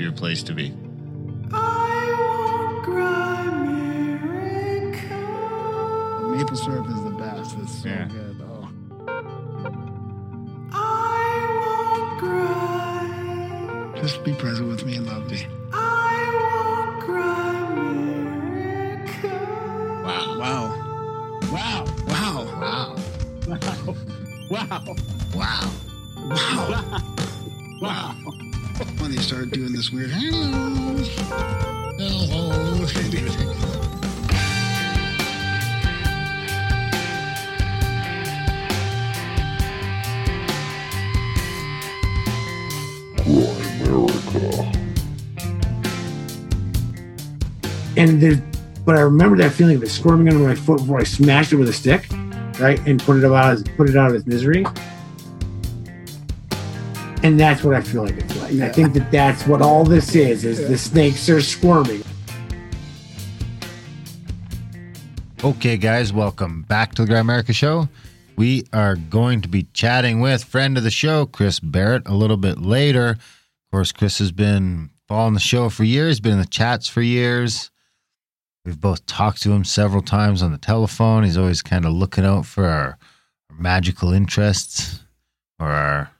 happier place to be. Maple syrup is the best. It's so Yeah. good. Oh. Just be present with me and love me. Wow. Wow. Wow. Wow. Wow. Wow. Wow. Wow. Wow. When they start doing this weird hello. Hello. and there, but I remember that feeling of it squirming under my foot before I smashed it with a stick, right, and put it out, put it out of its misery. And that's what I feel like it's like. I think that that's what all this is: is the snakes are squirming. Okay, guys, welcome back to the Grimerica Show. We are going to be chatting with friend of the show, Kris Barrett, a little bit later. Of course, Kris has been following the show for years, been in the chats for years. We've both talked to him several times on the telephone. He's always kind of looking out for our, our magical interests or our,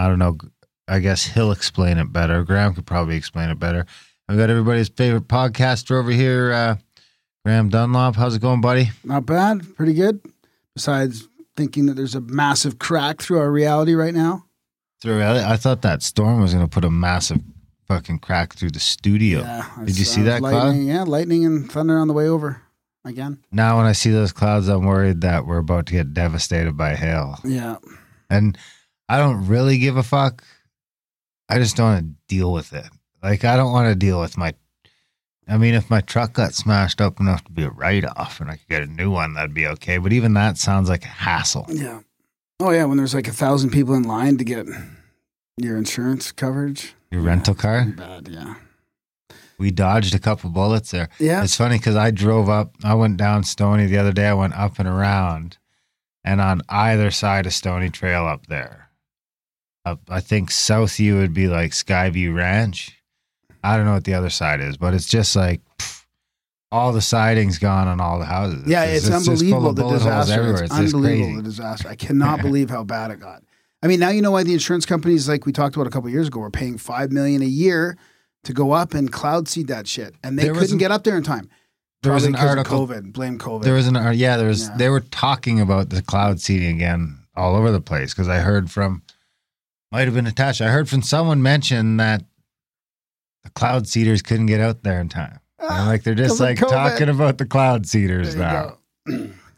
I don't know, I guess he'll explain it better. Graham could probably explain it better. I've got everybody's favorite podcaster over here, uh, Graham Dunlop. How's it going, buddy? Not bad. Pretty good. Besides thinking that there's a massive crack through our reality right now. Through reality? I thought that storm was going to put a massive fucking crack through the studio. Yeah. Did you see that cloud? lightning, Yeah, lightning and thunder on the way over again. Now, when I see those clouds, I'm worried that we're about to get devastated by hail. Yeah. And I don't really give a fuck. I just don't want to deal with it. Like, I don't want to deal with my. I mean, if my truck got smashed up enough to be a write off and I could get a new one, that'd be okay. But even that sounds like a hassle. Yeah. Oh yeah, when there's like a thousand people in line to get your insurance coverage. Your rental car, Bad, yeah. we dodged a couple bullets there. Yeah. It's funny because I drove up, I went down Stony the other day. I went up and around, and on either side of Stony Trail up there, up, I think south you would be like Skyview Ranch. I don't know what the other side is, but it's just like pff, all the siding's gone on all the houses. Yeah, it's, just full unbelievable the disaster. It's, It's, unbelievable the disaster. I cannot believe how bad it got. I mean, now you know why the insurance companies, like we talked about a couple of years ago, were paying five million a year to go up and cloud seed that shit, and they There couldn't an- get up there in time. There was an article. COVID. Blame COVID. There was an yeah. There was Yeah. they were talking about the cloud seeding again all over the place because I heard from might have been attached. I heard from someone mention that the cloud seeders couldn't get out there in time. I'm like they're just like talking about the cloud seeders now.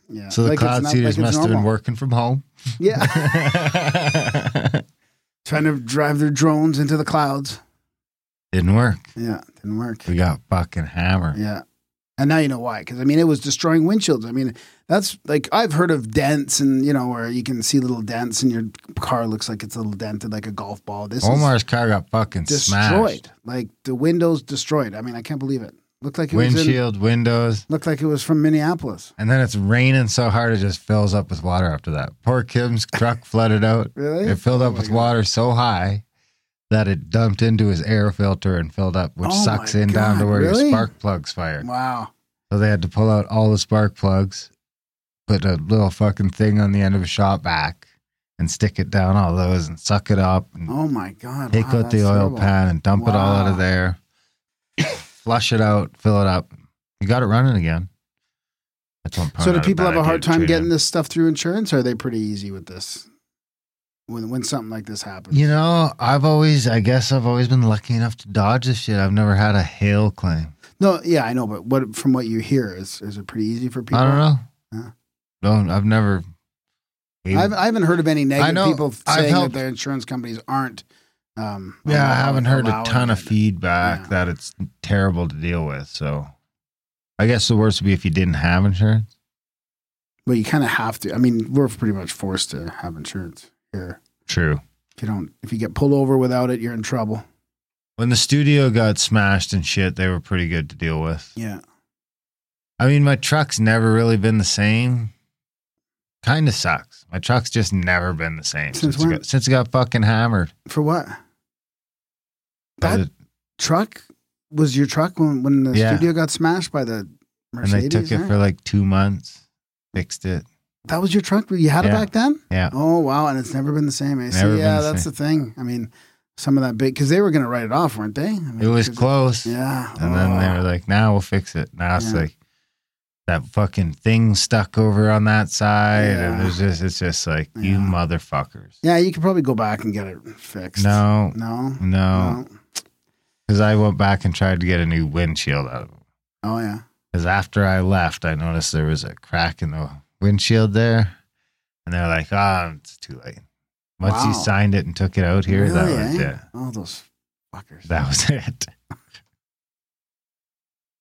yeah. So the Like cloud not- seeders like must have been working from home. Yeah, trying to drive their drones into the clouds. Didn't work. Yeah, didn't work. We got fucking hammered. Yeah. And now you know why. Because, I mean, it was destroying windshields. I mean, that's like, I've heard of dents and, you know, where you can see little dents and your car looks like it's a little dented like a golf ball. This Omar's car got fucking destroyed. smashed. Like the windows destroyed. I mean, I can't believe it. Looked like it was in, Windshield, windows. looked like it was from Minneapolis. And then it's raining so hard it just fills up with water after that. Poor Kim's truck flooded out. Really? It filled Oh up my with God. water so high that it dumped into his air filter and filled up, which Oh sucks in down to where really? your spark plugs fire. Wow. So they had to pull out all the spark plugs, put a little fucking thing on the end of a shop vac, and stick it down all those and suck it up and Oh my God. take wow, out the oil terrible. pan and dump it all out of there, flush it out, fill it up. You got it running again. That's one So do people have a hard time getting this stuff through insurance or are they pretty easy with this? When, when something like this happens? You know, I've always, I guess I've always been lucky enough to dodge this shit. I've never had a hail claim. No, yeah, I know, but what from what you hear is is it pretty easy for people? I don't know. Yeah. Don't, I've never. I've, I haven't heard of any negative know, people saying that their insurance companies aren't. Um, yeah, I haven't heard a ton of feedback Yeah. that it's terrible to deal with. So I guess the worst would be if you didn't have insurance. But you kind of have to. I mean, we're pretty much forced to have insurance True. If you don't, if you get pulled over without it, you're in trouble. When the studio got smashed and shit, they were pretty good to deal with. Yeah. I mean, my truck's never really been the same. Kind of sucks. My truck's just never been the same Since since, it got, since it got fucking hammered. For what? That it- truck was your truck when when the Yeah. studio got smashed by the Mercedes. and they took it huh? for like two months, fixed it. That was your truck. You had it back then. Yeah. Oh wow, and it's never been the same. I see. Yeah, the that's the thing. I mean, some of that big because they were going to write it off, weren't they? I mean, It was close. Yeah, And then they Oh. were like, now we'll fix it. Now it's Yeah. like that fucking thing stuck over on that side. Yeah. And it's just, it's just like, you motherfuckers. Yeah, you could probably go back and get it fixed. No, no, no. no. Because I went back and tried to get a new windshield out of it. Oh yeah. Because after I left, I noticed there was a crack in the windshield there. And they're like, oh, it's too late. Once you signed it and took it out here, that was eh? it. Oh, those fuckers. That was it.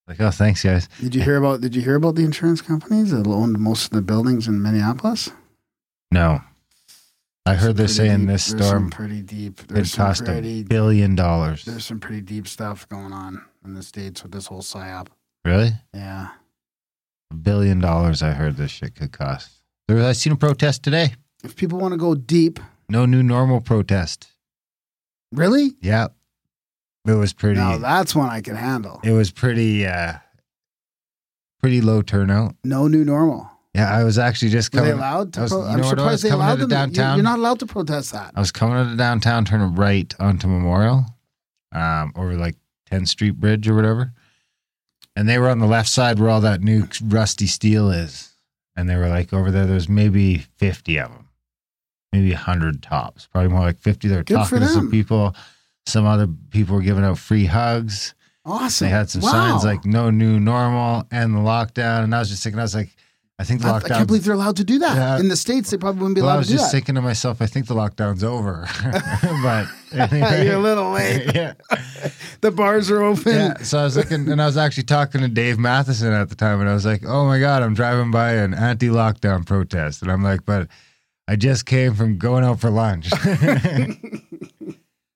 like, oh, thanks, guys. Did you hear about? Did you hear about the insurance companies that owned most of the buildings in Minneapolis? No. I heard they're saying deep- this storm pretty deep. There's it cost pretty. a billion dollars. There's some pretty deep stuff going on in the states with this whole psyop. Really? Yeah. Billion dollars I heard this shit could cost. There was, I seen a protest today. If people want to go deep, No new normal protest. really? Yeah. It was pretty Now that's one I can handle. it was pretty uh pretty low turnout. No new normal. Yeah, I was actually just Were they coming allowed to? I was- pro- you I'm know what it was? surprised they Coming allowed out of them. You're- downtown? You're not allowed to protest that. I was coming out of downtown, turning right onto Memorial, um, over like 10th Street Bridge or whatever. And they were on the left side where all that new rusty steel is. And they were like over there, there's maybe 50 of them, maybe 100 tops, probably more like 50. They're Good talking to some people. Some other people were giving out free hugs. Awesome. They had some Wow. signs like no new normal and the lockdown. And I was just thinking, I was like, I think the I, I can't believe they're allowed to do that. Yeah. In the states, they probably wouldn't be well, allowed to do that. I was just thinking to myself, I think the lockdown's over. but anyway. You're a little late. yeah. The bars are open. yeah. So I was looking, and I was actually talking to Dave Matheson at the time, and I was like, "Oh my god, I'm driving by an anti-lockdown protest," and I'm like, "But I just came from going out for lunch,"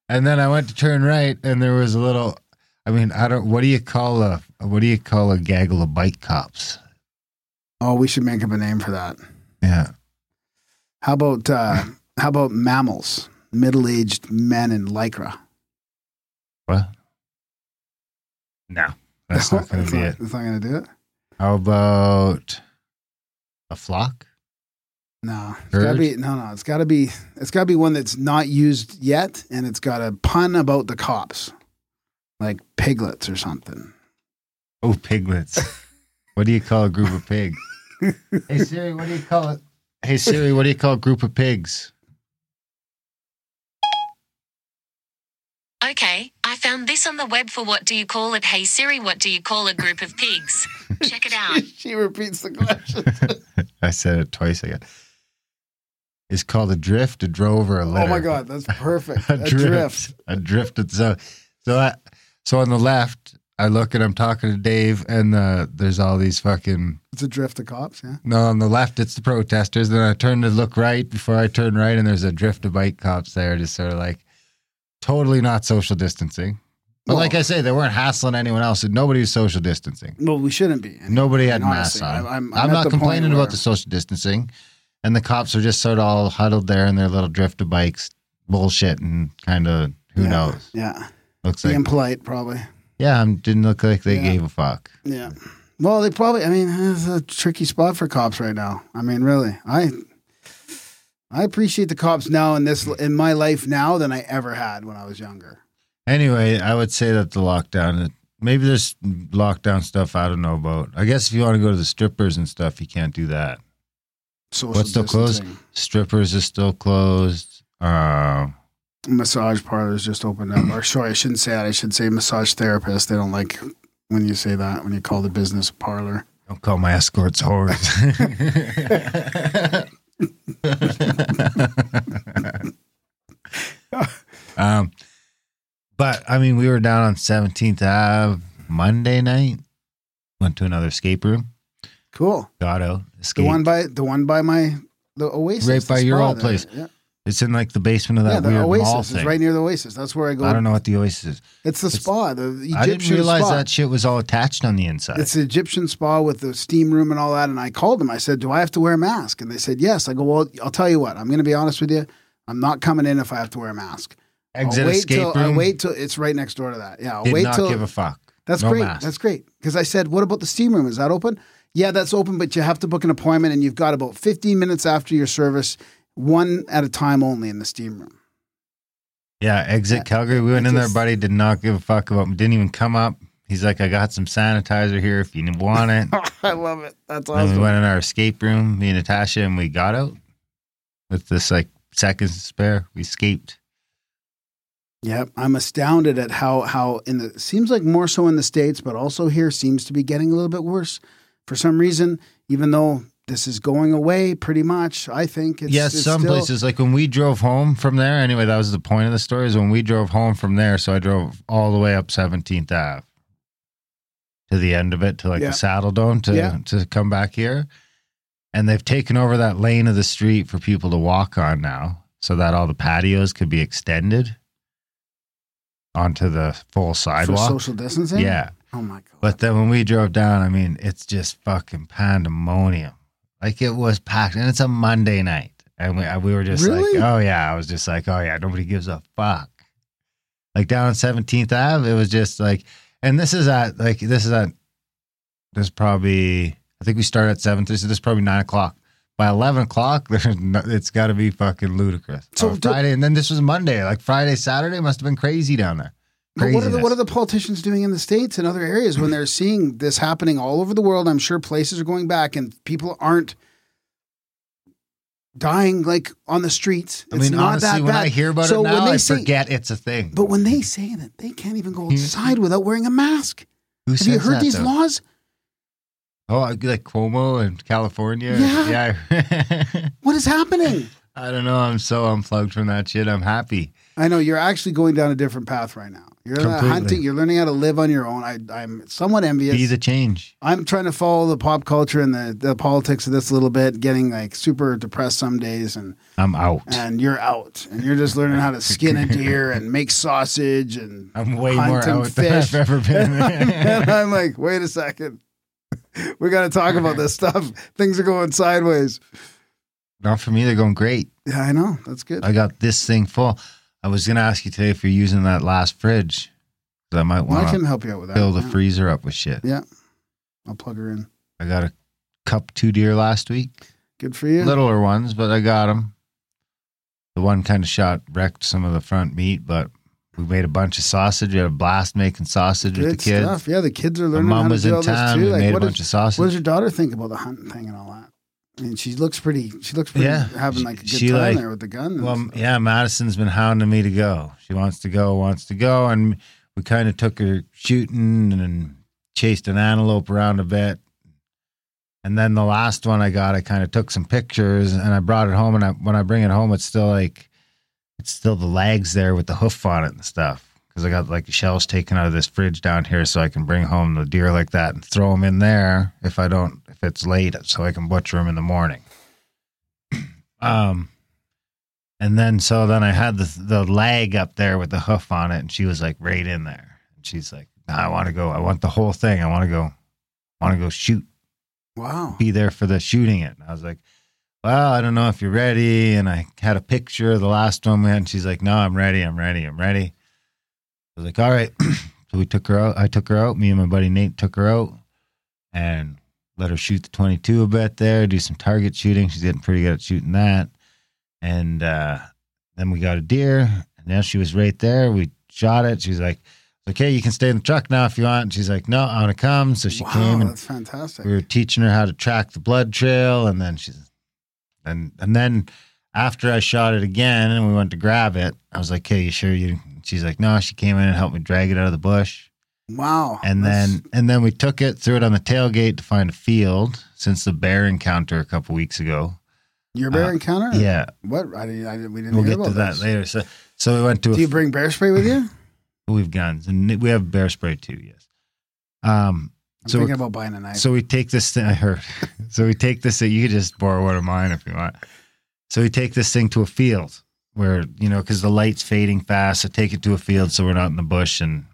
and then I went to turn right, and there was a little. I mean, I don't. What do you call a? What do you call a gaggle of bike cops? Oh, we should make up a name for that. Yeah. How about uh, how about mammals? Middle-aged men in lycra. What? No, that's not going to be not, it. That's not going to do it. How about a flock? No, it's got to be no, no. It's got to be it's got to be one that's not used yet, and it's got a pun about the cops, like piglets or something. Oh, piglets. what do you call a group of pigs? hey Siri, what do you call it? Hey Siri, what do you call a group of pigs? Okay, I found this on the web for what do you call it? Hey Siri, what do you call a group of pigs? Check it out. she repeats the question. I said it twice again. It's called a drift, a drove, or a litter. oh my god, that's perfect. a, a drift, drift. a drift. So, uh, so I, so on the left, I look and I'm talking to Dave, and uh, there's all these fucking. It's a drift of cops. Yeah. No, on the left, it's the protesters. Then I turn to look right before I turn right, and there's a drift of bike cops there, just sort of like totally not social distancing. But Well- like I say, they weren't hassling anyone else. and Nobody was social distancing. Well, we shouldn't be. And- Nobody had masks on. I- I'm not complaining where- about the social distancing. And the cops are just sort of all huddled there in their little drift of bikes, bullshit, and kind of who Yeah. knows. Yeah. Looks like Being polite, probably. Yeah, um, didn't look like they Yeah. gave a fuck. Yeah. Well, they probably. I mean, it's a tricky spot for cops right now. I mean, really, I I appreciate the cops now in this in my life now than I ever had when I was younger. Anyway, I would say that the lockdown. Maybe there's lockdown stuff I don't know about. I guess if you want to go to the strippers and stuff, you can't do that. Social What's still closed? distancing. Strippers is still closed. Uh, Massage parlors just opened up. Or sorry, I shouldn't say that. I should say massage therapist. They don't like when you say that when you call the business a parlor. don't call my escorts whores. um, but I mean, we were down on 17th Ave Monday night. Went to another escape room. Cool. Got out. The one by the one by my the Oasis, Right by your old there. place. Yeah, it's in like the basement of that yeah the weird Oasis mall is thing. right near the Oasis. That's where I go. I don't know what the Oasis is. It's the It's- spa, the Egyptian I didn't realize spa. that shit was all attached on the inside. It's the Egyptian spa with the steam room and all that. And I called them. I said, "Do I have to wear a mask?" And they said, "Yes." I go, "Well, I'll tell you what. I'm going to be honest with you. I'm not coming in if I have to wear a mask. Exit I'll wait escape till, room. I'll wait till it's right next door to that. Yeah, I'll Did wait not till give a fuck. That's No great. mask. That's great. Because I said, what about the steam room? Is that open? Yeah, that's open, but you have to book an appointment and you've got about 15 minutes after your service, one at a time only in the steam room. Yeah, exit Calgary. We went I in there, buddy. Did not give a fuck about. Didn't even come up. He's like, I got some sanitizer here if you want it. I love it. That's Then we went in our escape room, me and Natasha, and we got out with this like seconds to spare. We escaped. Yep, I'm astounded at how how in the seems like more so in the states, but also here seems to be getting a little bit worse for some reason. Even though this is going away, pretty much, I think. It's, yes, it's some still- places like when we drove home from there. Anyway, that was the point of the story. Is when we drove home from there. So I drove all the way up Seventeenth Ave to the end of it to like Yeah. the Saddle Dome to Yeah. to come back here, and they've taken over that lane of the street for people to walk on now, so that all the patios could be extended onto the full for sidewalk. social distancing. Yeah. Oh my god. But then when we drove down, I mean, it's just fucking pandemonium. Like it was packed, and it's a Monday night, and we we were just Really? like, oh yeah, I was just like, oh yeah, nobody gives a fuck. Like down on Seventeenth Ave, it was just like, and this is at like this is at there's probably I think we started at seven, so this is probably nine o'clock. By eleven o'clock, there's no, it's got to be fucking ludicrous. So So do- Friday, and then this was Monday, like Friday, Saturday must have been crazy down there. But what are the what are the politicians doing in the states and other areas when they're seeing this happening all over the world? I'm sure places are going back and people aren't dying like on the streets. I It's mean, not honestly, that when bad. I hear about So it now, they I say- forget it's a thing. But when they say that they can't even go hmm. outside without wearing a mask, Who have you heard that, these though? laws? Oh, like Cuomo and California. Yeah. yeah. What is happening? I don't know. I'm so unplugged from that shit. I'm happy. I know you're actually going down a different path right now. You're Completely. hunting. You're learning how to live on your own. I, I'm somewhat envious. Be the change. I'm trying to follow the pop culture and the, the politics of this a little bit, getting like super depressed some days, and I'm out. and you're out, and you're just learning how to skin a deer and make sausage and I'm way more and out than I've ever been. and I'm like, wait a second, we got to talk about this stuff. Things are going sideways. Not for me. They're going great. Yeah, I know. That's good. I got this thing full. I was gonna ask you today if you're using that last fridge, 'cause I might Well, I want can to help you out with that. fill the yeah. freezer up with shit. Yeah, I'll plug her in. I got a cup two deer last week. Good for you. littler ones, but I got them. The one kind of shot wrecked some of the front meat, but we made a bunch of sausage. We had a blast making sausage with the kids. stuff. Yeah, the kids are My learning how mom to was in town. too. We Like, made a bunch does- of sausage. What does your daughter think about the hunting thing and all that? I mean, she looks pretty. She looks pretty Yeah. having like a good She, time like- there with the gun. well, stuff. yeah, Madison's been hounding me to go. She wants to go, wants to go, and we kind of took her shooting and chased an antelope around a bit. And then the last one I got, I kind of took some pictures and I brought it home. And I, when I bring it home, it's still like, it's still the legs there with the hoof on it and stuff. Because I got like shells taken out of this fridge down here, so I can bring home the deer like that and throw them in there if I don't, if it's late, so I can butcher them in the morning. um, and then so then I had the the leg up there with the hoof on it, and she was like right in there. And she's like, nah, "I want to go. I want the whole thing. I want to go. I want to go shoot. wow. Be there for the shooting it." And I was like, "Well, I don't know if you're ready." And I had a picture of the last one we had, and she's like, "No, I'm ready. I'm ready. I'm ready." I was like, "All right." so we took her out. I took her out. Me and my buddy Nate took her out, and let her shoot the 22 a bit there. Do some target shooting. She's getting pretty good at shooting that and uh, then we got a deer and now she was right there we shot it she's like okay you can stay in the truck now if you want and she's like no i want to come so she wow, came and that's fantastic. we were teaching her how to track the blood trail and then she's and and then after i shot it again and we went to grab it i was like hey you sure you she's like no she came in and helped me drag it out of the bush Wow. and That's- then and then we took it threw it on the tailgate to find a field since the bear encounter a couple weeks ago your bear uh, encounter. yeah What? I didn't. I didn't we didn't we'll hear get to that this. later so so we went to a Do you bring bear spray with you? We have guns and we have bear spray too. Yes. Um. I'm So thinking about buying a knife. so we take this thing. I heard. so we take this thing. You could just borrow one of mine if you want. So we take this thing to a field where you know because the light's fading fast. So take it to a field so we're not in the bush and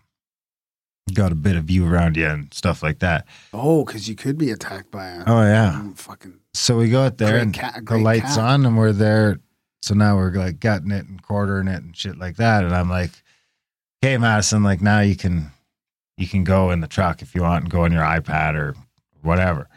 got a bit of view around you and stuff like that. oh, because you could be attacked by a Oh yeah. mm, fucking. So we go out there and cat- the lights cat. on and we're there So now we're like gutting it and quartering it and shit like that. And I'm like, okay, Madison, like now you can you can go in the truck if you want and go on your iPad or whatever.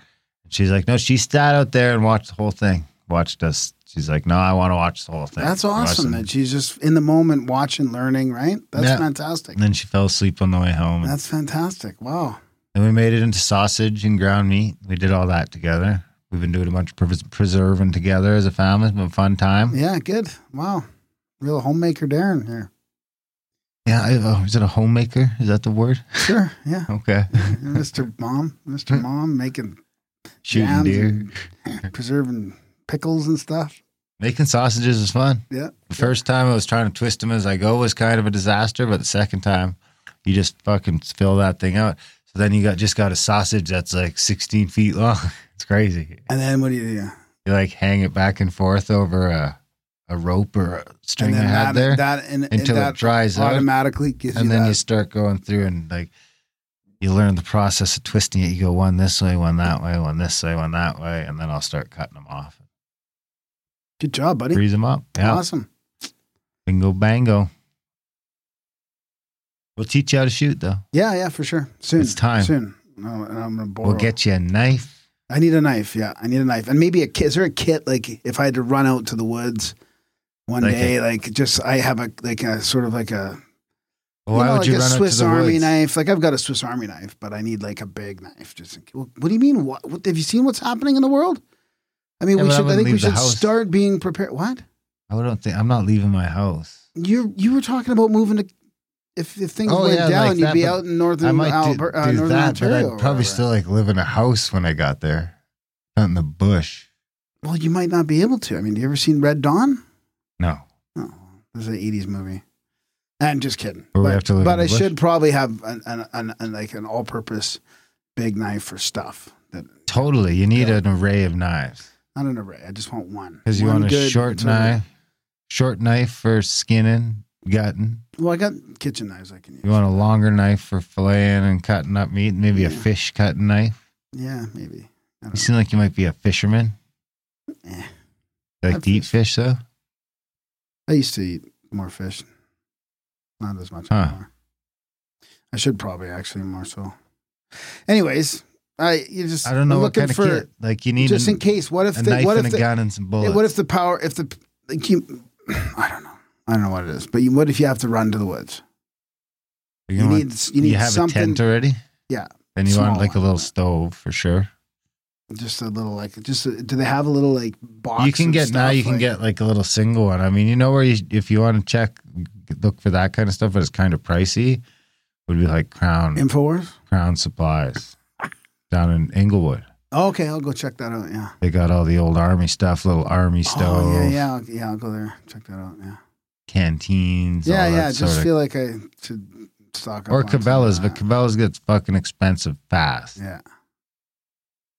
And she's like, no, she sat out there and watched the whole thing. Watched us. She's like, no, I want to watch the whole thing. That's awesome that she's just in the moment watching, learning, right? That's Yeah. fantastic. And then she fell asleep on the way home. And That's fantastic. Wow. then we made it into sausage and ground meat. We did all that together. We've been doing a bunch of pres- preserving together as a family. It's been a fun time. Yeah, good. Wow. Real homemaker Darren here. Yeah. I, oh, is it a homemaker? Is that the word? Sure. Yeah. Okay. Mr. Mom, Mr. Mom making Shooting deer. and preserving pickles and stuff. Making sausages is fun. Yeah. The first time I was trying to twist them as I go was kind of a disaster, but the second time you just fucking fill that thing out. So then you got just got a sausage that's like 16 feet long. It's crazy. And then what do you do? You like hang it back and forth over a, a rope or a string and I then had that, there that and, and until that it dries out. automatically gives And you then that. you start going through and like you learn the process of twisting it. You go one this way, one that way, one this way, one that way, and then I'll start cutting them off. Good job, buddy. Freeze them up. Yeah. Awesome. Bingo bango. We'll teach you how to shoot though. Yeah, yeah, for sure. Soon. It's time. Soon. No, I'm gonna borrow. We'll get you a knife. I need a knife. Yeah, I need a knife, and maybe a kit. Is there a kit like if I had to run out to the woods one Like day, like just I have a like a sort of like a Why you know, would like you a run Swiss out to the Army woods? knife. Like I've got a Swiss Army knife, but I need like a big knife. Just in, what, what do you mean? What, what have you seen? What's happening in the world? I mean, Yeah, we but I. I, think we should house. start being prepared. What I don't think I'm not leaving my house. you you were talking about moving to? If, if things Oh, went yeah, down, like you'd that, be out in northern I might do, Alberta, uh, do northern that, Ontario. but I'd probably still like live in a house when I got there, not in the bush. Well, you might not be able to. I mean, you ever seen Red Dawn? No, No, this is an '80s movie. I'm just kidding. Or we but have to live but I bush? should probably have an, an, an, an like an all-purpose big knife for stuff. That totally. You need Yeah. an array of knives not an array. I just want one. because you One want a short knife, short knife for skinning, gutting. Well, I got kitchen knives I can use. You want a longer knife for filleting and cutting up meat. Maybe a fish cutting knife. Yeah, maybe. I You don't seem like you might be a fisherman. know. Eh. You like I to eat fish. fish though. I used to eat more fish. Not as much Huh. anymore. I should probably actually more so. Anyways, I you just I don't know I'm what looking kind of for kit. Like you need just an- in case. What if a the, knife what and if a the, gun and some bullets. what if the power, if the, like you, I don't know. I don't know what it is, but you, what if you have to run to the woods? you, You want- need, you need you have something, a tent already? Yeah. Then you want like a little stove for sure. just a little like, just, a, do they have a little like box? you can of get now. stuff, You can get like a little single one. I mean, you know where you if you want to check, look for that kind of stuff, but it's kind of pricey. Would be like Crown Infowars? Crown Supplies down in Inglewood. Oh, okay, I'll go check that out. Yeah. They got all the old army stuff, little army stove, Oh, yeah, yeah, I'll, yeah. I'll go there. Check that out. Yeah. canteens. Yeah, all yeah. just of- feel like I should stock up. or Cabela's, but. Cabela's gets fucking expensive fast. yeah.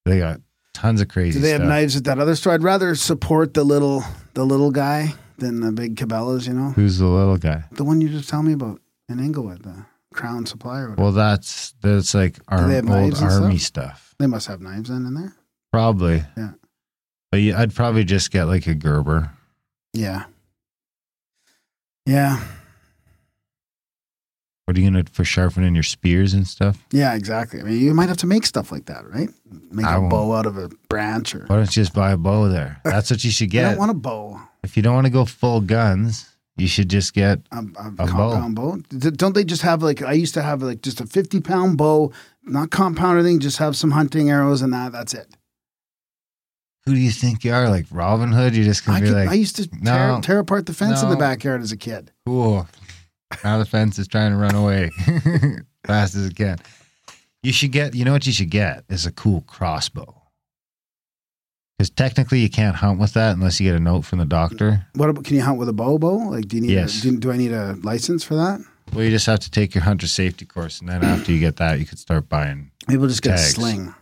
They got tons of crazy Do they have knives at that other store? I'd rather support the little, the little guy than the big Cabela's. You know, Who's the little guy? the one you just tell me about in Inglewood, the Crown Supply or whatever. Well, that's that's like have old army stuff. they must have knives in, in there. Probably. Yeah. But yeah, I'd probably just get like a Gerber. Yeah. Yeah. What are you gonna for sharpening your spears and stuff? Yeah, exactly. I mean, you might have to make stuff like that, right? Make I a won't. bow out of a branch or. Why don't you just buy a bow there? That's what you should get. I don't want a bow. if you don't want to go full guns, you should just get A, a, bow. compound bow. D- Don't they just have like I used to have like just a fifty pound bow, not compound or anything, just have some hunting arrows and that. That's it. who do you think you are? Like Robin Hood? You're just gonna I, be could, like, I used to tear, no, tear apart the fence in the backyard as a kid. cool. Now the fence is trying to run away fast as it can. You should get. You know what you should get is a cool crossbow. Because technically, you can't hunt with that unless you get a note from the doctor. What about, can you hunt with a bow? Bow? Like, do you need? Yes. A, do, do I need a license for that? Well, you just have to take your hunter safety course, and then after you get that, you could start buying. Maybe we'll just get a sling.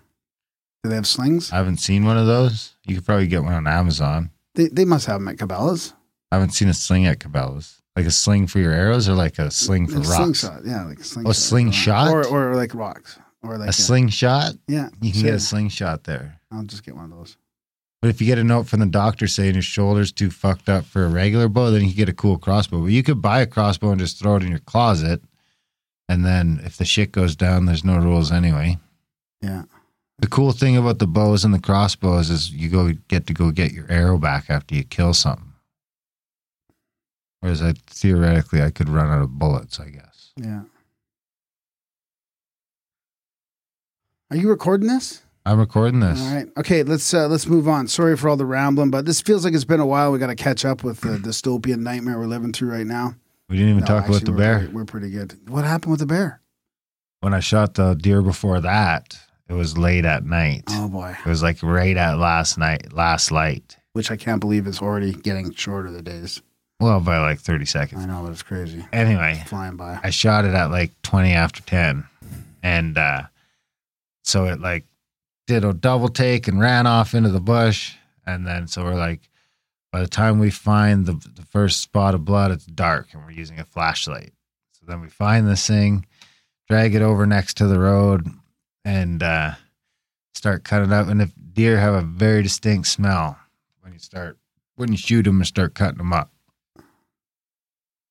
Do they have slings? I haven't seen one of those. You could probably get one on Amazon. They, they must have them at Cabela's. I haven't seen a sling at Cabela's. Like a sling for your arrows, or like a sling for A rocks. slingshot, yeah, like a slingshot. slingshot? or or like rocks, or like a slingshot. Yeah, You can get a slingshot there. I'll just get one of those. But if you get a note from the doctor saying your shoulder's too fucked up for a regular bow, then you get a cool crossbow. But you could buy a crossbow and just throw it in your closet. And then if the shit goes down, there's no rules anyway. Yeah. The cool thing about the bows and the crossbows is you go get to go get your arrow back after you kill something. Whereas I theoretically I could run out of bullets, I guess. Yeah. Are you recording this? I'm recording this. All right. Okay, let's uh, let's move on. Sorry for all the rambling, but this feels like it's been a while. We got to catch up with the dystopian nightmare we're living through right now. We didn't even No, talk about the we're bear. pretty- we're pretty good. What happened with the bear? When I shot the deer before that, it was late at night. Oh boy, It was like right at last night, last light. which I can't believe is already getting shorter the days. Well, by like 30 seconds. I know, but it's crazy. Anyway, Flying by. I shot it at like 20 after 10. And uh, so it like did a double take and ran off into the bush. And then, so we're like, by the time we find the, the first spot of blood, it's dark and we're using a flashlight. So then we find this thing, drag it over next to the road, and uh, start cutting it up. And if deer have a very distinct smell when you start, when you shoot them and start cutting them up.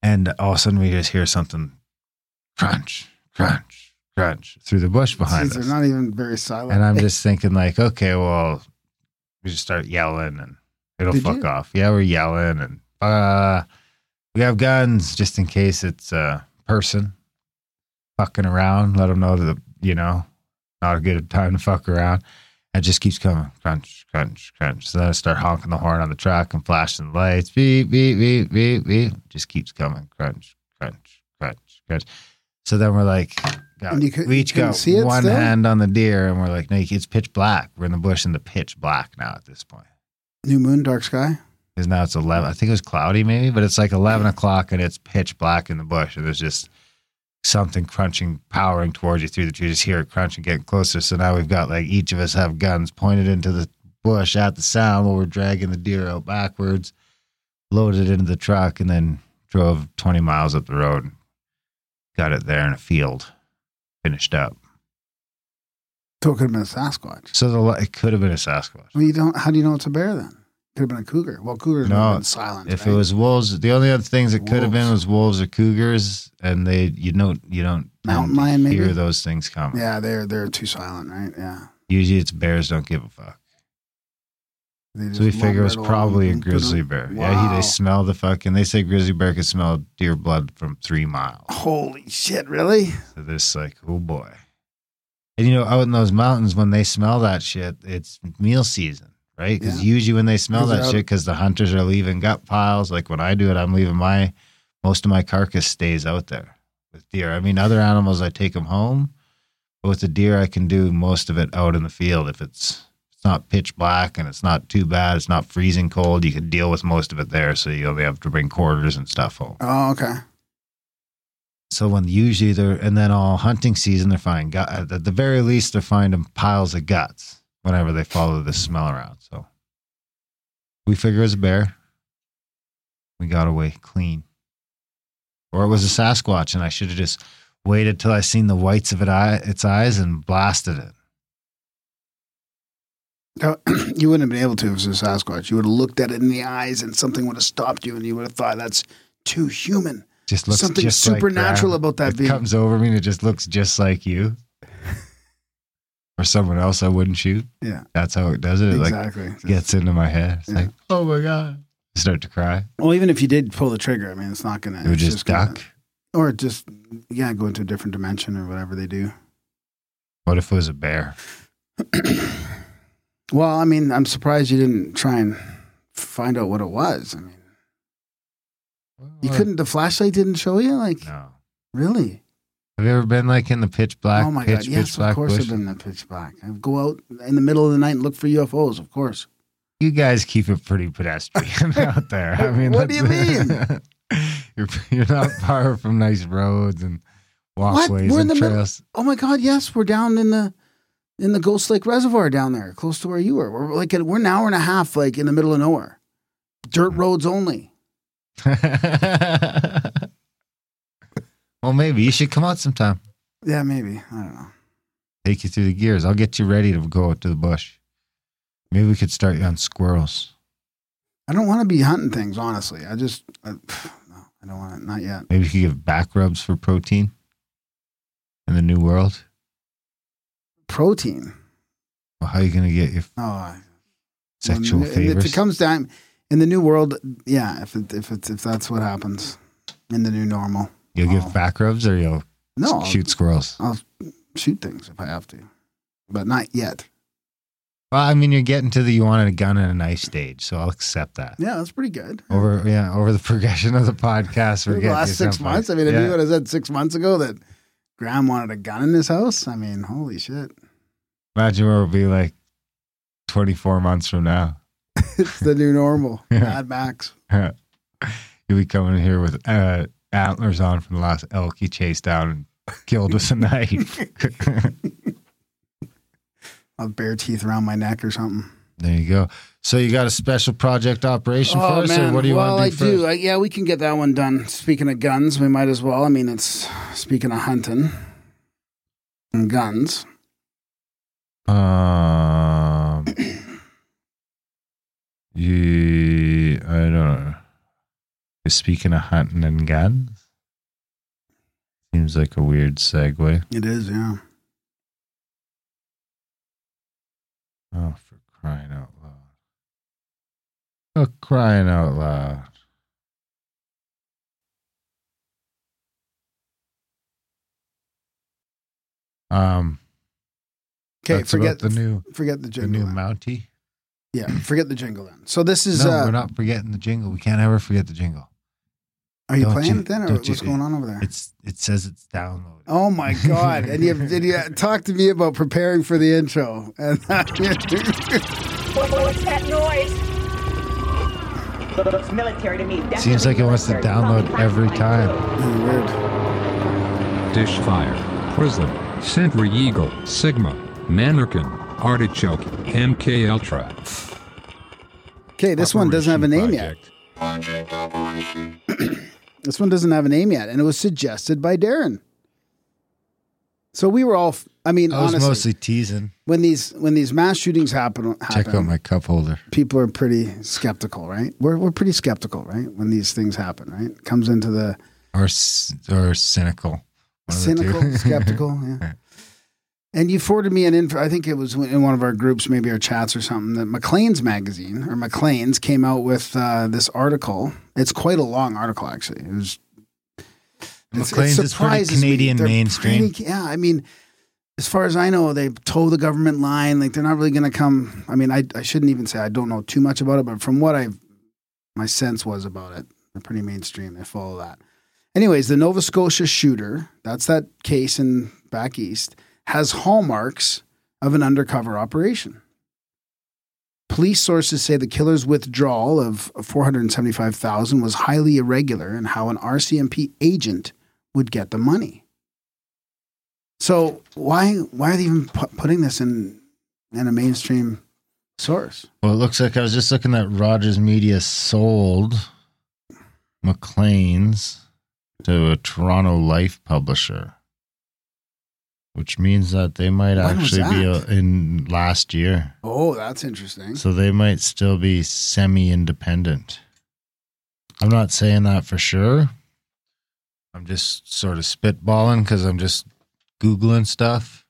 And all of a sudden we just hear something crunch, crunch, crunch through the bush behind Jeez, us. They're not even very silent. And I'm just thinking, like, okay, well, we just start yelling and it'll Did fuck you? off. Yeah, we're yelling and uh, we have guns just in case it's a person fucking around. Let them know that, you know, not a good time to fuck around. It just keeps coming crunch, crunch, crunch. So then I start honking the horn on the truck and flashing the lights. Beep, beep, beep, beep, beep. Just keeps coming crunch, crunch, crunch, crunch. So then we're like, got, And you could- we each got one still? hand on the deer, and we're like, no, it's pitch black. We're in the bush in the pitch black now at this point. New moon, dark sky. Because now it's 11. I think it was cloudy maybe, but it's like 11 o'clock and it's pitch black in the bush. And there's just something crunching, powering towards you through the trees. You just hear it crunching, getting closer. So now we've got like each of us have guns pointed into the bush at the sound while we're dragging the deer out backwards, loaded into the truck, and then drove 20 miles up the road. Got it there in a field, finished up. So it could have been a Sasquatch. So the, it could have been a Sasquatch. Well, you don't. How do you know it's a bear then? Could have been a cougar. Well, cougars No, have been silent. If right? it was wolves, the only other things it could have been was wolves or cougars, and they you don't you don't Mountain lion, maybe? hear those things coming. yeah, they're they're too silent, right? Yeah. Usually it's bears don't give a fuck. So we figure it was probably a grizzly bear. Yeah, he, they smell the fucking. They say grizzly bear can smell deer blood from three miles. Holy shit! Really? So this like, oh boy. And you know, out in those mountains, when they smell that shit, it's meal season, right? Because Yeah. usually when they smell that shit, because the hunters are leaving gut piles. Like when I do it, I'm leaving my most of my carcass stays out there with deer. I mean, other animals I take them home, but with the deer, I can do most of it out in the field if it's it's not pitch black and it's not too bad. It's not freezing cold. You can deal with most of it there, so you'll be able to bring quarters and stuff home. Oh, okay. So when usually they're and then all hunting season they're finding gut uh, at the very least they're finding piles of guts whenever they follow the smell around. So we figure it was a bear. We got away clean. Or it was a Sasquatch and I should have just waited till I seen the whites of it eye, its eyes and blasted it. You wouldn't have been able to if it was a Sasquatch. You would have looked at it in the eyes, and something would have stopped you, and you would have thought that's too human. Just looks Something just like supernatural Graham. about that It being. comes over me and it just looks just like you. or someone else I wouldn't shoot. Yeah. That's how it does it. It like exactly. gets into my head. It's Yeah. like, oh my god, I start to cry. well, even if you did pull the trigger, I mean, it's not gonna. It would it's just gonna- or just yeah, go into a different dimension or whatever they do. What if it was a bear? Well, I mean, I'm surprised you didn't try and find out what it was. I mean, you couldn't. The flashlight didn't show you. Like, No. really? Have you ever been like in the pitch black? oh my pitch, god! Yes, pitch black of course bush? I've been in the pitch black. I go out in the middle of the night and look for UFOs. Of course. You guys keep it pretty pedestrian out there. I mean, What do you let's- you're you're not far from nice roads and walkways We're in and the middle- trails. Oh my god! Yes, we're down in the in the Ghost Lake Reservoir down there, close to where you were. We're like we're an hour and a half, like in the middle of nowhere, dirt hmm. roads only. well, maybe you should come out sometime. Yeah, maybe. I don't know. Take you through the gears. I'll get you ready to go out to the bush. Maybe we could start you on squirrels. I don't want to be hunting things, honestly. I just, I, no, I don't want it. Not yet. Maybe you could give back rubs for protein in the new world. Protein. Well, how are you going to get your Oh, sexual Well, if it comes down in the new world, yeah. If it, if it's if that's what happens in the new normal, you'll Oh. give back rubs or you'll no, I'll shoot squirrels. I'll shoot things if I have to, but not yet. Well, I mean, you're getting to the you wanted a gun and a knife stage, so I'll accept that. Yeah, that's pretty good. Over, yeah, over the progression of the podcast, we're the getting last six months. I mean, if Yeah. you would have said six months ago that Graham wanted a gun in his house, I mean, holy shit, imagine where it'll be like 24 months from now. it's the new normal. Yeah. Mad Max. You'll be coming here with uh, antlers on from the last elk he chased down and killed with a knife. I'll have bear teeth around my neck or something. there you go. So you got a special project operation for us, or what do you Oh, well, want to do Well I first? do. I, yeah, we can get that one done. Speaking of guns, we might as well. I mean, it's speaking of hunting and guns. Um, you, I don't know. You're Speaking of hunting and guns, seems like a weird segue. It is, yeah. Oh, for crying out loud! Oh, crying out loud! Um, Okay, that's forget the new forget the the new then. Mountie. yeah, forget the jingle then. So this is. no, uh, we're not forgetting the jingle. We can't ever forget the jingle. are you don't playing you- it then, or what's you- going on over there? It's it says it's downloaded. Oh my god! And you did you talk to me about preparing for the intro? And What's that noise? Looks military to me. Seems like it wants to download every time. weird. Dishfire, Prism, Sentry Eagle, Sigma, Mannequin, Artichoke, MK Ultra. Okay, this one doesn't have a name yet. This one doesn't have a name yet, and it was suggested by Darren. So we were all. f- I mean, I was honestly, mostly teasing. when these when these mass shootings happen, Check out my cup holder. people are pretty skeptical, right? We're we're pretty skeptical, right? When these things happen, right? Comes into the Or c- or cynical. One of the two. cynical, skeptical, yeah. And you forwarded me an info. I think it was in one of our groups, maybe our chats or something. That Maclean's magazine or Maclean's came out with uh, this article. It's quite a long article, actually. It was. Maclean's is pretty. Canadian mainstream. pretty- yeah, I mean, as far as I know, they toe the government line. Like they're not really going to come. I mean, I I shouldn't even say I don't know too much about it, but from what I, my sense was about it, they're pretty mainstream. They follow that. Anyways, the Nova Scotia shooter, that's that case in back east, has hallmarks of an undercover operation. Police sources say the killer's withdrawal of 475,000 was highly irregular and how an RCMP agent would get the money. So why why are they even pu- putting this in in a mainstream source? Well, it looks like I was just looking at Rogers Media sold Maclean's to a Toronto Life publisher, which means that they might When actually be in last year. Oh, that's interesting. So they might still be semi independent. I'm not saying that for sure. I'm just sort of spitballing because I'm just Googling stuff.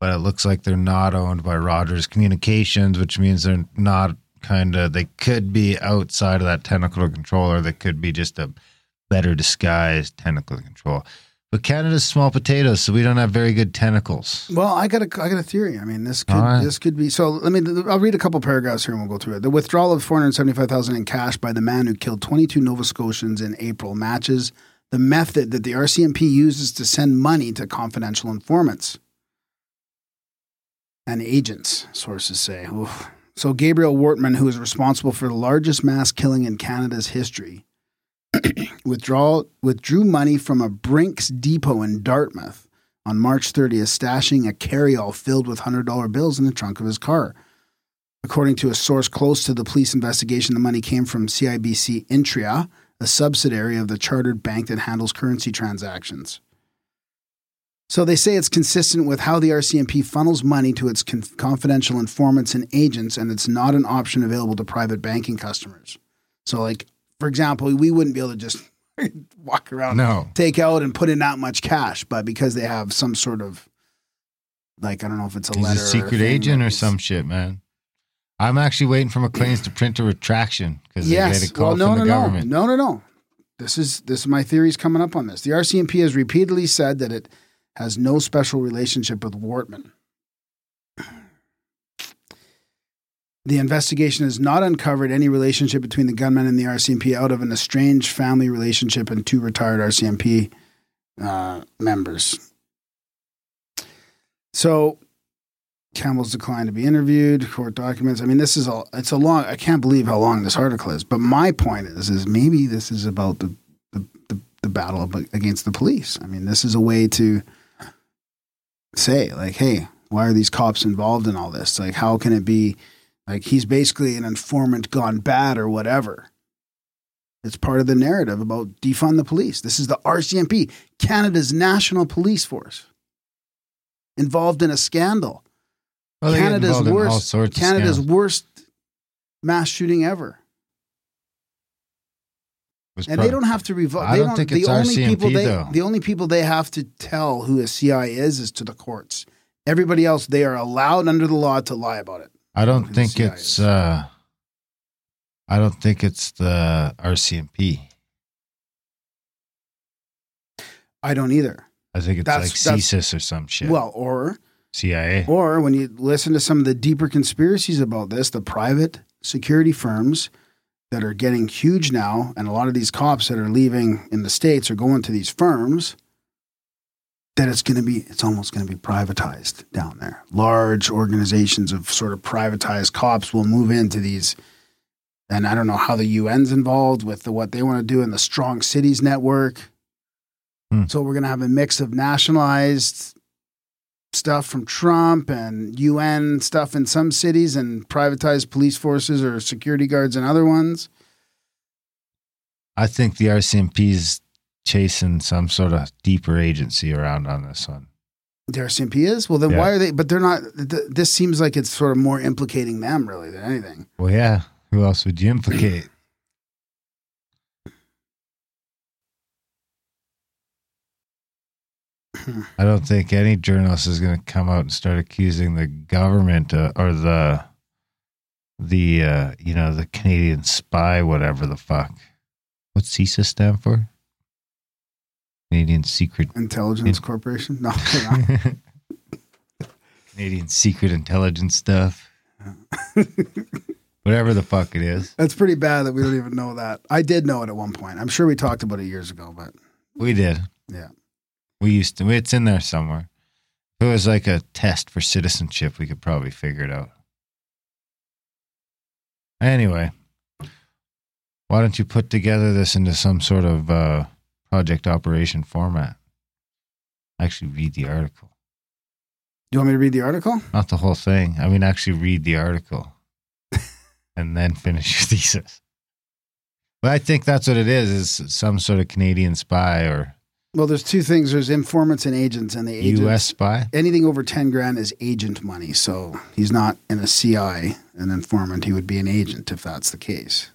But it looks like they're not owned by Rogers Communications, which means they're not kind of, they could be outside of that technical control or they could be just a better disguised technical control. But Canada's small potatoes, so we don't have very good tentacles. Well, I got a I got a theory. I mean, this could right. this could be. So let me. I'll read a couple paragraphs here and we'll go through it. The withdrawal of four hundred seventy five thousand in cash by the man who killed twenty two Nova Scotians in April matches the method that the RCMP uses to send money to confidential informants and agents. Sources say. Oof. So Gabriel Wortman, who is responsible for the largest mass killing in Canada's history, withdraw withdrew money from a Brinks depot in Dartmouth on March 30th, stashing a carryall filled with $100 bills in the trunk of his car. According to a source close to the police investigation, the money came from CIBC Intria, a subsidiary of the chartered bank that handles currency transactions. So they say it's consistent with how the RCMP funnels money to its con- confidential informants and agents, and it's not an option available to private banking customers. So, like for example, we wouldn't be able to just walk around, No. take out, and put in that much cash, but because they have some sort of like I don't know if it's a He's letter, a or secret thing agent or some shit, man. I'm actually waiting for Maclean's to print a retraction because they Yes. get a call well, no, from no, the no, government. no, no, no. This is this is my theories coming up on this. The RCMP has repeatedly said that it has no special relationship with Wortman. The investigation has not uncovered any relationship between the gunman and the RCMP out of an estranged family relationship and two retired RCMP uh, members. So Campbell's declined to be interviewed, court documents. I mean, this is all it's a long I can't believe how long this article is. But my point is is maybe this is about the the, the, the battle against the police. I mean, this is a way to say, like, hey, why are these cops involved in all this? Like, how can it be like he's basically an informant gone bad or whatever? It's part of the narrative about defund the police. This is the RCMP, Canada's national police force, involved in a scandal. Well, Canada's worst Canada's worst mass shooting ever. And they don't have to revoke. I They don't think the it's only RCMP, people they though. the only people they have to tell who a CI is is to the courts. Everybody else, they are allowed under the law to lie about it. I don't think it's. uh I don't think it's the RCMP. I don't either. I think it's That's- like that's- CSIS or some shit. Well, or CIA. or when you listen to some of the deeper conspiracies about this, the private security firms that are getting huge now, and a lot of these cops that are leaving in the states are going to these firms. That it's going to be, it's almost going to be privatized down there. Large organizations of sort of privatized cops will move into these, and I don't know how the UN's involved with the, what they want to do in the Strong Cities Network. Hmm. So we're going to have a mix of nationalized stuff from Trump and UN stuff in some cities and privatized police forces or security guards in other ones. I think the RCMP's chasing some sort of deeper agency around on this one. The RCMP is? Well, then Yeah. why are they? But they're not. Th- this seems like it's sort of more implicating them really than anything. Well, yeah. Who else would you implicate? I don't think any journalist is going to come out and start accusing the government uh, or the the uh, you know the Canadian spy, whatever the fuck. What's CISA stand for? Canadian Secret Intelligence In- Corporation? No. Canadian Secret Intelligence stuff. whatever the fuck it is. that's pretty bad that we don't even know that. I did know it at one point. I'm sure we talked about it years ago, but We did. yeah. We used to. It's in there somewhere. If it was like a test for citizenship, we could probably figure it out. Anyway, why don't you put together this into some sort of uh, project operation format? Actually, read the article. Do you want me to read the article? Not the whole thing. I mean, actually read the article and then finish your thesis. But I think that's what it is, is some sort of Canadian spy or Well, there's two things. There's informants and agents, and the agents. U.S. spy. anything over 10 grand is agent money. So he's not in a CI, an informant. He would be an agent if that's the case.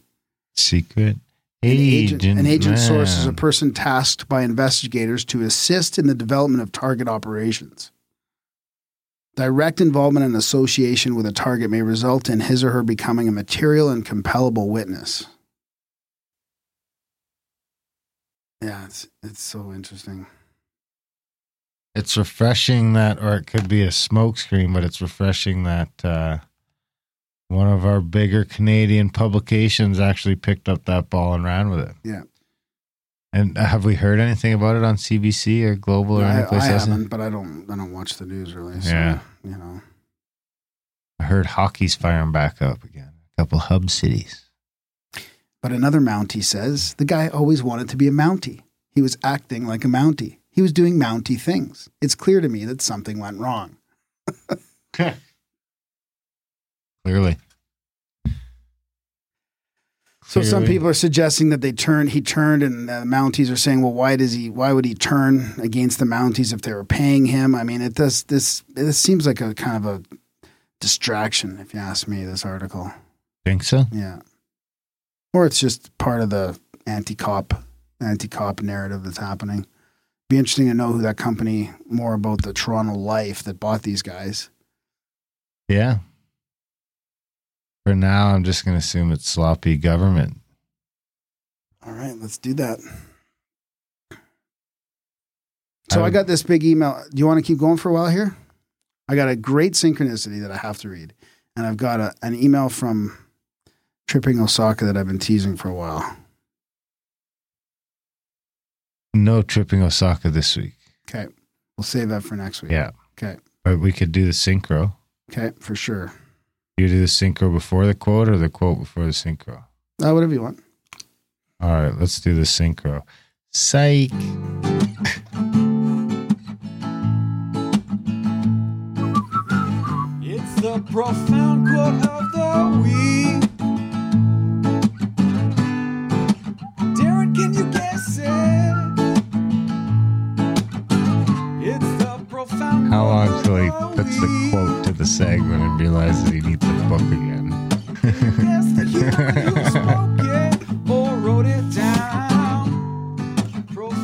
Secret An agent. an agent source is a person tasked by investigators to assist in the development of target operations. Direct involvement and association with a target may result in his or her becoming a material and compellable witness. Yeah, it's it's so interesting. It's refreshing that, or it could be a smokescreen, but it's refreshing that uh, one of our bigger Canadian publications actually picked up that ball and ran with it. Yeah. And have we heard anything about it on CBC or Global or I, any place I else? haven't, but I don't I don't watch the news really. So, Yeah. you know. I heard hockey's firing back up again. A couple hub cities. But another Mountie says the guy always wanted to be a Mountie. He was acting like a Mountie. He was doing Mountie things. It's clear to me that something went wrong. Clearly. So some people are suggesting that they turned. He turned, and the Mounties are saying, "Well, why does he? Why would he turn against the Mounties if they were paying him?" I mean, it does. This this seems like a kind of a distraction, if you ask me. This article, think so. yeah, or it's just part of the anti-cop anti-cop narrative that's happening. Be interesting to know who that company more about the Toronto Life that bought these guys. Yeah. For now, I'm just going to assume it's sloppy government. All right, let's do that. So I would- got this big email. Do you want to keep going for a while here? I got a great synchronicity that I have to read. And I've got a, an email from Tripping Osaka that I've been teasing for a while. No tripping Osaka this week. Okay. We'll save that for next week. Yeah. Okay. But we could do the synchro. Okay, for sure. You do the synchro before the quote or the quote before the synchro? Uh, whatever you want. All right, let's do the synchro. Psych. It's the profound quote of the week. How long till he puts the quote to the segment and realizes he needs the book again? Guess the hero who spoke it or wrote it down.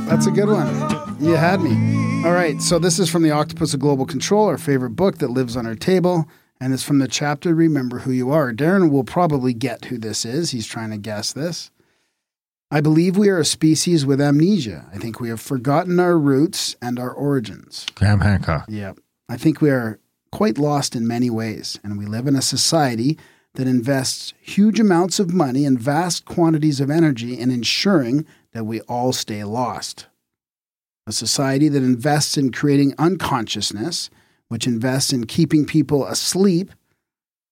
That's a good one. Profound quote of You had me. All right, so this is from The Octopus of Global Control, our favorite book that lives on our table, and it's from the chapter Remember Who You Are. Darren will probably get who this is. He's trying to guess this. I believe we are a species with amnesia. I think we have forgotten our roots and our origins. Graham Hancock. Yeah. I think we are quite lost in many ways, and we live in a society that invests huge amounts of money and vast quantities of energy in ensuring that we all stay lost. A society that invests in creating unconsciousness, which invests in keeping people asleep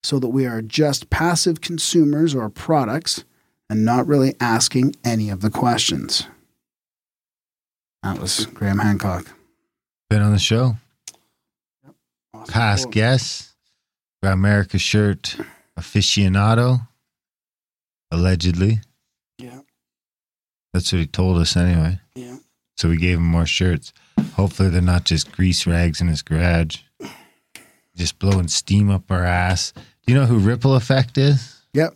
so that we are just passive consumers or products and not really asking any of the questions. That was Graham Hancock. Been on the show. Awesome Past guest. Grimerica shirt aficionado. Allegedly. Yeah, That's what he told us anyway. yeah. So we gave him more shirts. Hopefully they're not just grease rags in his garage. Just blowing steam up our ass. Do you know who Ripple Effect is? Yep.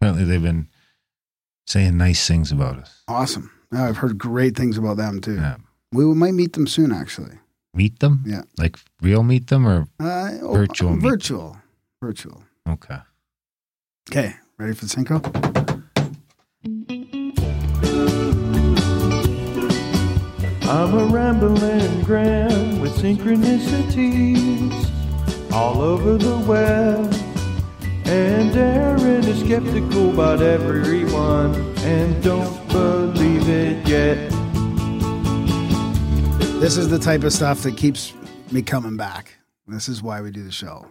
Apparently they've been saying nice things about us. Awesome. Yeah, I've heard great things about them too. Yeah. We might meet them soon, actually. Meet them? Yeah. Like real meet them or Uh, oh, Virtual meet. Virtual. Virtual. okay. Okay. Ready for the synchro? I'm a rambling Graham with synchronicities all over the web. And Darren is skeptical about everyone and don't believe it yet. This is the type of stuff that keeps me coming back. This is why we do the show.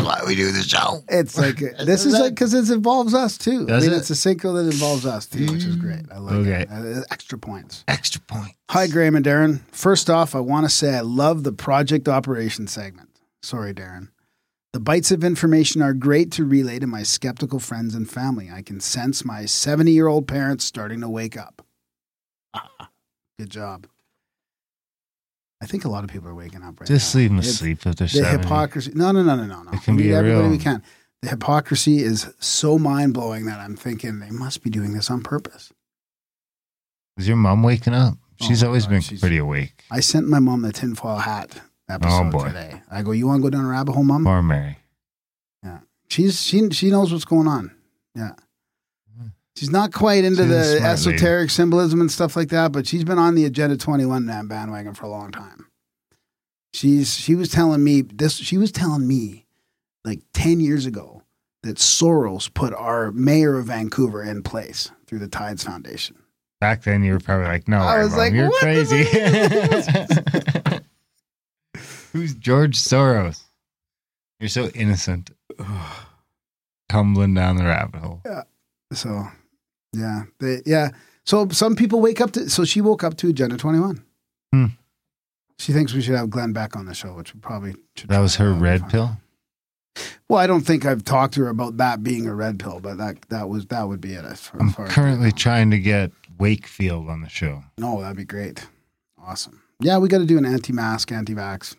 Why we do the show? It's like this is like because it involves us too. Does I mean, it? it's a synchro that involves us too, which is great. I like Okay. it. Uh, extra points. Extra point. Hi, Graham and Darren. First off, I want to say I love the project operation segment. Sorry, Darren. The bites of information are great to relay to my skeptical friends and family. I can sense my 70 year old parents starting to wake up. Ah. Good job. I think a lot of people are waking up right Just now. leave them It's- asleep if they're The 70. hypocrisy. No, no, no, no, no, no. It can We be everybody real- we can. The hypocrisy is so mind blowing that I'm thinking they must be doing this on purpose. Is your mom waking up? Oh she's Oh, always God, been she's- pretty awake. I sent my mom the tinfoil hat episode Oh, boy. today. I go, you want to go down a rabbit hole, mom? Poor Mary. Yeah. She's she she knows what's going on. Yeah. She's not quite into She's the smart lady. esoteric symbolism and stuff like that, but she's been on the Agenda 21 na- bandwagon for a long time. She's she was telling me this she was telling me like 10 years ago that Soros put our mayor of Vancouver in place through the Tides Foundation. Back then, you were probably like, "No, I was like, you're crazy." Who's George Soros? You're so innocent, tumbling down the rabbit hole. Yeah. So, yeah, they, yeah. So some people wake up to. So she woke up to Agenda Twenty One. Hmm. She thinks we should have Glenn back on the show, which we probably should. That was her red fun. pill. Well, I don't think I've talked to her about that being a red pill, but that that was that would be it. As far, I'm currently trying to get Wakefield on the show. No, that'd be great. Awesome. Yeah, we got to do an anti-mask, anti-vax.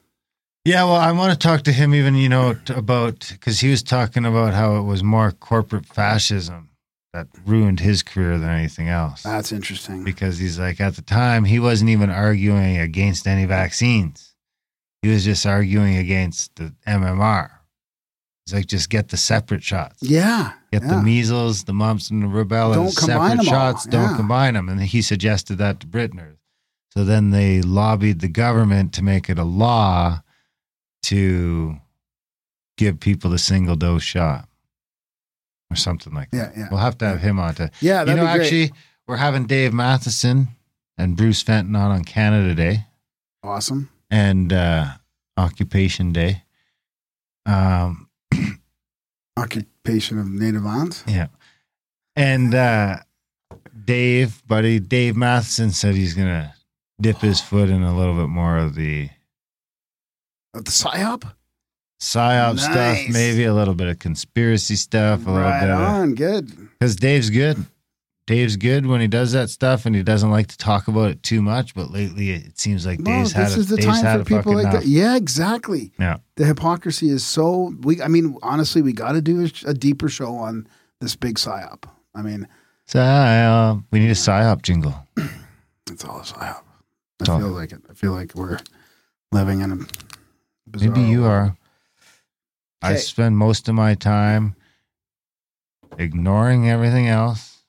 Yeah, well, I want to talk to him even, you know, about because he was talking about how it was more corporate fascism that ruined his career than anything else. That's interesting. because he's like, at the time, he wasn't even arguing against any vaccines. He was just arguing against the MMR. He's like, just get the separate shots. Yeah. Get yeah. the measles, the mumps, and the rubella Don't separate shots. Don't combine them. And he suggested that to Britner. So then they lobbied the government to make it a law to give people the single dose shot or something like that. Yeah, yeah. We'll have to have him on to. Yeah, you know, be great. actually, we're having Dave Matheson and Bruce Fenton on on Canada Day Awesome. and uh, Occupation Day. Um, Occupation of native lands. Yeah. And uh Dave, buddy, Dave Matheson said he's gonna dip his foot in a little bit more of the Uh, The psyop. psyop Nice. stuff, maybe a little bit of conspiracy stuff, a little Right bit of on. Good. because Dave's good. Dave's good when he does that stuff, and he doesn't like to talk about it too much. But lately, it seems like Well, Dave's had this a, is the Dave's time for people like that. Yeah, exactly. Yeah. The hypocrisy is so. We. I mean, honestly, we got to do a, a deeper show on this big psyop. I mean, Psyop. We need a psyop jingle. it's all a psyop. I feel like it. I feel like we're living in a. bizarre Maybe you are. I spend most of my time ignoring everything else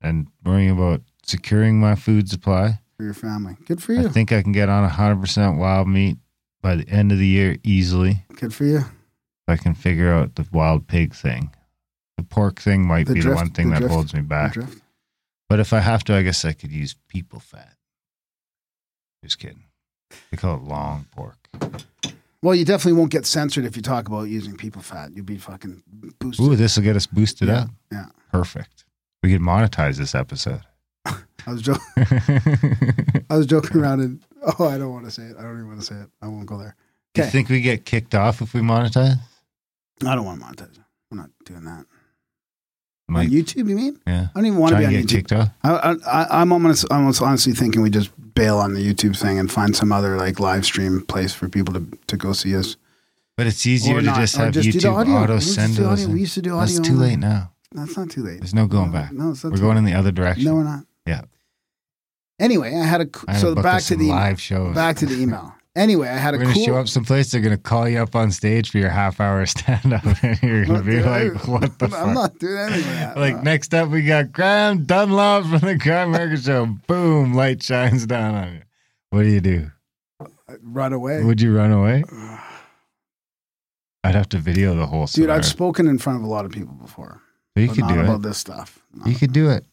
and worrying about securing my food supply. for your family. Good for you. I think I can get on 100% wild meat by the end of the year easily. Good for you. If I can figure out the wild pig thing. The pork thing might The be drift- the one thing the that drift- holds me back. But if I have to, I guess I could use people fat. Just kidding. They call it long pork. Well, you definitely won't get censored if you talk about using people fat. You'll be fucking boosted. Ooh, this will get us boosted Yeah, up. yeah. Perfect. We could monetize this episode. I was joking. I was joking around and oh, I don't want to say it. I don't even want to say it. I won't go there. Do you think we get kicked off if we monetize? I don't want to monetize. I'm not doing that. Might, on YouTube, you mean? yeah. I don't even want to be on YouTube. off. I, I, I'm almost, almost honestly thinking we just bail on the YouTube thing and find some other like live stream place for people to, to go see us. But it's easier to just have just YouTube auto send us. We used to do audio. That's too late now. That's not too late. There's no going No, back. No, it's not We're going late. in the other direction. No, we're not. Yeah. Anyway, I had a I so booked back to the live shows. back to the email. Anyway, I had We're a gonna cool. show up someplace. They're gonna call you up on stage for your half hour stand up, and you're gonna be like, it. "What the fuck? I'm fuck?" not doing anything. Like, that. Like next up, we got Graham Dunlop from the Grimerica Show. Boom! Light shines down on you. What do you do? run away, Would you run away? I'd have to video the whole. dude. scenario. I've spoken in front of a lot of people before. But you could not do about it. this stuff. No. You could do it.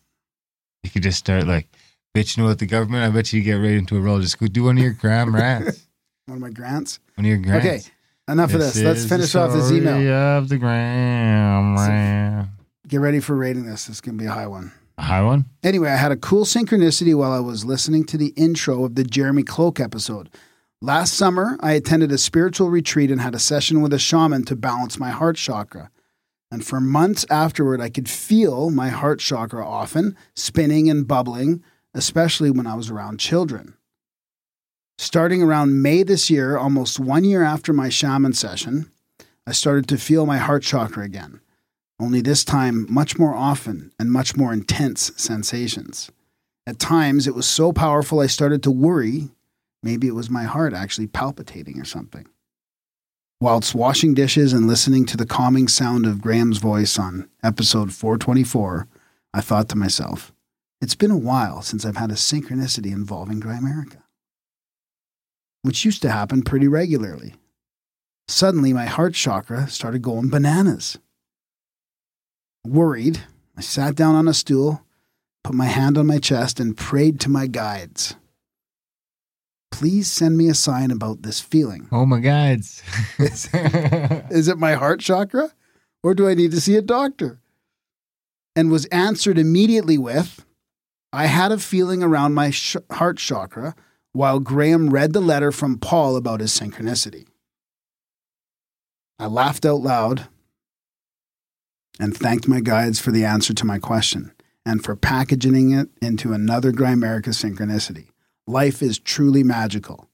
You could just start like bitching about the government. I bet you get right into a role. Just go do one of your Graham rants. One of my grants. One of your grants. Okay, enough of this. Let's finish off this email. Of the Graham rant. Get ready for rating this. This is gonna be a high one. A high one. Anyway, I had a cool synchronicity while I was listening to the intro of the Jeremy Cloak episode. Last summer, I attended a spiritual retreat and had a session with a shaman to balance my heart chakra. And for months afterward, I could feel my heart chakra often spinning and bubbling, especially when I was around children. Starting around May this year, almost one year after my shaman session, I started to feel my heart chakra again only this time much more often and much more intense sensations. At times, it was so powerful I started to worry maybe it was my heart actually palpitating or something. Whilst washing dishes and listening to the calming sound of Graham's voice on episode 424, I thought to myself, it's been a while since I've had a synchronicity involving Grimerica, which used to happen pretty regularly. Suddenly, my heart chakra started going bananas. Worried, I sat down on a stool, put my hand on my chest, and prayed to my guides. Please send me a sign about this feeling. Oh my guides. Is, is it my heart chakra? Or do I need to see a doctor? And was answered immediately with I had a feeling around my sh- heart chakra while Graham read the letter from Paul about his synchronicity. I laughed out loud and thanked my guides for the answer to my question and for packaging it into another Grimerica synchronicity. Life is truly magical.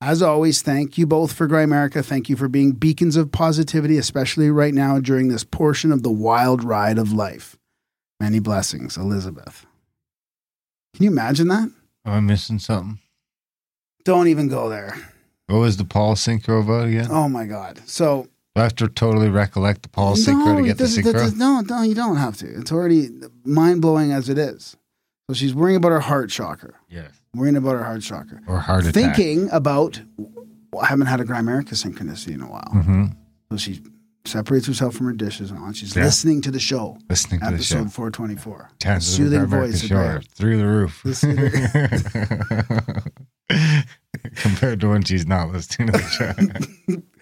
As always, thank you both for Grimerica. Thank you for being beacons of positivity, especially right now during this portion of the wild ride of life. Many blessings, Elizabeth. Can you imagine that? Am I missing something? Don't even go there. What was the Paul synchro vote again? Oh my God. So I have to totally recollect the Paul synchro to get the synchro. no, no, you don't have to. It's already mind blowing as it is. So she's worrying about her heart chakra. yes. Worrying about her heart chakra. Or heart attack. Thinking about, well, I haven't had a Grimerica synchronicity in a while. hmm So she separates herself from her dishes and. She's Yeah. listening to the show. Listening to the show. Episode 424. Chances Soothing voice. Adair. through the roof. Compared to when she's not listening to the show.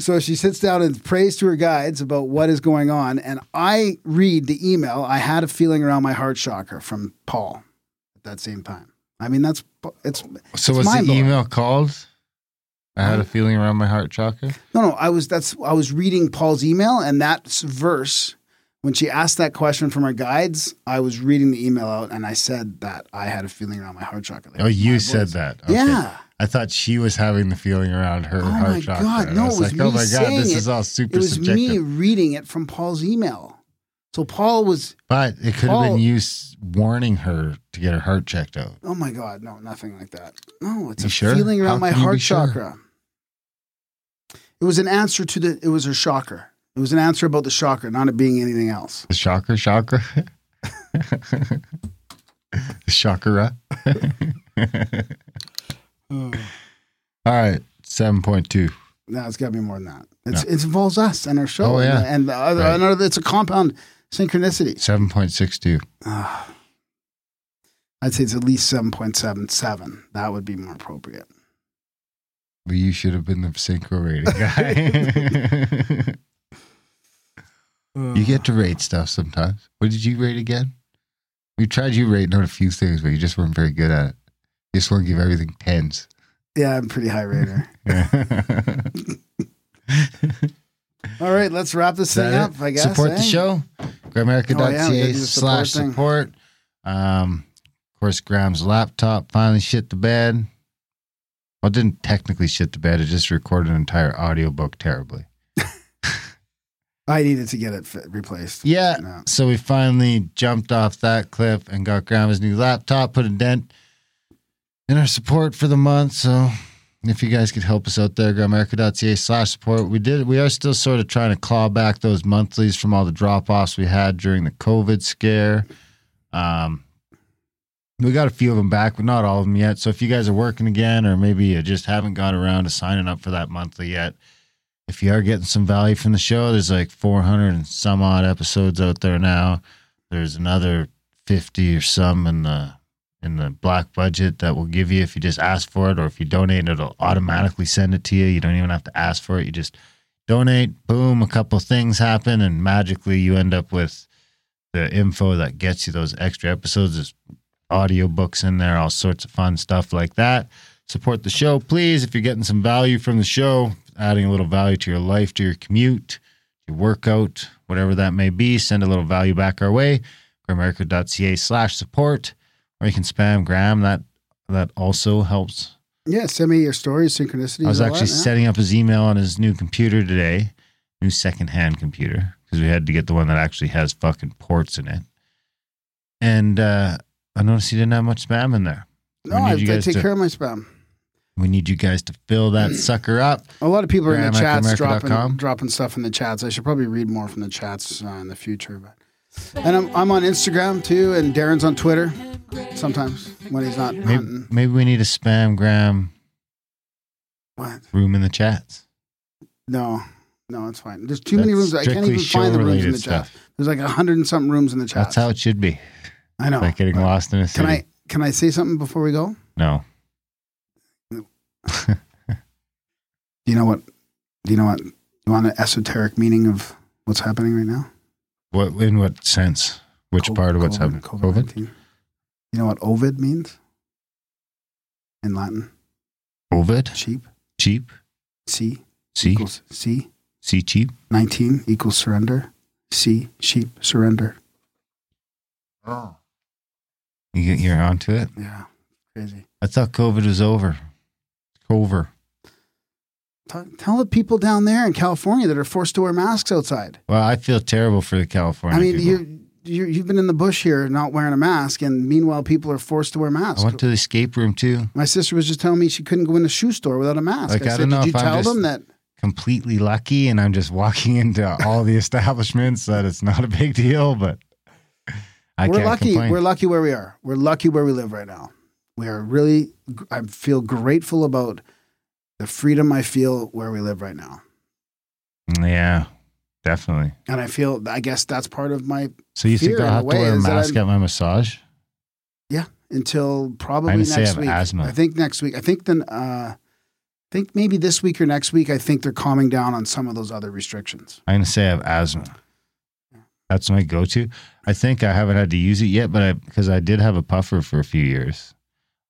So she sits down and prays to her guides about what is going on. And I read the email. I had a feeling around my heart chakra from Paul at that same time. I mean, that's it's so It's was the email called? I had a feeling around my heart chakra. no, no. I was that's I was reading Paul's email, and that verse when she asked that question from her guides, I was reading the email out, and I said that I had a feeling around my heart chakra. Like, Oh, you said voice. that. Okay. Yeah. I thought she was having the feeling around her Oh heart my chakra. God, no, I it was was like, oh my God, this saying is it. all super It was subjective. me reading it from Paul's email. So Paul was, But it could have been you warning her to get her heart checked out. oh my God, no, nothing like that. No, it's You a sure? feeling around How my heart chakra. sure? It was an answer to the, it was a shocker. It was an answer about the shocker, not it being anything else. The shocker, chakra. the chakra. All right, seven point two. No, it's got to be more than that. It's, It involves us and our show. Oh, yeah. And, and the other, Right. another, it's a compound synchronicity. Seven point six two. Ah. I'd say it's at least 7.77. That would be more appropriate. Well, you should have been the synchro rating guy. you get to rate stuff sometimes. What did you rate again? We tried you rating on a few things, but you just weren't very good at it. You just want to give everything tens. Yeah, I'm pretty high rater. All right, let's wrap this thing up, it? I guess. Support eh? the show. Grimerica.ca Oh, yeah, we gotta do the slash support support. Um, of course, Graham's laptop finally shit the bed. Well, it didn't technically shit the bed. It just recorded an entire audiobook terribly. I needed to get it fit, replaced. Yeah. No. So we finally jumped off that cliff and got Grandma's new laptop, put a dent in our support for the month. So if you guys could help us out there, grimerica.ca slash support. We did we are still sort of trying to claw back those monthlies from all the drop offs we had during the COVID scare. Um we got a few of them back, but not all of them yet. So if you guys are working again, or maybe you just haven't got around to signing up for that monthly yet, if you are getting some value from the show, there's like 400 and some odd episodes out there now. There's another 50 or some in the in the black budget that will give you if you just ask for it, or if you donate, it'll automatically send it to you. You don't even have to ask for it. You just donate. Boom, a couple things happen, and magically you end up with the info that gets you those extra episodes. There's audio books in there, all sorts of fun stuff like that. Support the show, please. If you're getting some value from the show, adding a little value to your life, to your commute, your workout, whatever that may be, send a little value back our way. Grimerica.ca slash support. Or you can spam Graham. That that also helps. Yeah, send me your stories, synchronicities. I was actually setting up his email on his new computer today, new secondhand computer, because we had to get the one that actually has fucking ports in it. And uh, I noticed you didn't have much spam in there. No, I, need you I take to- care of my spam. We need you guys to fill that sucker up. A lot of people are in the chats dropping, dropping stuff in the chats. I should probably read more from the chats uh, in the future. But and I'm I'm on Instagram too, and Darren's on Twitter sometimes when he's not Maybe, hunting. maybe we need a spam Graham What? room in the chats. No, no, it's fine. There's too many rooms. I can't even find the rooms in the chat. There's like a hundred and something rooms in the chat. That's how it should be. I know. Like getting lost in a city. Can I can I say something before we go? No. Do you know what? Do you know what? You want an esoteric meaning of what's happening right now? What in what sense? Which Co- part of what's COVID- happening? COVID? COVID-19. You know what Ovid means in Latin? Ovid? Cheap. Cheap? C C equals C. C cheap. 19 equals surrender. C sheep surrender. Oh. You get you're onto it. Yeah, crazy. I thought COVID was over. Over. Tell, tell the people down there in California that are forced to wear masks outside. Well, I feel terrible for the California. I mean, people. you're, you're, you've been in the bush here not wearing a mask, and meanwhile, people are forced to wear masks. I went to the escape room too. My sister was just telling me she couldn't go in a shoe store without a mask. Like, I said, don't know did you if I'm tell them that? Completely lucky, and I'm just walking into all the establishments that it's not a big deal, but I we're lucky. complain. We're lucky where we are. We're lucky where we live right now. We are really. I feel grateful about the freedom I feel where we live right now, yeah, definitely. and I feel. I guess that's part of my So you think I'll have to wear a mask at my massage? yeah until probably next say I have week. asthma. I think next week. I think then. Uh, I think maybe this week or next week. I think they're calming down on some of those other restrictions. I'm gonna say I have asthma. That's my go-to. I think I haven't had to use it yet, but I because I did have a puffer for a few years.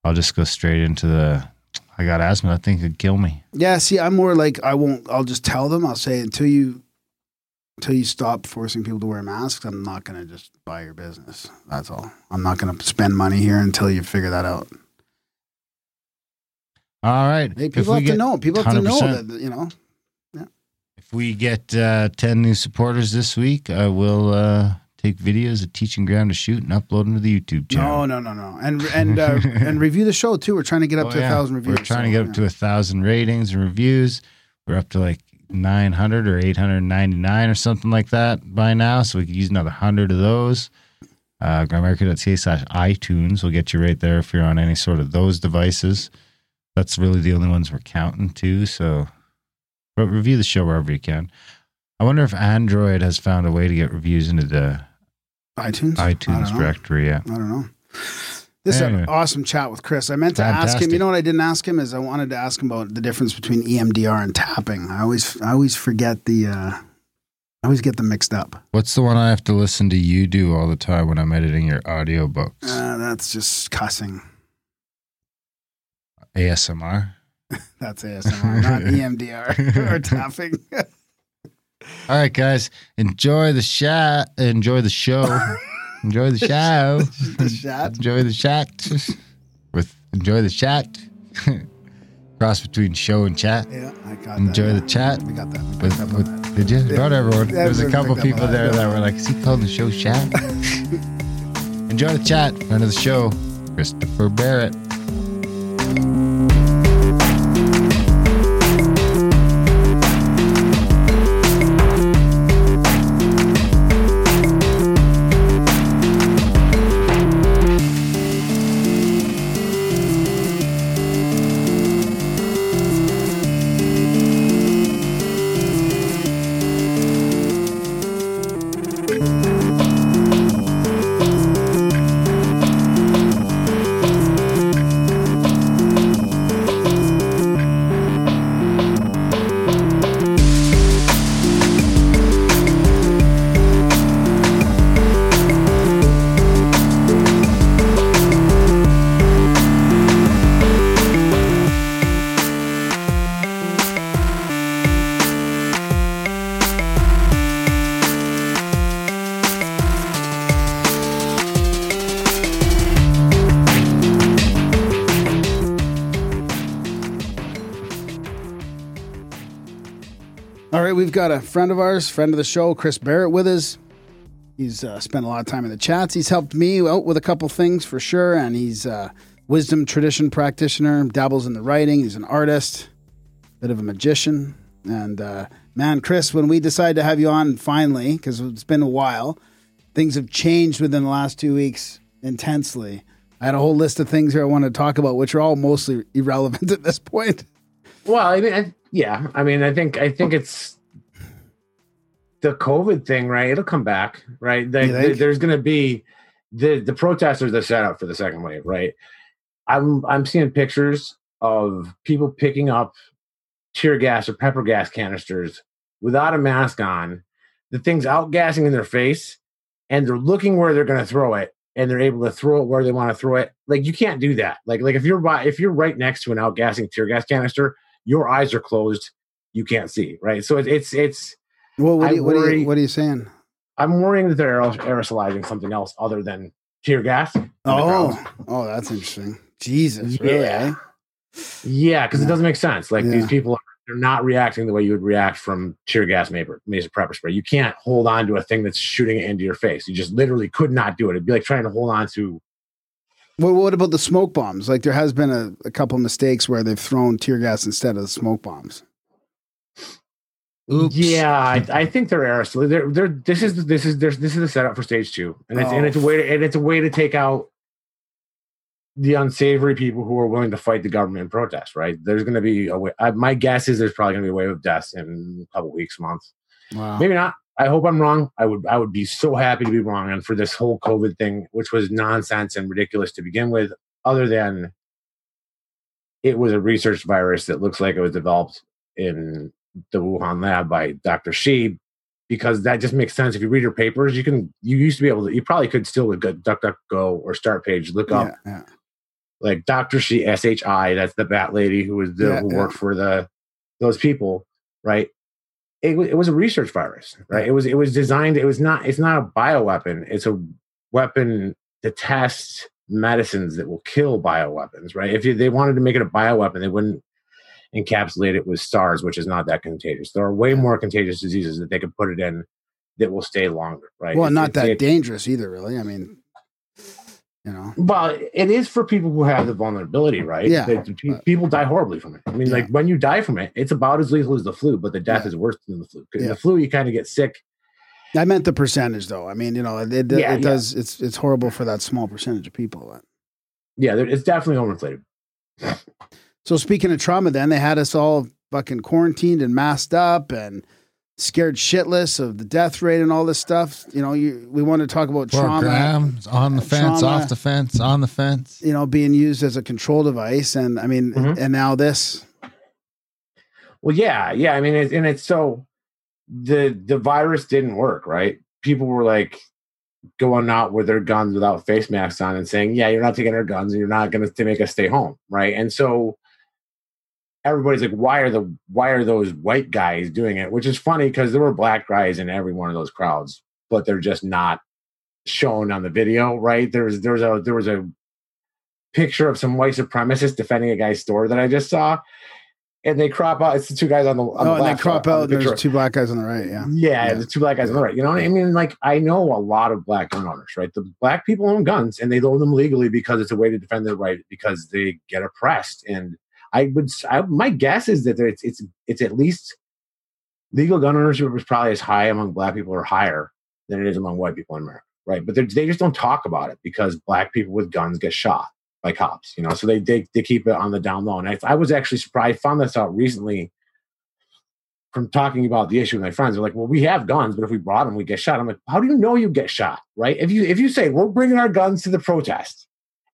I'll just go straight into the. I got asthma. I think it'd kill me. Yeah, see, I'm more like I won't. I'll just tell them. I'll say until you, until you stop forcing people to wear masks, I'm not going to just buy your business. That's all. I'm not going to spend money here until you figure that out. All right. Hey, people have to know. People have to know that you know. If we get uh, 10 new supporters this week, I will uh, take videos of teaching ground to shoot and upload them to the YouTube channel. No, no, no, no, and and uh, and review the show too. We're trying to get up Oh, to yeah. a thousand reviews. We're trying to so, get up to a thousand ratings and reviews. We're up to like 900 or 899 or something like that by now. So we could use another 100 of those. Uh, grimerica.ca slash iTunes will get you right there if you're on any sort of those devices. That's really the only ones we're counting too. So but review the show wherever you can. I wonder if Android has found a way to get reviews into the iTunes. iTunes directory. Yeah. I don't know. This is an awesome chat with Kris. I meant to ask him. You know what I didn't ask him is I wanted to ask him about the difference between EMDR and tapping. I always I always forget the. Uh, I always get them mixed up. What's the one I have to listen to you do all the time when I'm editing your audiobooks? Uh, that's just cussing. ASMR. That's ASMR, not EMDR or tapping. All right, guys, enjoy the chat. Enjoy the show. enjoy the show. the chat. enjoy the chat. With enjoy the chat. Cross between show and chat. Yeah, I got Enjoy that. the chat. We got that. We With, with, that. did you? Yeah. Not everyone. Yeah, There's a couple people there that. that were like, "Is he calling the show chat?" enjoy the chat. Friend of the show, Christopher Barrett. Got a friend of ours, friend of the show, Kris Barrett, with us. He's uh, spent a lot of time in the chats. He's helped me out with a couple things for sure, and he's a wisdom tradition practitioner. Dabbles in the writing. He's an artist, bit of a magician, and uh, man, Kris, when we decided to have you on finally, because it's been a while, things have changed within the last two weeks intensely. I had a whole list of things here I wanted to talk about, which are all mostly irrelevant at this point. Well, I mean, I, yeah. I mean, I think I think it's the COVID thing, right? It'll come back, right? You there's going to be the the protesters that set up for the second wave, right? I'm I'm seeing pictures of people picking up tear gas or pepper gas canisters without a mask on. The thing's outgassing in their face, and they're looking where they're going to throw it, and they're able to throw it where they want to throw it. Like you can't do that. Like like if you're by, if you're right next to an outgassing tear gas canister, your eyes are closed you can't see, right? So it, it's it's Well, what, are you, what, are you, what are you saying? I'm worrying that they're aerosolizing something else other than tear gas. in the crowds. Oh, oh, that's interesting. Jesus, really? Yeah. eh? Yeah, because Yeah. it doesn't make sense. Like Yeah. these people, they're not reacting the way you would react from tear gas maple, mesa pepper spray. You can't hold on to a thing that's shooting it into your face. You just literally could not do it. It'd be like trying to hold on to. Well, what about the smoke bombs? Like there has been a, a couple mistakes where they've thrown tear gas instead of the smoke bombs. Oops. Yeah, I, I think they're aerosol. They're, they're, this is this is there's, this is the setup for stage two, and it's and Oh. it's a oh. way to, and it's a way to take out the unsavory people who are willing to fight the government and protest. Right? There's going to be a way. I, my guess is there's probably going to be a wave of deaths in a couple weeks, months. Wow. maybe not. I hope I'm wrong. I would I would be so happy to be wrong. And for this whole COVID thing, which was nonsense and ridiculous to begin with, other than it was a research virus that looks like it was developed in the Wuhan lab by Dr. Shi, because that just makes sense. If you read your papers, you can you used to be able to you probably could still with Duck DuckDuckGo or Start Page look up Yeah, yeah. like Dr. Shi S H I, that's the bat lady who was the Yeah, who worked for the those people, right? It, it was a research virus, right? It was it was designed. It was not. It's not a bioweapon. It's a weapon to test medicines that will kill bioweapons, right? If you, they wanted to make it a bioweapon, they wouldn't encapsulate it with SARS, which is not that contagious. There are way more contagious diseases that they could put it in that will stay longer, right? Well, It's- not it's- that it- dangerous either, really. I mean, you know. Well, it is for people who have the vulnerability, right? Yeah. Pe- people die horribly from it. I mean, Yeah. like when you die from it, it's about as lethal as the flu, but the death Yeah. is worse than the flu. Yeah. The flu, you kind of get sick. I meant the percentage, though. I mean, you know, it, it, it does. It's it's horrible for that small percentage of people. But. Yeah, it's definitely overinflated. So speaking of trauma, then they had us all fucking quarantined and masked up and scared shitless of the death rate and all this stuff. You know, you, we want to talk about Four trauma. grams on the fence, Trauma. off the fence, on the fence. You know, being used as a control device, and I mean, Mhm. and now this. Well, yeah, yeah. I mean, it's, and it's so the the virus didn't work, right? People were like going out with their guns without face masks on and saying, "Yeah, you're not taking our guns, and you're not going to make us stay home," right? And so everybody's like, "Why are the why are those white guys doing it?" Which is funny because there were black guys in every one of those crowds, but they're just not shown on the video, right? There's there's a there was a picture of some white supremacists defending a guy's store that I just saw, and they crop out. It's the two guys on the on Oh, the and they crop the out, and there's two black guys on the right. Yeah. Yeah, Yeah. the two black guys on the right. You know what I mean? Like I know a lot of black gun owners, right? The black people own guns and they own them legally because it's a way to defend their right because they get oppressed. And I would, I, my guess is that it's it's it's at least legal gun ownership is probably as high among black people or higher than it is among white people in America, right? But they just don't talk about it because black people with guns get shot by cops, you know. So they they, they keep it on the down low. And I, I was actually surprised. I found this out recently from talking about the issue with my friends. They're like, "Well, we have guns, but if we brought them, we get shot." I'm like, "How do you know you get shot?" Right? If you if you say we're bringing our guns to the protest,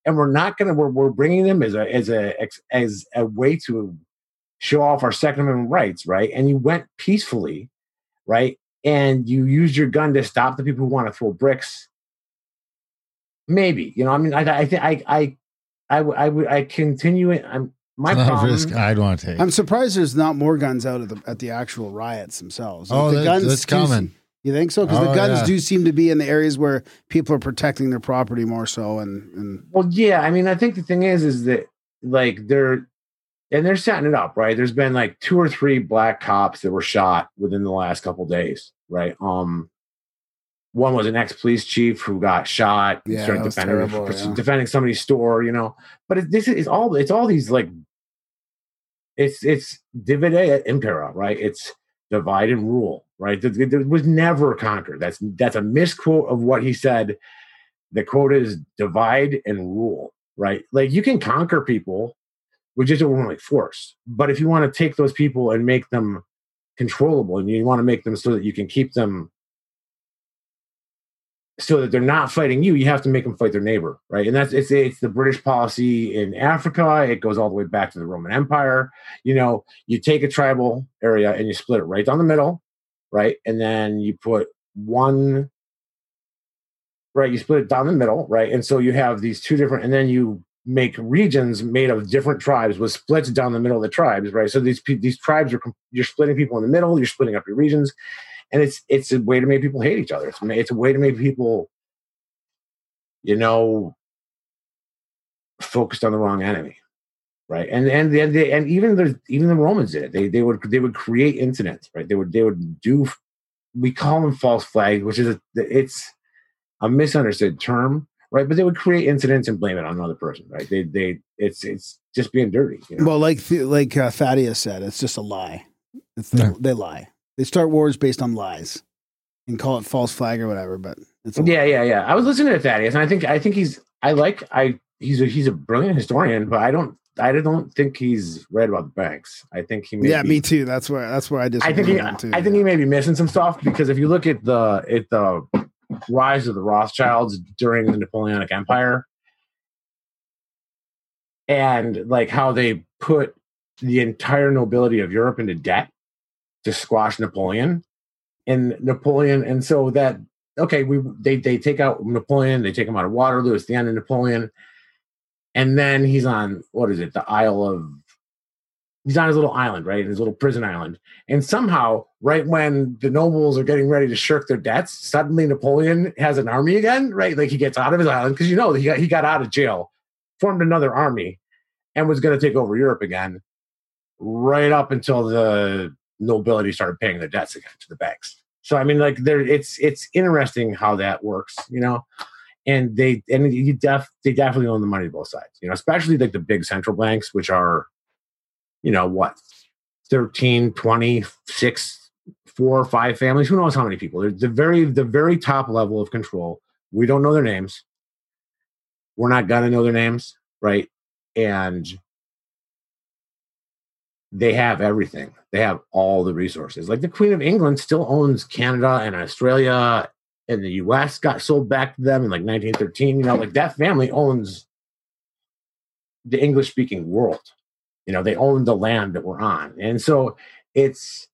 and we're not gonna we're, we're bringing them as a as a as a way to show off our Second Amendment rights, right? And you went peacefully, right? And you used your gun to stop the people who want to throw bricks. Maybe you know. I mean, I I think I I I would I would I continue it. I'm my It's not a problem. risk I'd want to take. I'm surprised there's not more guns out at the at the actual riots themselves. oh, the that- guns that's coming. You think so? Because the Oh, guns yeah. do seem to be in the areas where people are protecting their property more so, and and Well, yeah. I mean, I think the thing is, is that like they're and they're setting it up, right? There's been like two or three black cops that were shot within the last couple days, right? Um, one was an ex-police chief who got shot, Yeah, started defending terrible, yeah. defending somebody's store, you know. But it, this is all it's all these like it's it's divide et impera, right? It's divide and rule, right? There was never conquer. That's that's a misquote of what he said. The quote is divide and rule, right? Like you can conquer people with just overwhelming force, but if you want to take those people and make them controllable, and you want to make them so that you can keep them so that they're not fighting you, you have to make them fight their neighbor, right? And that's it's it's the British policy in Africa. It goes all the way back to the Roman Empire. You know, you take a tribal area and you split it right down the middle, right? And then you put one right, you split it down the middle, right? And so you have these two different, and then you make regions made of different tribes with splits down the middle of the tribes, right? So these these tribes are you're splitting people in the middle, you're splitting up your regions, and it's it's a way to make people hate each other. It's it's a way to make people, you know, focused on the wrong enemy, right? And and and, they, and even the even the Romans did it. They they would they would create incidents, right? They would they would do. We call them false flags, which is a it's a misunderstood term, right? But they would create incidents and blame it on another person, right? They they it's it's just being dirty. You know? Well, like like uh, Thaddeus said, it's just a lie. It's they, Yeah. they lie. They start wars based on lies, and call it false flag or whatever. But yeah, yeah, yeah. I was listening to Thaddeus, and I think I think he's I like I he's a he's a brilliant historian, but I don't I don't think he's right about the banks. I think he may yeah, be- me too. That's where that's where I disagree. I think he, too. I think he may be missing some stuff because if you look at the at the rise of the Rothschilds during the Napoleonic Empire and like how they put the entire nobility of Europe into debt to squash Napoleon. And Napoleon and so that okay we they they take out Napoleon they take him out of Waterloo it's the end of Napoleon. And then he's on what is it the Isle of he's on his little island right his little prison island. And somehow, right when the nobles are getting ready to shirk their debts, suddenly Napoleon has an army again, right? Like he gets out of his island because you know he got, he got out of jail, formed another army, and was going to take over Europe again, right up until the nobility started paying their debts again to the banks. So I mean, like there, it's it's interesting how that works, you know. And they and you def they definitely own the money both sides, you know, especially like the big central banks, which are, you know, what 13 20 6 4 or 5 families? Who knows how many people? They're the very the very top level of control. We don't know their names. We're not gonna know their names right? And they have everything. They have all the resources. Like the queen of england still owns canada and australia and the us got sold back to them in like 1913 you know like that family owns the english speaking world. You know they own the land that we're on. And so it's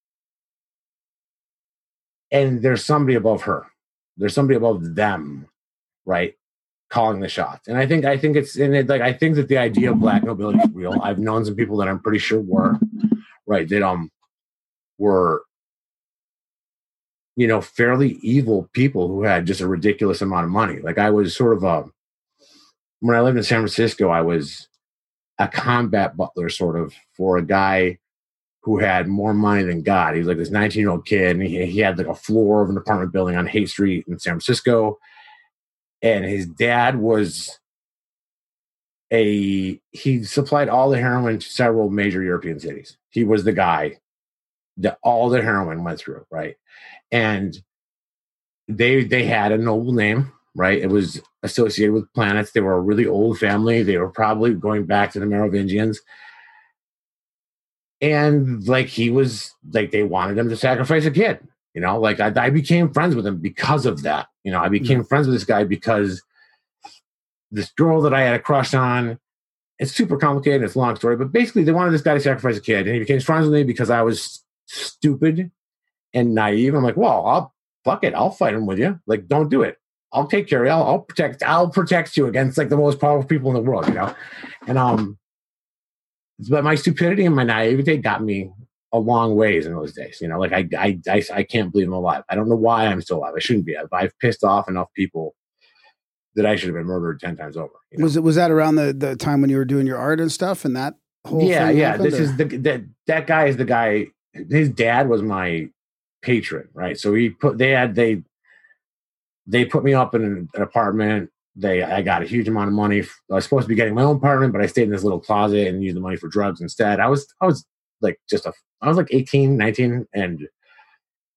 and there's somebody above her. There's somebody above them right calling the shots and i think i think it's and it, like i think that the idea of black nobility is real i've known some people that i'm pretty sure were right that um were you know fairly evil people who had just a ridiculous amount of money like i was sort of a when i lived in san francisco i was a combat butler sort of for a guy who had more money than God. He was like this 19 year old kid, and he, he had like a floor of an apartment building on Hayes Street in San Francisco. And his dad was a he supplied all the heroin to several major European cities. He was the guy that all the heroin went through, right? And they they had a noble name, right? It was associated with planets. They were a really old family. They were probably going back to the Merovingians. And like he was like they wanted him to sacrifice a kid, you know, like I, I became friends with him because of that. You know, I became friends with this guy because this girl that I had a crush on. It's super complicated. It's a long story, but basically they wanted this guy to sacrifice a kid, and he became friends with me because I was stupid and naive. I'm like, well, I'll fuck it. I'll fight him with you. Like, don't do it. I'll take care of you. I'll, I'll protect. I'll protect you against like the most powerful people in the world. You know, and um, but my stupidity and my naivete got me a long ways in those days. You know, like I, I, I, I can't believe I'm alive. I don't know why I'm still alive. I shouldn't be. I've, I've pissed off enough people that I should have been murdered ten times over. you know? Was it was that around the, the time when you were doing your art and stuff and that whole yeah, thing yeah. happened, This or- is the that that guy is the guy. His dad was my patron, right? So he put they had they they put me up in an, an apartment. They I got a huge amount of money. I was supposed to be getting my own apartment, but I stayed in this little closet and used the money for drugs instead. I was I was like just a I was like 18, 19 and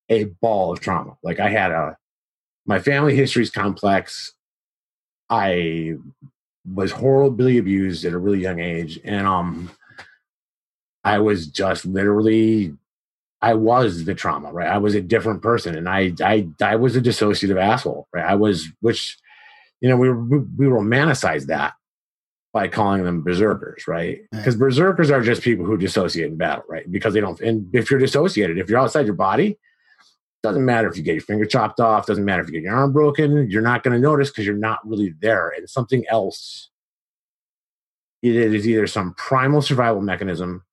a ball of trauma. Like I had a my family history is complex. I was horribly abused at a really young age and um I was just literally I was the trauma, right? I was a different person and I I I was a dissociative asshole, right? I was which you know we we, we romanticize that by calling them berserkers, right? Because berserkers are just people who dissociate in battle, right? Because they don't and if you're dissociated, if you're outside your body, doesn't matter if you get your finger chopped off, doesn't matter if you get your arm broken, you're not going to notice because you're not really there and something else it is either some primal survival mechanism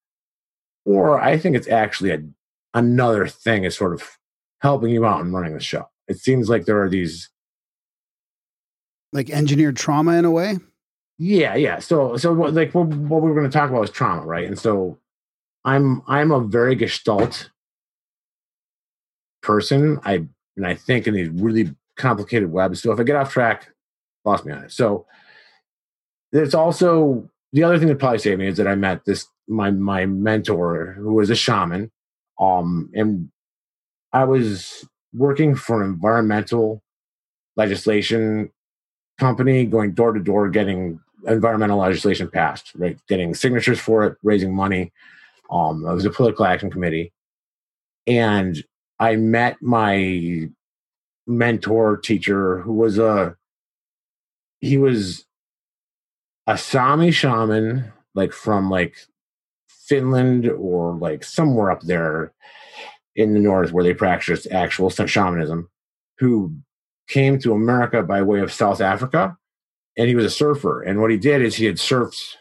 or I think it's actually a, another thing is sort of helping you out and running the show. It seems like there are these Like engineered trauma in a way. Yeah, yeah. So, so what, like what, what we were going to talk about is trauma, right? And so, I'm I'm a very gestalt person. I and I think in these really complicated webs. So if I get off track, lost me on it. So it's also the other thing that probably saved me is that I met this my my mentor who was a shaman, um, and I was working for an environmental legislation company, going door to door, getting environmental legislation passed, right? Getting signatures for it, raising money. Um, it was a political action committee, and I met my mentor teacher who was a he was a Sami shaman, like from like Finland or like somewhere up there in the north where they practiced actual shamanism, who came to America by way of South Africa, and he was a surfer. And what he did is he had surfed.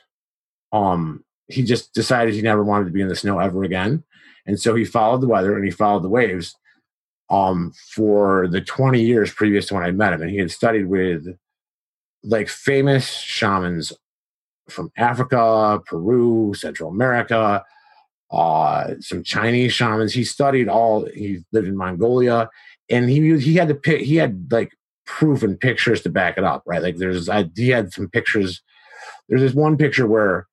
Um, he just decided he never wanted to be in the snow ever again, and so he followed the weather and he followed the waves. Um, for the 20 years previous to when I met him, and he had studied with like famous shamans from Africa, Peru, Central America, uh, some Chinese shamans. He studied all. He lived in Mongolia, and he he had to pick. He had like proof and pictures to back it up, right? Like there's I, he had some pictures. There's this one picture where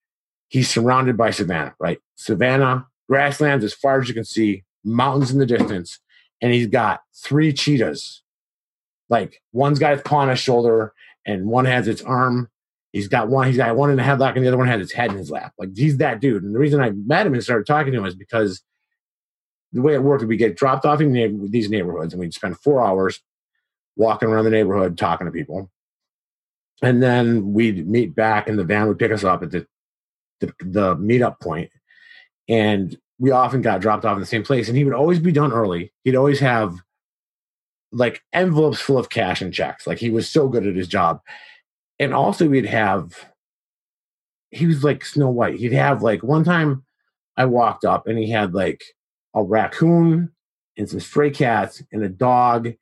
he's surrounded by savannah, right? Savannah, grasslands as far as you can see, mountains in the distance, and he's got three cheetahs. Like one's got its paw on his shoulder, and one has its arm. He's got one. He's got one in the headlock, and the other one has its head in his lap. Like he's that dude. And the reason I met him and started talking to him is because the way it worked, we get dropped off in these neighborhoods, and we'd spend four hours walking around the neighborhood talking to people, and then we'd meet back, and the van would pick us up at the the, the meetup point, and we often got dropped off in the same place. And he would always be done early. He'd always have like envelopes full of cash and checks. Like he was so good at his job. And also we'd have he was like Snow White. He'd have like one time I walked up and he had like a raccoon and some stray cats and a dog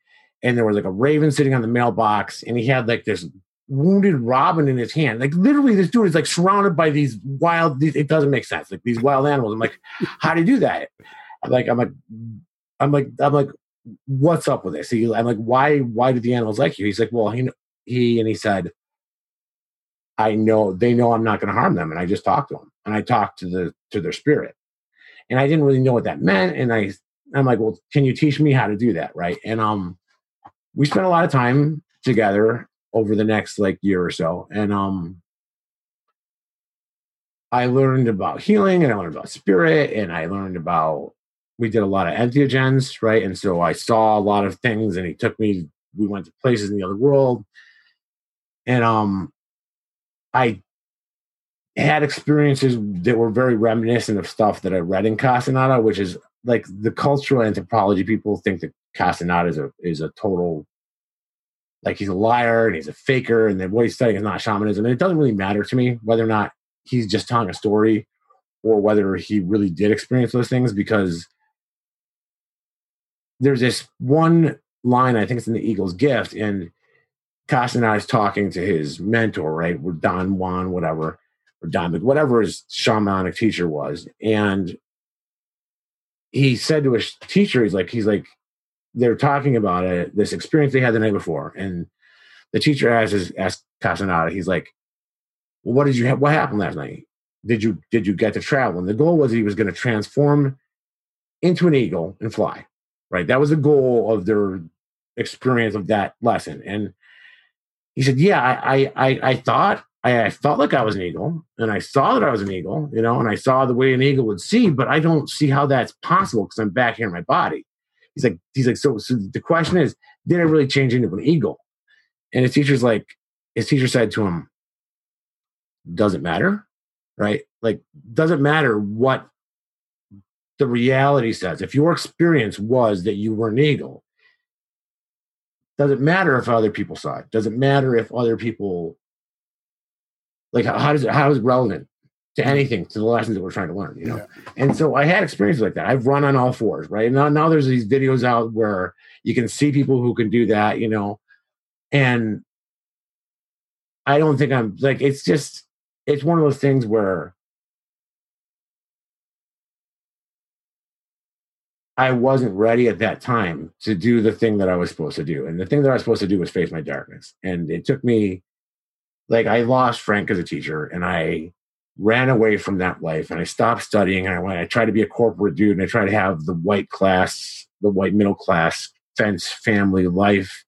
and there was like a raven sitting on the mailbox and he had like this wounded robin in his hand. Like literally this dude is like surrounded by these wild these, it doesn't make sense. Like these wild animals. I'm like, how do you do that? Like, I'm like, I'm like, I'm like, what's up with this? He, I'm like, why, why do the animals like you? He's like, well, he, he, and he said, I know they know I'm not going to harm them, and I just talked to them, and I talked to the to their spirit, and I didn't really know what that meant, and I, I'm like, well, can you teach me how to do that, right? And um, we spent a lot of time together over the next like year or so, and um, I learned about healing, and I learned about spirit, and I learned about we did a lot of entheogens, right? And so I saw a lot of things, and he took me. We went to places in the other world, and um, I had experiences that were very reminiscent of stuff that I read in Castaneda, which is like the cultural anthropology people think that Castaneda is a is a total like he's a liar and he's a faker and what he's studying is not shamanism. And it doesn't really matter to me whether or not he's just telling a story or whether he really did experience those things because there's this one line, I think it's in the Eagle's gift, and Castaneda is talking to his mentor, right? Or Don Juan, whatever, or Don, whatever his shamanic teacher was. And he said to his teacher, he's like, he's like, they're talking about it, this experience they had the night before. And the teacher asked, his, asked Castaneda, he's like, well, what did you have? What happened last night? Did you, did you get to travel? And the goal was he was going to transform into an eagle and fly, right? That was the goal of their experience of that lesson. And he said, yeah, I, I, I thought I, I felt like I was an eagle and I saw that I was an eagle, you know, and I saw the way an eagle would see, but I don't see how that's possible because I'm back here in my body. He's like, he's like, so, so the question is, did I really change into an eagle? And his teacher's like, his teacher said to him, doesn't matter, right? Like, doesn't matter what the reality says. If your experience was that you were an eagle, doesn't matter if other people saw it. Doesn't matter if other people like how, how does it how is it relevant to anything to the lessons that we're trying to learn you know Yeah. and so i had experiences like that i've run on all fours right now now there's these videos out where you can see people who can do that you know and i don't think i'm like it's just it's one of those things where I wasn't ready at that time to do the thing that I was supposed to do. And the thing that I was supposed to do was face my darkness. And it took me, like, I lost Frank as a teacher and I ran away from that life and I stopped studying. And I went, I tried to be a corporate dude and I tried to have the white class, the white middle class fence family life.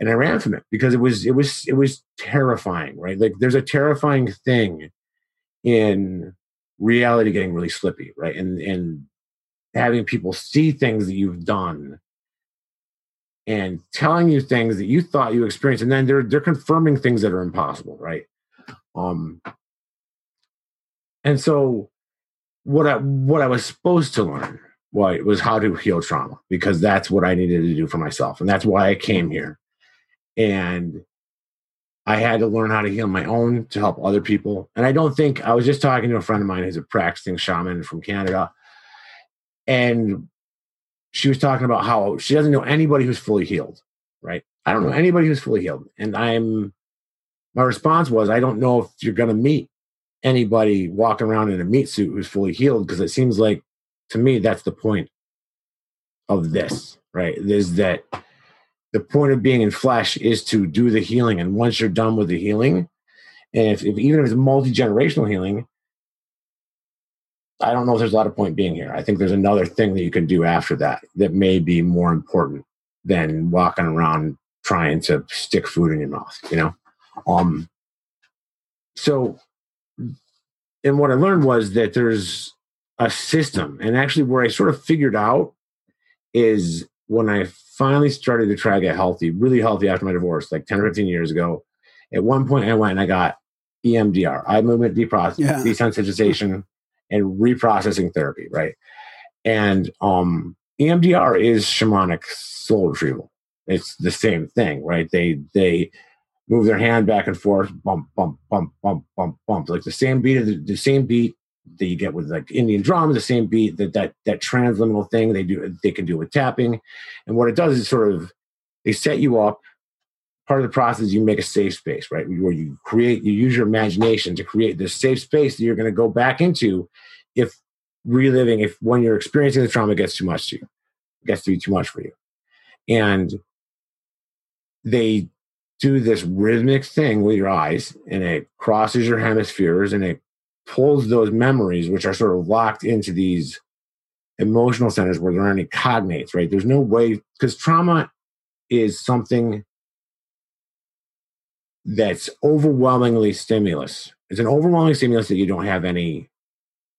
And I ran from it because it was, it was, it was terrifying, right? Like, there's a terrifying thing in reality getting really slippy, right? And, and, having people see things that you've done and telling you things that you thought you experienced and then they're they're confirming things that are impossible right um and so what i what i was supposed to learn was, was how to heal trauma because that's what i needed to do for myself and that's why i came here. And i had to learn how to heal my own to help other people. And i don't think i was just talking to a friend of mine who's a practicing shaman from canada and she was talking about how she doesn't know anybody who's fully healed right? I don't know anybody who's fully healed. And i'm my response was i don't know if you're going to meet anybody walking around in a meat suit who's fully healed because it seems like to me that's the point of this right is that the point of being in flesh is to do the healing and once you're done with the healing and if, if even if it's multi-generational healing I don't know if there's a lot of point being here. I think there's another thing that you can do after that that may be more important than walking around trying to stick food in your mouth, you know? Um so and what I learned was that there's a system and actually where I sort of figured out is when I finally started to try to get healthy, really healthy after my divorce, like 10 or 15 years ago. At one point I went and I got EMDR, eye movement deprocess, Yeah. desensitization and reprocessing therapy, right? And um EMDR is shamanic soul retrieval. It's the same thing, right? They they move their hand back and forth, bump, bump, bump, bump, bump, bump, like the same beat of the, the same beat that you get with like Indian drums, the same beat that that that transliminal thing they do they can do with tapping. And what it does is sort of they set you up. Part of the process you make a safe space, right? Where you create, you use your imagination to create this safe space that you're going to go back into if reliving, if when you're experiencing the trauma gets too much to you, gets to be too much for you. And they do this rhythmic thing with your eyes and it crosses your hemispheres and it pulls those memories, which are sort of locked into these emotional centers where there aren't any cognates, right? There's no way, because trauma is something that's overwhelmingly stimulus. It's an overwhelming stimulus that you don't have any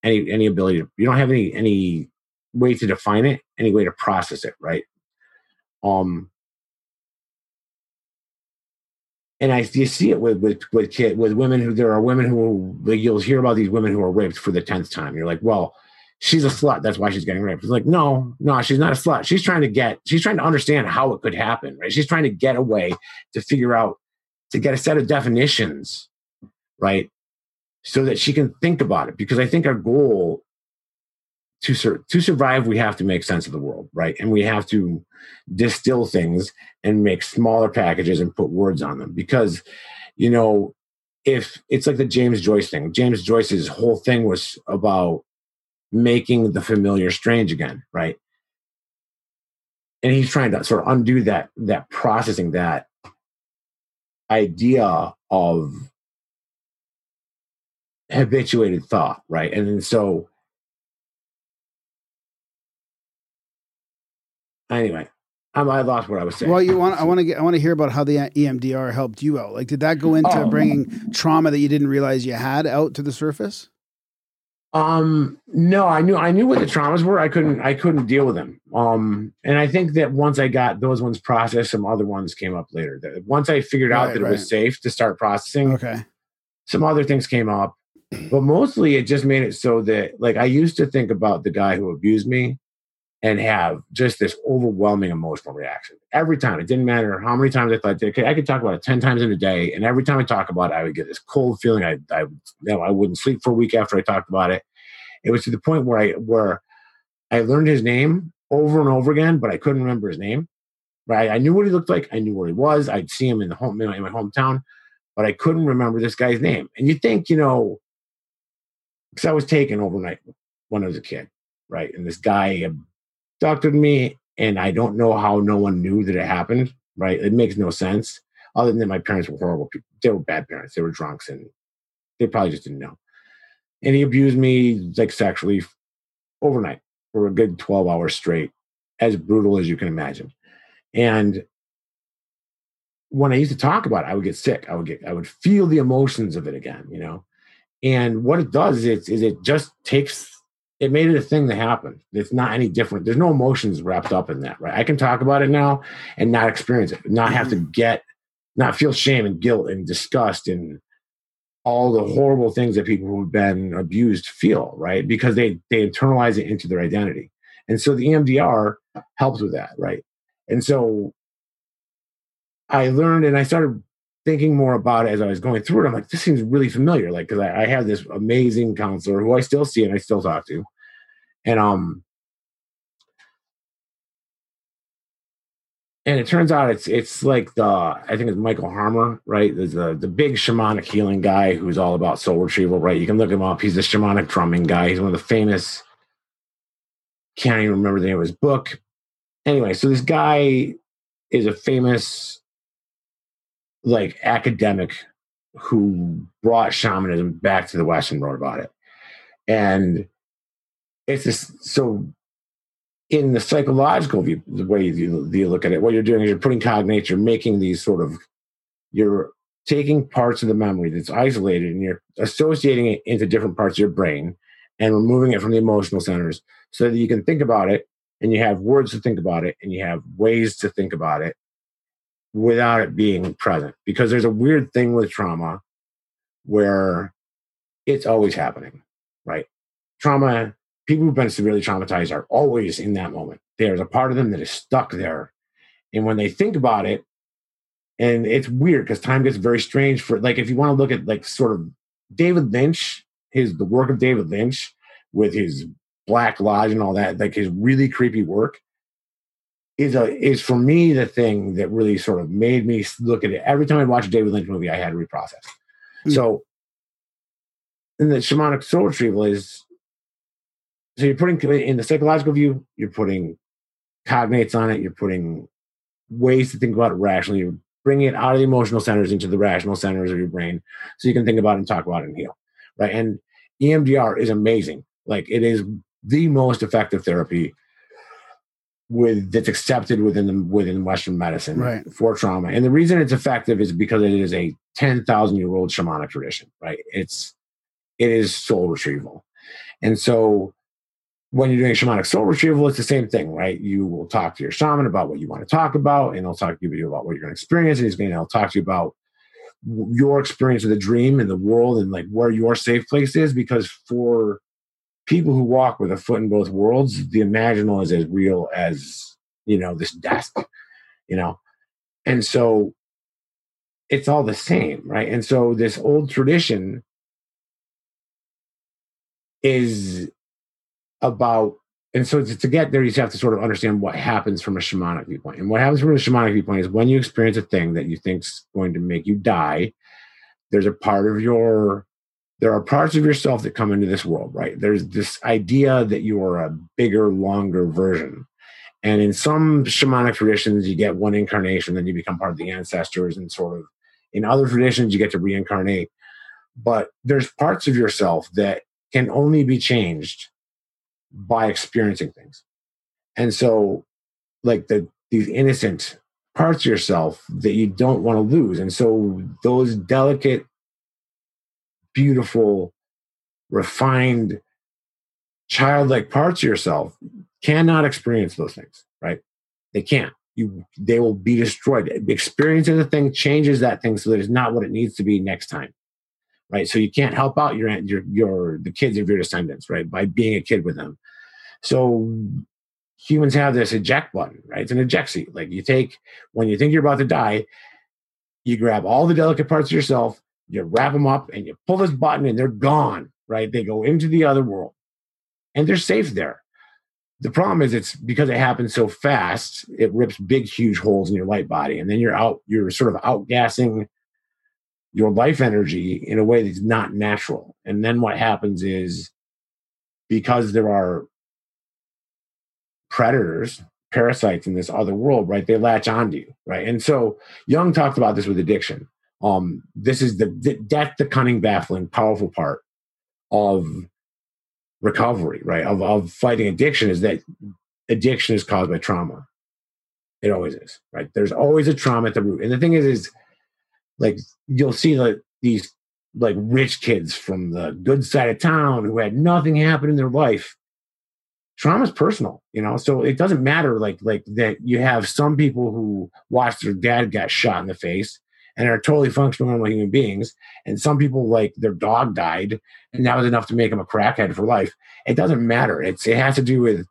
any any ability to you don't have any any way to define it, any way to process it, right? Um and I you see it with with with kid with women who there are women who like you'll hear about these women who are raped for the tenth time. You're like, well, she's a slut. That's why she's getting raped. It's like, no, no, she's not a slut. She's trying to get, she's trying to understand how it could happen, right? She's trying to get a way to figure out, to get a set of definitions, right? So that she can think about it. Because I think our goal to sur- to survive, we have to make sense of the world, right? And we have to distill things and make smaller packages and put words on them. Because, you know, if it's like the James Joyce thing, James Joyce's whole thing was about making the familiar strange again, right? And he's trying to sort of undo that that processing that idea of habituated thought, right? And so anyway, I'm, I lost what I was saying. Well, you want I want to get I want to hear about how the EMDR helped you out. Like, did that go into Oh. bringing trauma that you didn't realize you had out to the surface? Um, no, I knew I knew what the traumas were. I couldn't I couldn't deal with them. Um, and I think that once I got those ones processed, some other ones came up later. That once I figured out Right, that it was safe to start processing, Okay. some other things came up. But mostly it just made it so that like I used to think about the guy who abused me and have just this overwhelming emotional reaction every time. It didn't matter how many times I thought, okay, I could talk about it 10 times in a day. And every time I talk about it, I would get this cold feeling. I, I, you know, I wouldn't sleep for a week after I talked about it. It was to the point where I, where I learned his name over and over again, but I couldn't remember his name. Right. I knew what he looked like. I knew where he was. I'd see him in the home, in my, in my hometown, but I couldn't remember this guy's name. And you think, you know, because I was taken overnight when I was a kid, right? And this guy abducted me, and I don't know how no one knew that it happened, right? It makes no sense, other than that, my parents were horrible people. They were bad parents. They were drunks, and they probably just didn't know. And he abused me like sexually overnight for a good 12 hours straight, as brutal as you can imagine. And when I used to talk about it, I would get sick. I would get, I would feel the emotions of it again, you know. And what it does is, is it just takes it made it a thing that happened. It's not any different. There's no emotions wrapped up in that, right? I can talk about it now and not experience it, not have to mm-hmm. get, not feel shame and guilt and disgust and all the horrible things that people who've been abused feel, right? Because they they internalize it into their identity. And so the EMDR helps with that, right? And so I learned and I started thinking more about it as I was going through it, I'm like, this seems really familiar. Like, because I, I have this amazing counselor who I still see and I still talk to, and um, and it turns out it's it's like the I think it's Michael Harner, right? There's the the big shamanic healing guy who's all about soul retrieval, right? You can look him up. He's a shamanic drumming guy. He's one of the famous. Can't even remember the name of his book. Anyway, so this guy is a famous like academic who brought shamanism back to the West and wrote about it. And it's just so in the psychological view, the way you, you look at it, what you're doing is you're putting cognates, you're making these sort of, you're taking parts of the memory that's isolated and you're associating it into different parts of your brain and removing it from the emotional centers so that you can think about it and you have words to think about it and you have ways to think about it without it being present because there's a weird thing with trauma where it's always happening, right? Trauma, people who've been severely traumatized are always in that moment. There's a part of them that is stuck there. And when they think about it, and it's weird because time gets very strange for like if you want to look at like sort of David Lynch, his the work of David Lynch with his Black Lodge and all that, like his really creepy work is a is for me the thing that really sort of made me look at it. Every time I watch a David Lynch movie, I had to reprocess. Mm. So, in the shamanic soul retrieval is so you're putting in the psychological view, you're putting cognates on it, you're putting ways to think about it rationally, you're bringing it out of the emotional centers into the rational centers of your brain, so you can think about it and talk about it and heal, right? And EMDR is amazing. Like it is the most effective therapy with that's accepted within the within Western medicine Right. for trauma. And the reason it's effective is because it is a ten thousand year old shamanic tradition, right? It's it is soul retrieval, and so when you're doing shamanic soul retrieval, it's the same thing, right? You will talk to your shaman about what you want to talk about, and he'll talk to you about what you're going to experience, and he's going to talk to you about your experience of the dream and the world and like where your safe place is because for people who walk with a foot in both worlds, the imaginal is as real as, you know, this desk, you know. And so it's all the same, right? And so this old tradition is about and so to, to get there you have to sort of understand what happens from a shamanic viewpoint and what happens from a shamanic viewpoint is when you experience a thing that you think's going to make you die there's a part of your there are parts of yourself that come into this world, right? There's this idea that you are a bigger, longer version. And in some shamanic traditions, you get one incarnation, then you become part of the ancestors, and sort of in other traditions, you get to reincarnate. But there's parts of yourself that can only be changed by experiencing things. And so, like the these innocent parts of yourself that you don't want to lose. And so those delicate beautiful, refined, childlike parts of yourself cannot experience those things, right? They can't. You, they will be destroyed. Experiencing the thing changes that thing so that it's not what it needs to be next time, right? So you can't help out your your your the kids of your descendants, right, by being a kid with them. So humans have this eject button, right? It's an eject seat. Like you take when you think you're about to die, you grab all the delicate parts of yourself, you wrap them up, and you pull this button, and they're gone, right? They go into the other world, and they're safe there. The problem is it's because it happens so fast, it rips big, huge holes in your light body, and then you're out, you're sort of outgassing your life energy in a way that's not natural. And then what happens is because there are predators, parasites in this other world, right? They latch onto you, right? And so Jung talked about this with addiction. Um, this is the, that's the cunning, baffling, powerful part of recovery, right? Of of fighting addiction is that addiction is caused by trauma. It always is, right? There's always a trauma at the root. And the thing is, is like you'll see like these like rich kids from the good side of town who had nothing happen in their life trauma is personal you know so it doesn't matter like like that you have some people who watched their dad get shot in the face and are totally functional normal human beings and some people like their dog died and that was enough to make them a crackhead for life it doesn't matter. It's it has to do with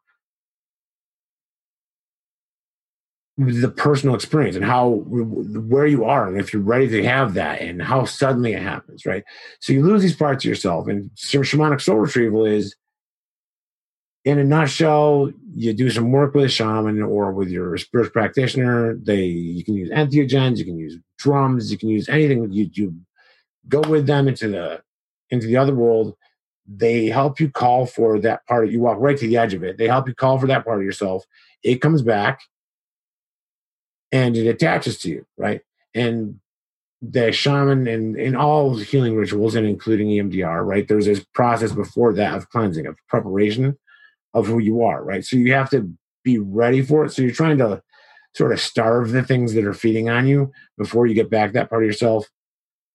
the personal experience and how where you are and if you're ready to have that and how suddenly it happens right? So you lose these parts of yourself and shamanic soul retrieval is in a nutshell you do some work with a shaman or with your spiritual practitioner. They you can use entheogens you can use drums you can use anything you, you go with them into the into the other world. They help you call for that part of you walk right to the edge of it. They help you call for that part of yourself. It comes back and it attaches to you, right? And the shaman and in all healing rituals and including EMDR, right? There's this process before that of cleansing, of preparation of who you are, right? So you have to be ready for it. So you're trying to sort of starve the things that are feeding on you before you get back that part of yourself.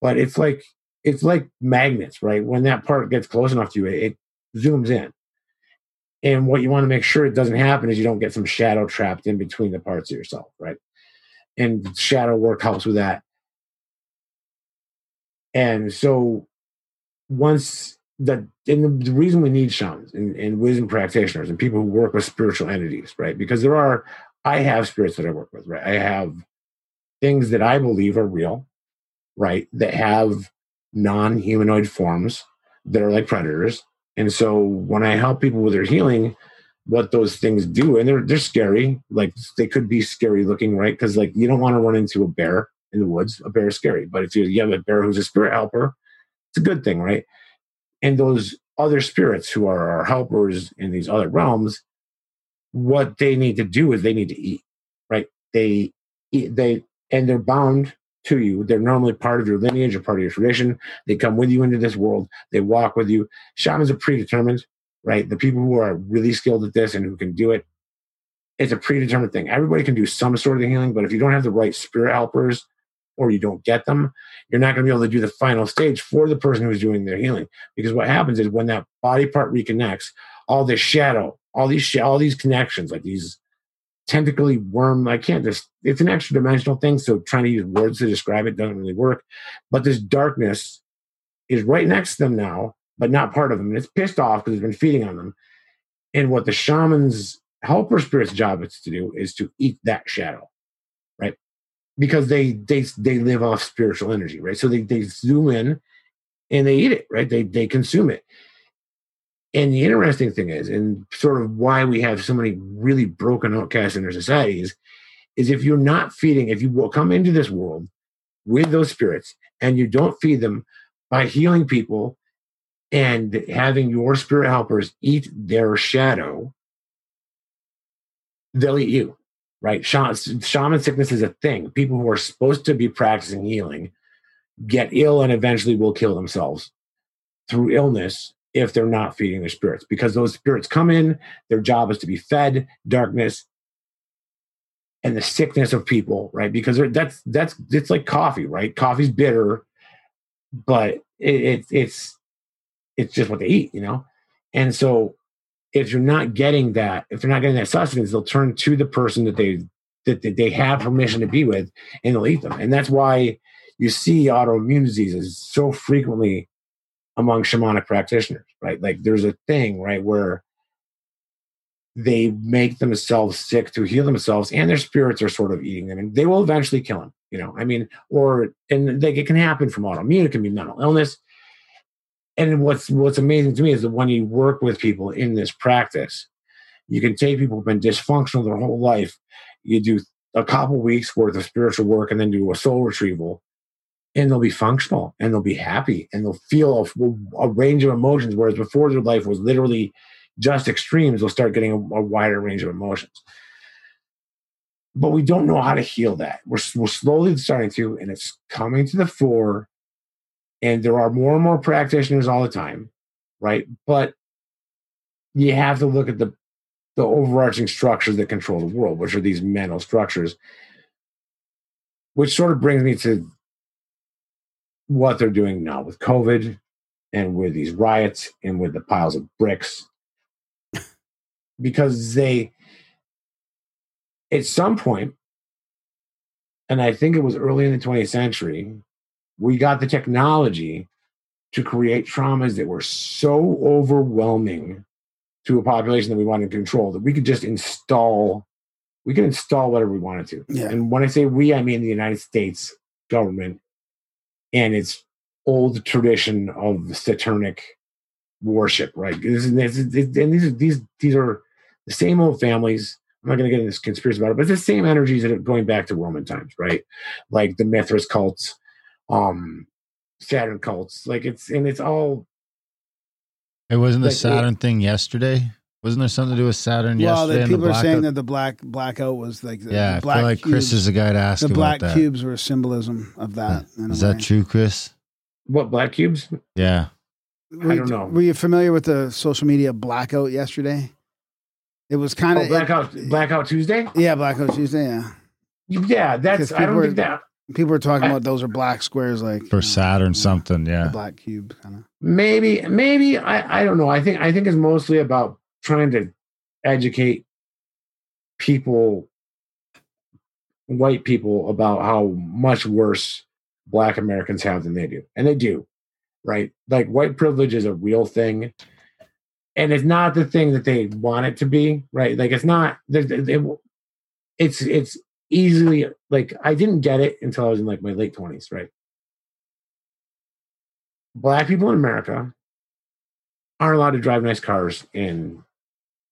But it's like it's like magnets, right? When that part gets close enough to you, it, it zooms in. And what you want to make sure it doesn't happen is you don't get some shadow trapped in between the parts of yourself, right? and shadow work helps with that. And so once the and the reason we need shamans and, and wisdom practitioners and people who work with spiritual entities, right? Because there are I have spirits that I work with, right? I have things that I believe are real, right? That have non-humanoid forms that are like predators. And so when I help people with their healing, what those things do and they're they're scary like they could be scary looking right because like you don't want to run into a bear in the woods a bear is scary but if you, you have a bear who's a spirit helper it's a good thing right and those other spirits who are our helpers in these other realms what they need to do is they need to eat right? They eat they and they're bound to you. They're normally part of your lineage or part of your tradition. They come with you into this world. They walk with you. Shamans are predetermined right? The people who are really skilled at this and who can do it, it's a predetermined thing. Everybody can do some sort of healing, but if you don't have the right spirit helpers or you don't get them, you're not going to be able to do the final stage for the person who's doing their healing. Because what happens is when that body part reconnects, all this shadow, all these sh- all these connections, like these tentacly worm, I can't just. It's an extra dimensional thing, so trying to use words to describe it doesn't really work. But this darkness is right next to them now, but not part of them. And it's pissed off because it's been feeding on them. And what the shaman's helper spirit's job is to do is to eat that shadow? Because they they they live off spiritual energy, right? So they they zoom in and they eat it, right? They they consume it. And the interesting thing is, and sort of why we have so many really broken outcasts in our societies, is if you're not feeding, if you will come into this world with those spirits and you don't feed them by healing people and having your spirit helpers eat their shadow, they'll eat you, right? Shaman, sickness is a thing. People who are supposed to be practicing healing get ill and eventually will kill themselves through illness if they're not feeding their spirits because those spirits come in, their job is to be fed darkness and the sickness of people, right? Because that's that's it's like coffee, right? Coffee's bitter, but it, it it's it's just what they eat, you know? And so if you're not getting that, if they're not getting that sustenance, they'll turn to the person that they that, that they have permission to be with and they'll eat them. And that's why you see autoimmune diseases so frequently among shamanic practitioners, right? Like there's a thing, right, where they make themselves sick to heal themselves and their spirits are sort of eating them and they will eventually kill them you know i mean or and like it can happen from autoimmune it can be mental illness and what's what's amazing to me is that when you work with people in this practice you can take people who've been dysfunctional their whole life. You do a couple weeks worth of spiritual work and then do a soul retrieval and they'll be functional and they'll be happy and they'll feel a, a range of emotions whereas before their life was literally just extremes they'll start getting a, a wider range of emotions. But we don't know how to heal that. We're, we're slowly starting to and it's coming to the fore and there are more and more practitioners all the time right? But you have to look at the the overarching structures that control the world which are these mental structures which sort of brings me to what they're doing now with covid and with these riots and with the piles of bricks. Because they at some point and i think it was early in the 20th century we got the technology to create traumas that were so overwhelming to a population that we wanted to control that we could just install we could install whatever we wanted to. Yeah. and when i say we i mean the united states government and its old tradition of satanic worship right? This is, this is- and these are these these are the same old families. I'm not going to get into this conspiracy about it but it's the same energies that are going back to roman times right? Like the mithras cults um saturn cults like it's and it's all It wasn't the Like, it- Saturn thing yesterday. Wasn't there something to do with Saturn Well, yesterday? the and the people are saying that the black blackout was like the, yeah, the I black feel like Kris is the guy to ask the about black that. cubes were a symbolism of that. in a Is that way. true, Kris? what black cubes Yeah. Were, I don't know. Were you familiar with the social media blackout yesterday? It was kind oh, of blackout blackout tuesday yeah, blackout Tuesday. Yeah, yeah that's i don't people think that people are talking I- about those are black squares, like For you know, Saturn something, yeah. black cubes, kind of. maybe maybe i i don't know. I think i think it's mostly about trying to educate people white people about how much worse black americans have than they do. And they do right? Like white privilege is a real thing. And it's not the thing that they want it to be right? Like it's not it, it- it's it's easily like i didn't get it until i was in like my late 20s right black people in america aren't allowed to drive nice cars in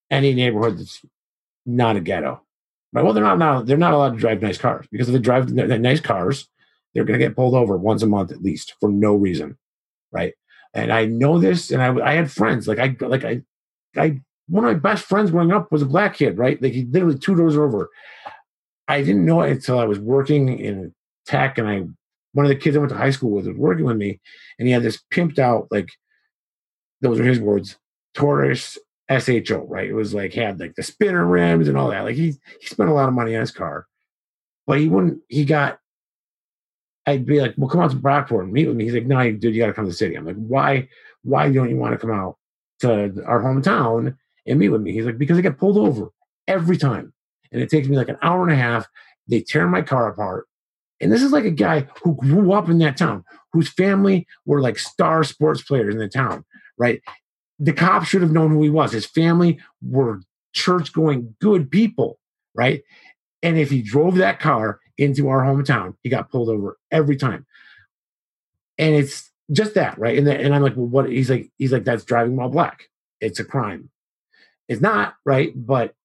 any neighborhood that's not a ghetto. Right? Well, they're not now. They're not allowed to drive nice cars because if they drive nice cars, they're going to get pulled over once a month at least for no reason, right? And I know this, and I I had friends like I like I I one of my best friends growing up was a black kid, right? Like he literally two doors over. I didn't know it until I was working in tech, and I one of the kids I went to high school with was working with me, and he had this pimped out like those are his words, Taurus SHO, right? It was like had like the spinner rims and all that. Like he he spent a lot of money on his car, but he wouldn't. He got. I'd be like, "Well, come out to Brockport and meet with me." He's like, "No, dude, you got to come to the city." I'm like, "Why? Why don't you want to come out to our hometown and meet with me?" He's like, "Because I get pulled over every time, and it takes me like an hour and a half. They tear my car apart." And this is like a guy who grew up in that town, whose family were like star sports players in the town, right? The cops should have known who he was. His family were church going good people, right? And if he drove that car into our hometown, he got pulled over every time. And it's just that, right? And, the, and I'm like, well, what? He's like, he's like, that's driving while black. It's a crime. It's not, right? But,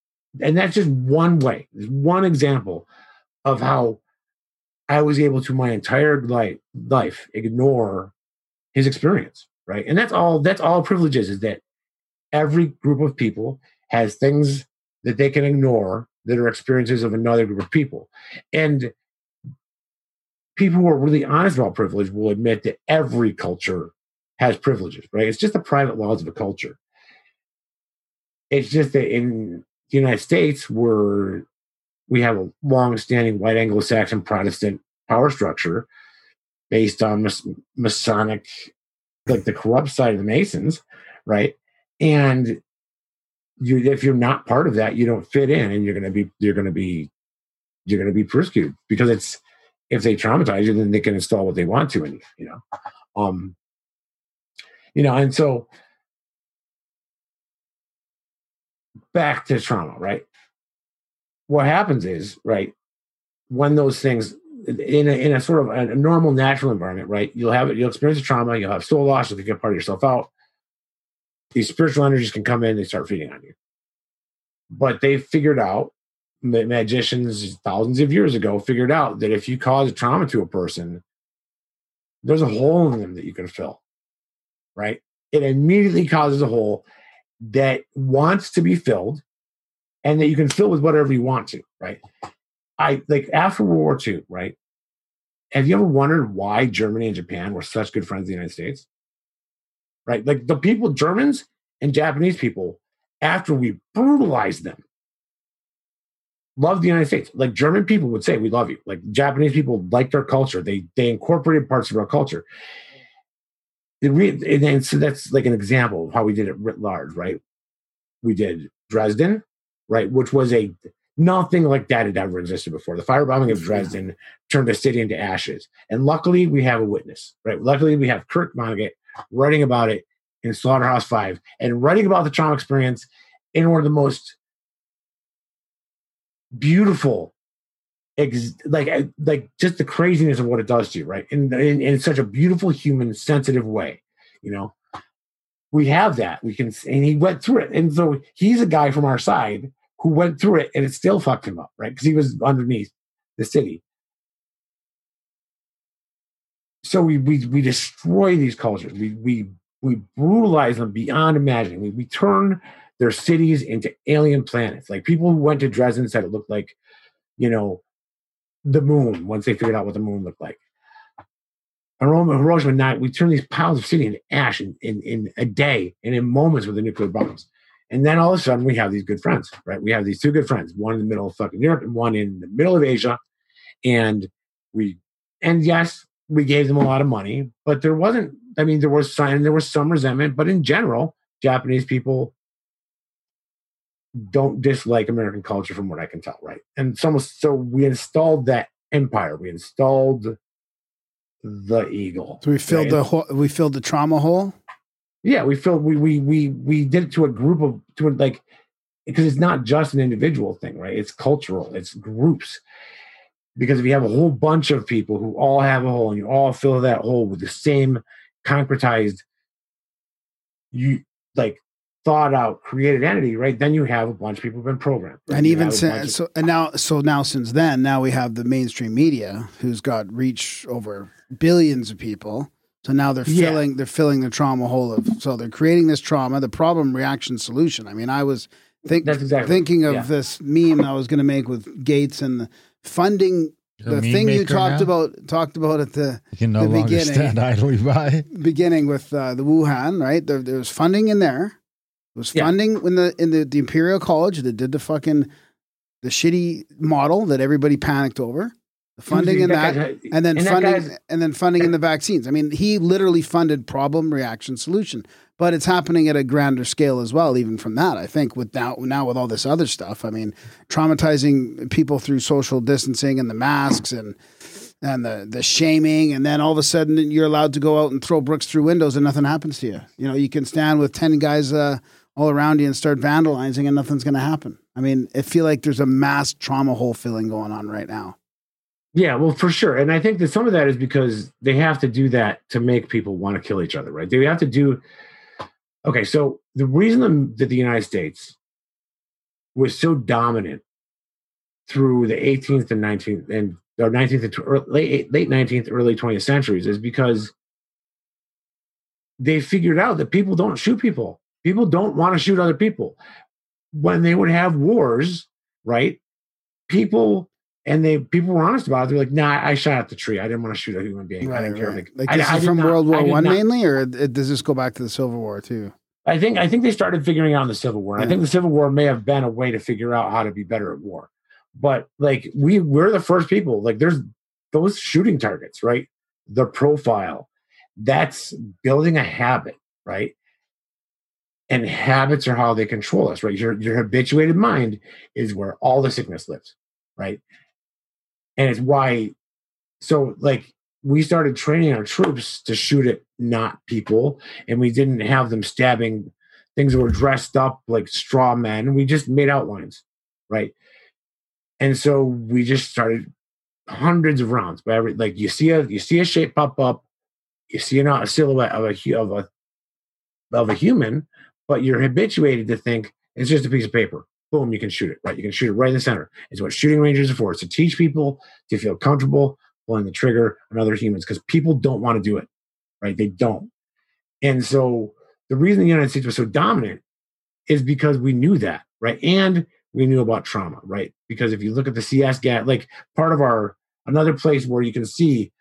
and that's just one way, one example of how I was able to my entire life, life ignore his experience, right? And that's all. That's all privilege is. Is that every group of people has things that they can ignore that are experiences of another group of people, and people who are really honest about privilege will admit that every culture has privileges, right? It's just the private laws of a culture. It's just that in the United States, we're we have a long-standing white Anglo-Saxon Protestant power structure based on mas- Masonic, like the corrupt side of the Masons, right? And you, if you're not part of that, you don't fit in, and you're going to be, you're going to be, you're going to be persecuted because it's if they traumatize you, then they can install what they want to, and you know, um, you know, and so back to trauma, right? What happens is, right, when those things in a, in a sort of a normal natural environment, right? You'll have it, you'll experience a trauma, you'll have soul loss, you'll get part of yourself out. These spiritual energies can come in, they start feeding on you. But they figured out, ma- magicians thousands of years ago figured out that if you cause a trauma to a person, there's a hole in them that you can fill, right? It immediately causes a hole that wants to be filled and that you can fill with whatever you want to, right? I like after World War II, right? Have you ever wondered why Germany and Japan were such good friends of the United States? Right? Like the people, Germans and Japanese people, after we brutalized them, loved the United States. Like German people would say, "We love you." Like Japanese people liked our culture. They they incorporated parts of our culture. The re- and then, so that's like an example of how we did it writ large, right? We did Dresden, right, which was a nothing like that had ever existed before. The firebombing of Dresden turned a city into ashes, and luckily we have a witness, right? Luckily we have Kurt Vonnegut writing about it in Slaughterhouse Five and writing about the trauma experience in one of the most beautiful ex- like uh, like just the craziness of what it does to you right? In, in in such a beautiful human sensitive way you know? We have that. We can and he went through it. And so he's a guy from our side who went through it and it still fucked him up right? Because he was underneath the city. So we we we destroy these cultures. We we we brutalize them beyond imagining. We, we turn their cities into alien planets. Like people who went to dresden said it looked like you know the moon once they figured out what the moon looked like Hiroshima, Hiroshima night, we turn these piles of city into ash in, in, in a day and in moments with the nuclear bombs. And then all of a sudden we have these good friends, right? We have these two good friends, one in the middle of fucking Europe and one in the middle of Asia. And we, and yes, we gave them a lot of money, but there wasn't, I mean, there was some, there was some resentment, but in general, Japanese people don't dislike American culture from what I can tell, right? And so, so we installed that empire. We installed the eagle. So we filled right? the hole, we filled the trauma hole. yeah we feel we we we we did it to a group of to a, like because it's not just an individual thing right it's cultural it's groups because if you have a whole bunch of people who all have a hole and you all fill that hole with the same concretized you like thought out created entity right then you have a bunch of people who've been programmed right? and You even have a bunch since so and now so now since then now we have the mainstream media who's got reach over billions of people so now they're Yeah. filling they're filling the trauma hole of so they're creating this trauma the problem reaction solution i mean i was think, exactly thinking of yeah. this meme i was going to make with gates and the funding A the thing you talked now? about talked about at the You can no the longer beginning. stand idly by. beginning with uh, the Wuhan, right? There, there was funding in there. Was Yeah. funding in the in the, the Imperial College that did the fucking the shitty model that everybody panicked over. The funding in that, guy's- and then that funding and then funding in the vaccines. I mean, he literally funded problem, reaction, solution. But it's happening at a grander scale as well, even from that. I think with now now with all this other stuff. I mean, traumatizing people through social distancing and the masks and and the the shaming, and then all of a sudden you're allowed to go out and throw bricks through windows and nothing happens to you. You know, you can stand with ten guys uh, all around you and start vandalizing, and nothing's going to happen. I mean, I feel like there's a mass trauma hole filling going on right now. Yeah, well, for sure. And I think that some of that is because they have to do that to make people want to kill each other, right? They have to do. Okay, so the reason that the United States was so dominant through the 18th and 19th and or 19th and late late 19th, early 20th centuries is because they figured out that people don't shoot people. People don't want to shoot other people. When they would have wars, right? People and they people were honest about it. They're like, "Nah, I shot at the tree. I didn't want to shoot a human being. I didn't care." right. Like, Like I- this I is did from not- World War One mainly, or does this go back to the Civil War too? I think I think they started figuring out the Civil War. And I think the Civil War may have been a way to figure out how to be better at war. But like we we're the first people. Like there's those shooting targets, right? The profile. That's building a habit, right? And habits are how they control us, right? Your your habituated mind is where all the sickness lives, right? And it's why so like we started training our troops to shoot at not people and we didn't have them stabbing things that were dressed up like straw men. We just made outlines, right? And so we just started hundreds of rounds. But every like you see a you see a shape pop up, you see an, a silhouette of a of a of a human, but you're habituated to think it's just a piece of paper. Boom, you can shoot it, right? You can shoot it right in the center. It's what shooting ranges are for. It's to teach people to feel comfortable pulling the trigger on other humans because people don't want to do it, right? They don't. And so the reason the United States was so dominant is because we knew that, right? And we knew about trauma, right? Because if you look at the CS gas, like part of our another place where you can see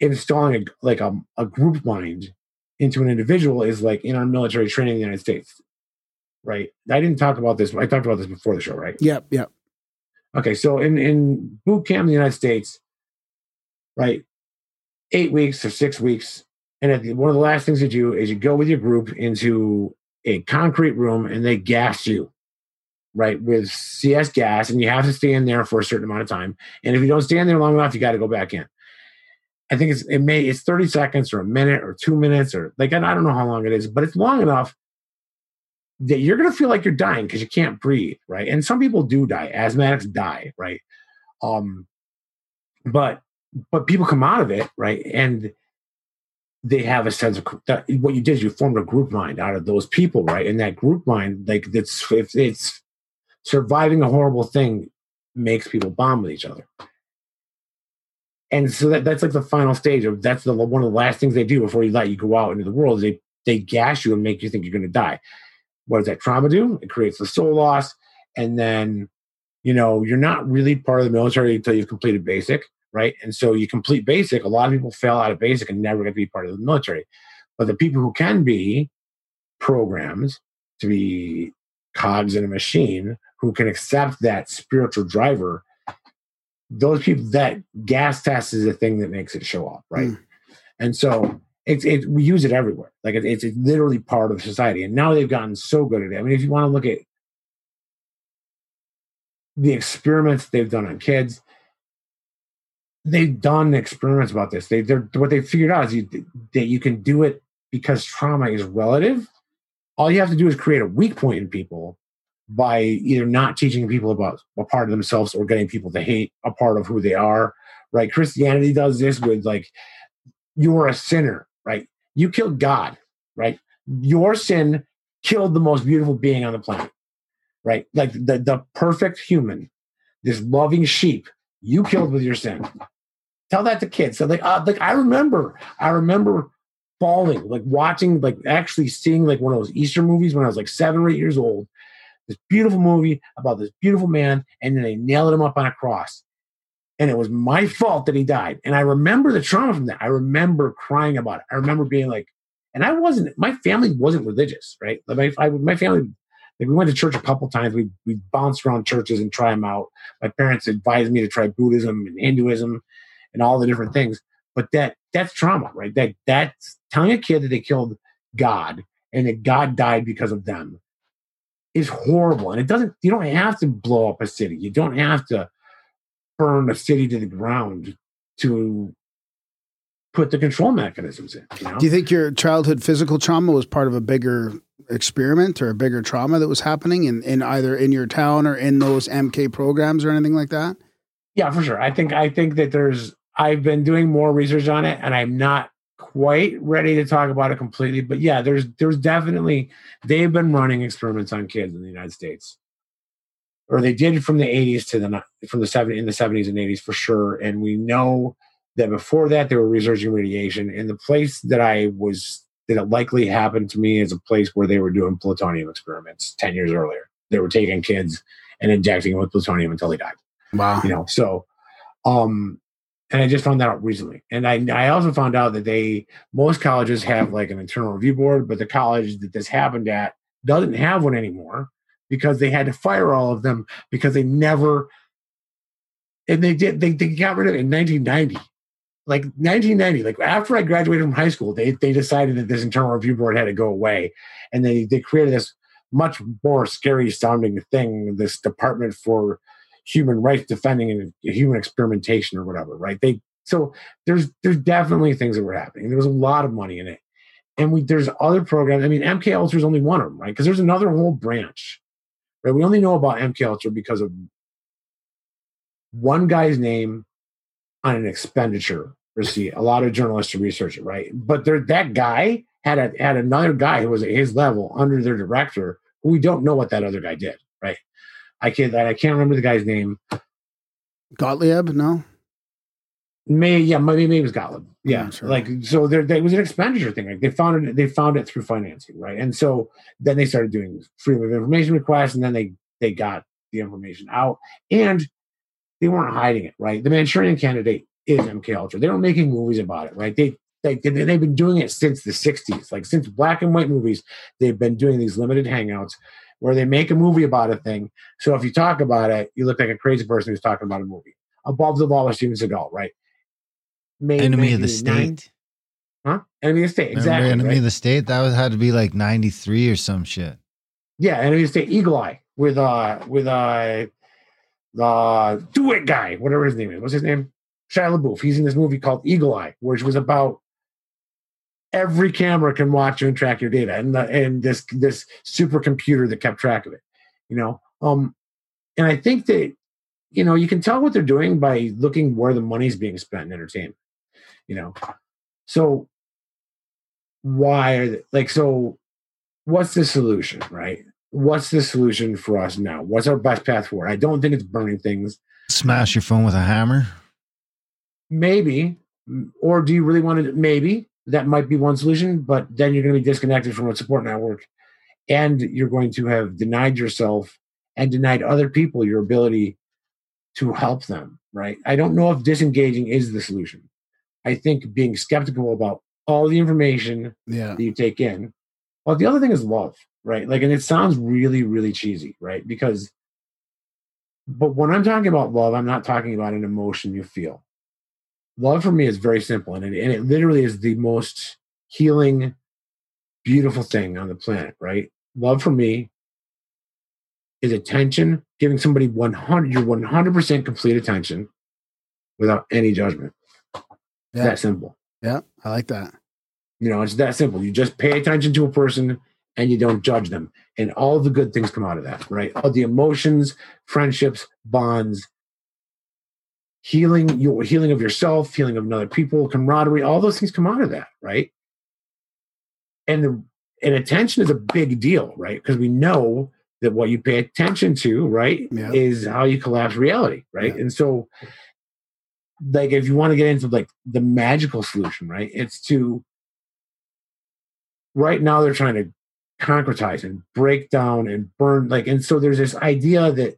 installing a, like a, a group mind into an individual is like in our military training in the United States, right? I didn't talk about this. I talked about this before the show, right? Yep, yep. Okay, so in in boot camp in the United States, right, eight weeks or six weeks, and at the, one of the last things you do is you go with your group into a concrete room and they gas you, right, with CS gas, and you have to stay in there for a certain amount of time. And if you don't stand there long enough, you got to go back in. I think it's it may it's thirty seconds or a minute or two minutes or like I don't know how long it is, but it's long enough that you're going to feel like you're dying because you can't breathe, right? And some people do die. Asthmatics die, right? Um, but but people come out of it, right? And they have a sense of that what you did is you formed a group mind out of those people, right? And that group mind, like that's if it's surviving a horrible thing, makes people bond with each other. And so that, that's like the final stage of that's the one of the last things they do before you let you go out into the world they they gas you and make you think you're going to die what does that trauma do? It creates the soul loss. And then, you know, you're not really part of the military until you've completed basic, right? And so you complete basic. A lot of people fail out of basic and never get to be part of the military. But the people who can be programmed to be cogs in a machine, who can accept that spiritual driver, those people, that gas test is the thing that makes it show up, right? Mm. And so it's it, we use it everywhere. Like it, it's, it's literally part of society. And now they've gotten so good at it. I mean, if you want to look at the experiments they've done on kids, they've done experiments about this. They they're what they figured out is you, that you can do it because trauma is relative. All you have to do is create a weak point in people by either not teaching people about a part of themselves or getting people to hate a part of who they are. Right? Christianity does this with like you are a sinner right? You killed God, right? Your sin killed the most beautiful being on the planet, right? Like the, the perfect human, this loving sheep, you killed with your sin. Tell that to kids. So like, uh, like I remember, I remember falling, like watching, like actually seeing like one of those Easter movies when I was like seven or eight years old. This beautiful movie about this beautiful man, and then they nailed him up on a cross and it was my fault that he died. And I remember the trauma from that. I remember crying about it. I remember being like, and I wasn't. My family wasn't religious, right? Like my, I, my family, like we went to church a couple times. We we bounced around churches and try them out. My parents advised me to try Buddhism and Hinduism, and all the different things. But that that's trauma, right? That that's telling a kid that they killed God and that God died because of them is horrible. And it doesn't. You don't have to blow up a city. You don't have to burn a city to the ground to put the control mechanisms in. You know? Do you think your childhood physical trauma was part of a bigger experiment or a bigger trauma that was happening in, in either in your town or in those MK programs or anything like that? Yeah, for sure. I think I think that there's I've been doing more research on it and I'm not quite ready to talk about it completely. But yeah, there's there's definitely they've been running experiments on kids in the United States or they did from the 80s to the from the 70s in the 70s and 80s for sure and we know that before that they were researching radiation and the place that i was that it likely happened to me is a place where they were doing plutonium experiments 10 years earlier they were taking kids and injecting them with plutonium until they died Wow. you know so um and i just found that out recently. And i i also found out that they most colleges have like an internal review board but the college that this happened at doesn't have one anymore because they had to fire all of them because they never and they did they, they got rid of it in 1990 like 1990 like after i graduated from high school they they decided that this internal review board had to go away. And they they created this much more scary sounding thing this department for human rights defending and human experimentation or whatever right they so there's there's definitely things that were happening there was a lot of money in it And we there's other programs. I mean, MK Ultra is only one of them, right? Because there's another whole branch, right? We only know about MK Ultra because of one guy's name on an expenditure receipt. A lot of journalists research it, right? But there, that guy had a, had another guy who was at his level under their director, who we don't know what that other guy did, right? I can't I can't remember the guy's name. Gottlieb, no? May yeah, maybe maybe it was Gottlieb. Yeah, sure. like so there, there was an expenditure thing. Like they found it, they found it through financing, right? And so then they started doing freedom of information requests, and then they they got the information out, and they weren't hiding it, right? The Manchurian Candidate is MK Ultra. They were making movies about it, right? They they they- they've been doing it since the '60s, like since black and white movies. They've been doing these limited hangouts where they make a movie about a thing. So if you talk about it, you look like a crazy person who's talking about a movie. Above the Law with Steven Seagal, right? Enemy of the 1989 State. Huh? Enemy of the State. Remember Exactly. Enemy right? of the State. That was had to be like ninety three or some shit. yeah, Enemy of the State. Eagle Eye with uh with uh the Do It guy, whatever his name is. What's his name? Shia LaBeouf. He's in this movie called Eagle Eye, which was about every camera can watch you and track your data, and the, and this this supercomputer that kept track of it. You know, um, and I think that you know you can tell what they're doing by looking where the money's being spent in entertainment. You know, so why are they, like so? What's the solution, right? What's the solution for us now? What's our best path forward? I don't think it's burning things. Smash your phone with a hammer. maybe or do you really want to maybe that might be one solution but then you're going to be disconnected from a support network and you're going to have denied yourself and denied other people your ability to help them right i don't know if disengaging is the solution i think being skeptical about all the information Yeah. that you take in. Well, the other thing is love, right? Like, and it sounds really, really cheesy, right? Because, but when I'm talking about love, I'm not talking about an emotion you feel. Love for me is very simple, and it, and it literally is the most healing, beautiful thing on the planet, right? Love for me is attention, giving somebody 100, your 100% complete attention without any judgment. Yeah. that simple. Yeah. I like that. You know, it's that simple. You just pay attention to a person and you don't judge them. And all the good things come out of that, right? All the emotions, friendships, bonds, healing, your healing of yourself, healing of other people, camaraderie, all those things come out of that, right? And the and attention is a big deal, right? Because we know that what you pay attention to, right, Yeah. is how you collapse reality, right? Yeah. And so like if you want to get into like the magical solution, right? It's to right now they're trying to concretize and break down and burn like and so there's this idea that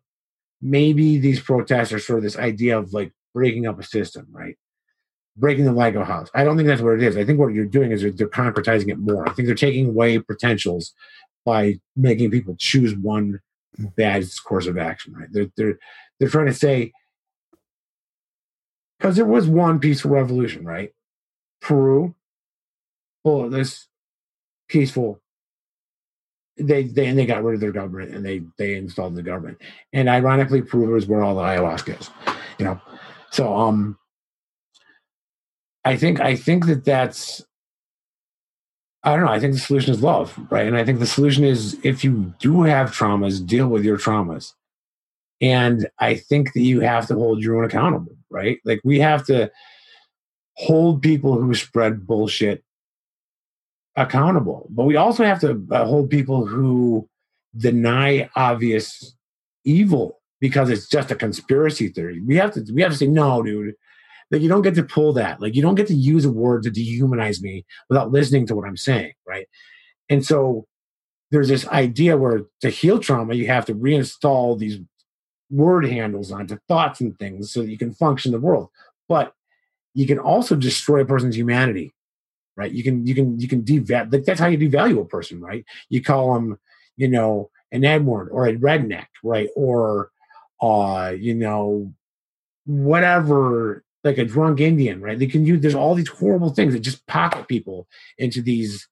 maybe these protests are sort of this idea of like breaking up a system, right? Breaking the Lego house. I don't think that's what it is. I think what you're doing is they're, concretizing it more. I think they're taking away potentials by making people choose one bad course of action, right? They're they're they're trying to say because there was one peaceful revolution, right? Peru, well, this peaceful. They they and they got rid of their government and they they installed the government. And ironically, Peru is where all the ayahuasca is, you know. So um, I think I think that that's I don't know. I think the solution is love, right? And I think the solution is if you do have traumas, deal with your traumas. And I think that you have to hold your own accountable, right? Like we have to hold people who spread bullshit accountable, but we also have to uh, hold people who deny obvious evil because it's just a conspiracy theory. We have to we have to say no, dude. Like you don't get to pull that. Like you don't get to use a word to dehumanize me without listening to what I'm saying, right? And so there's this idea where to heal trauma, you have to reinstall these word handles onto thoughts and things so that you can function the world. But you can also destroy a person's humanity, right? You can you can you can devalue like that's how you devalue a person, right? You call them, you know, an Edward or a redneck, right? Or uh, you know, whatever, like a drunk Indian, right? They can use there's all these horrible things that just pocket people into these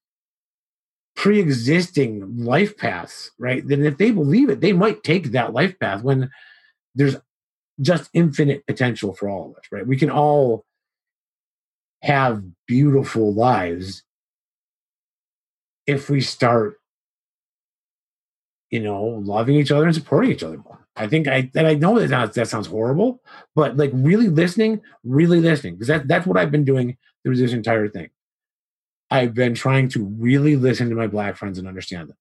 pre-existing life paths, right? Then if they believe it, they might take that life path when there's just infinite potential for all of us, right? We can all have beautiful lives if we start, you know, loving each other and supporting each other more. I think I that I know that that, that sounds horrible, but like really listening, really listening, because that, that's what I've been doing through this entire thing. I've been trying to really listen to my black friends and understand them.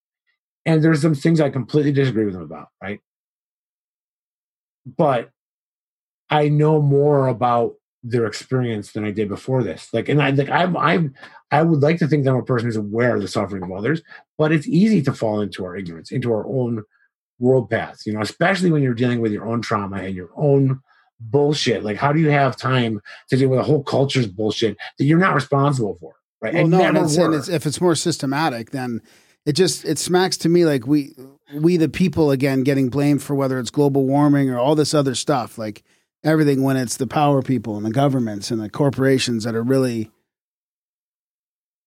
And there's some things I completely disagree with them about, right? But I know more about their experience than I did before this. Like, and I like I'm I'm I would like to think that I'm a person who's aware of the suffering of others, but it's easy to fall into our ignorance, into our own world paths, you know, especially when you're dealing with your own trauma and your own bullshit. Like, how do you have time to deal with a whole culture's bullshit that you're not responsible for? Right. Well, And no, and it's, and it's, if it's more systematic, then it just it smacks to me like we we the people again getting blamed for whether it's global warming or all this other stuff, like everything when it's the power people and the governments and the corporations that are really,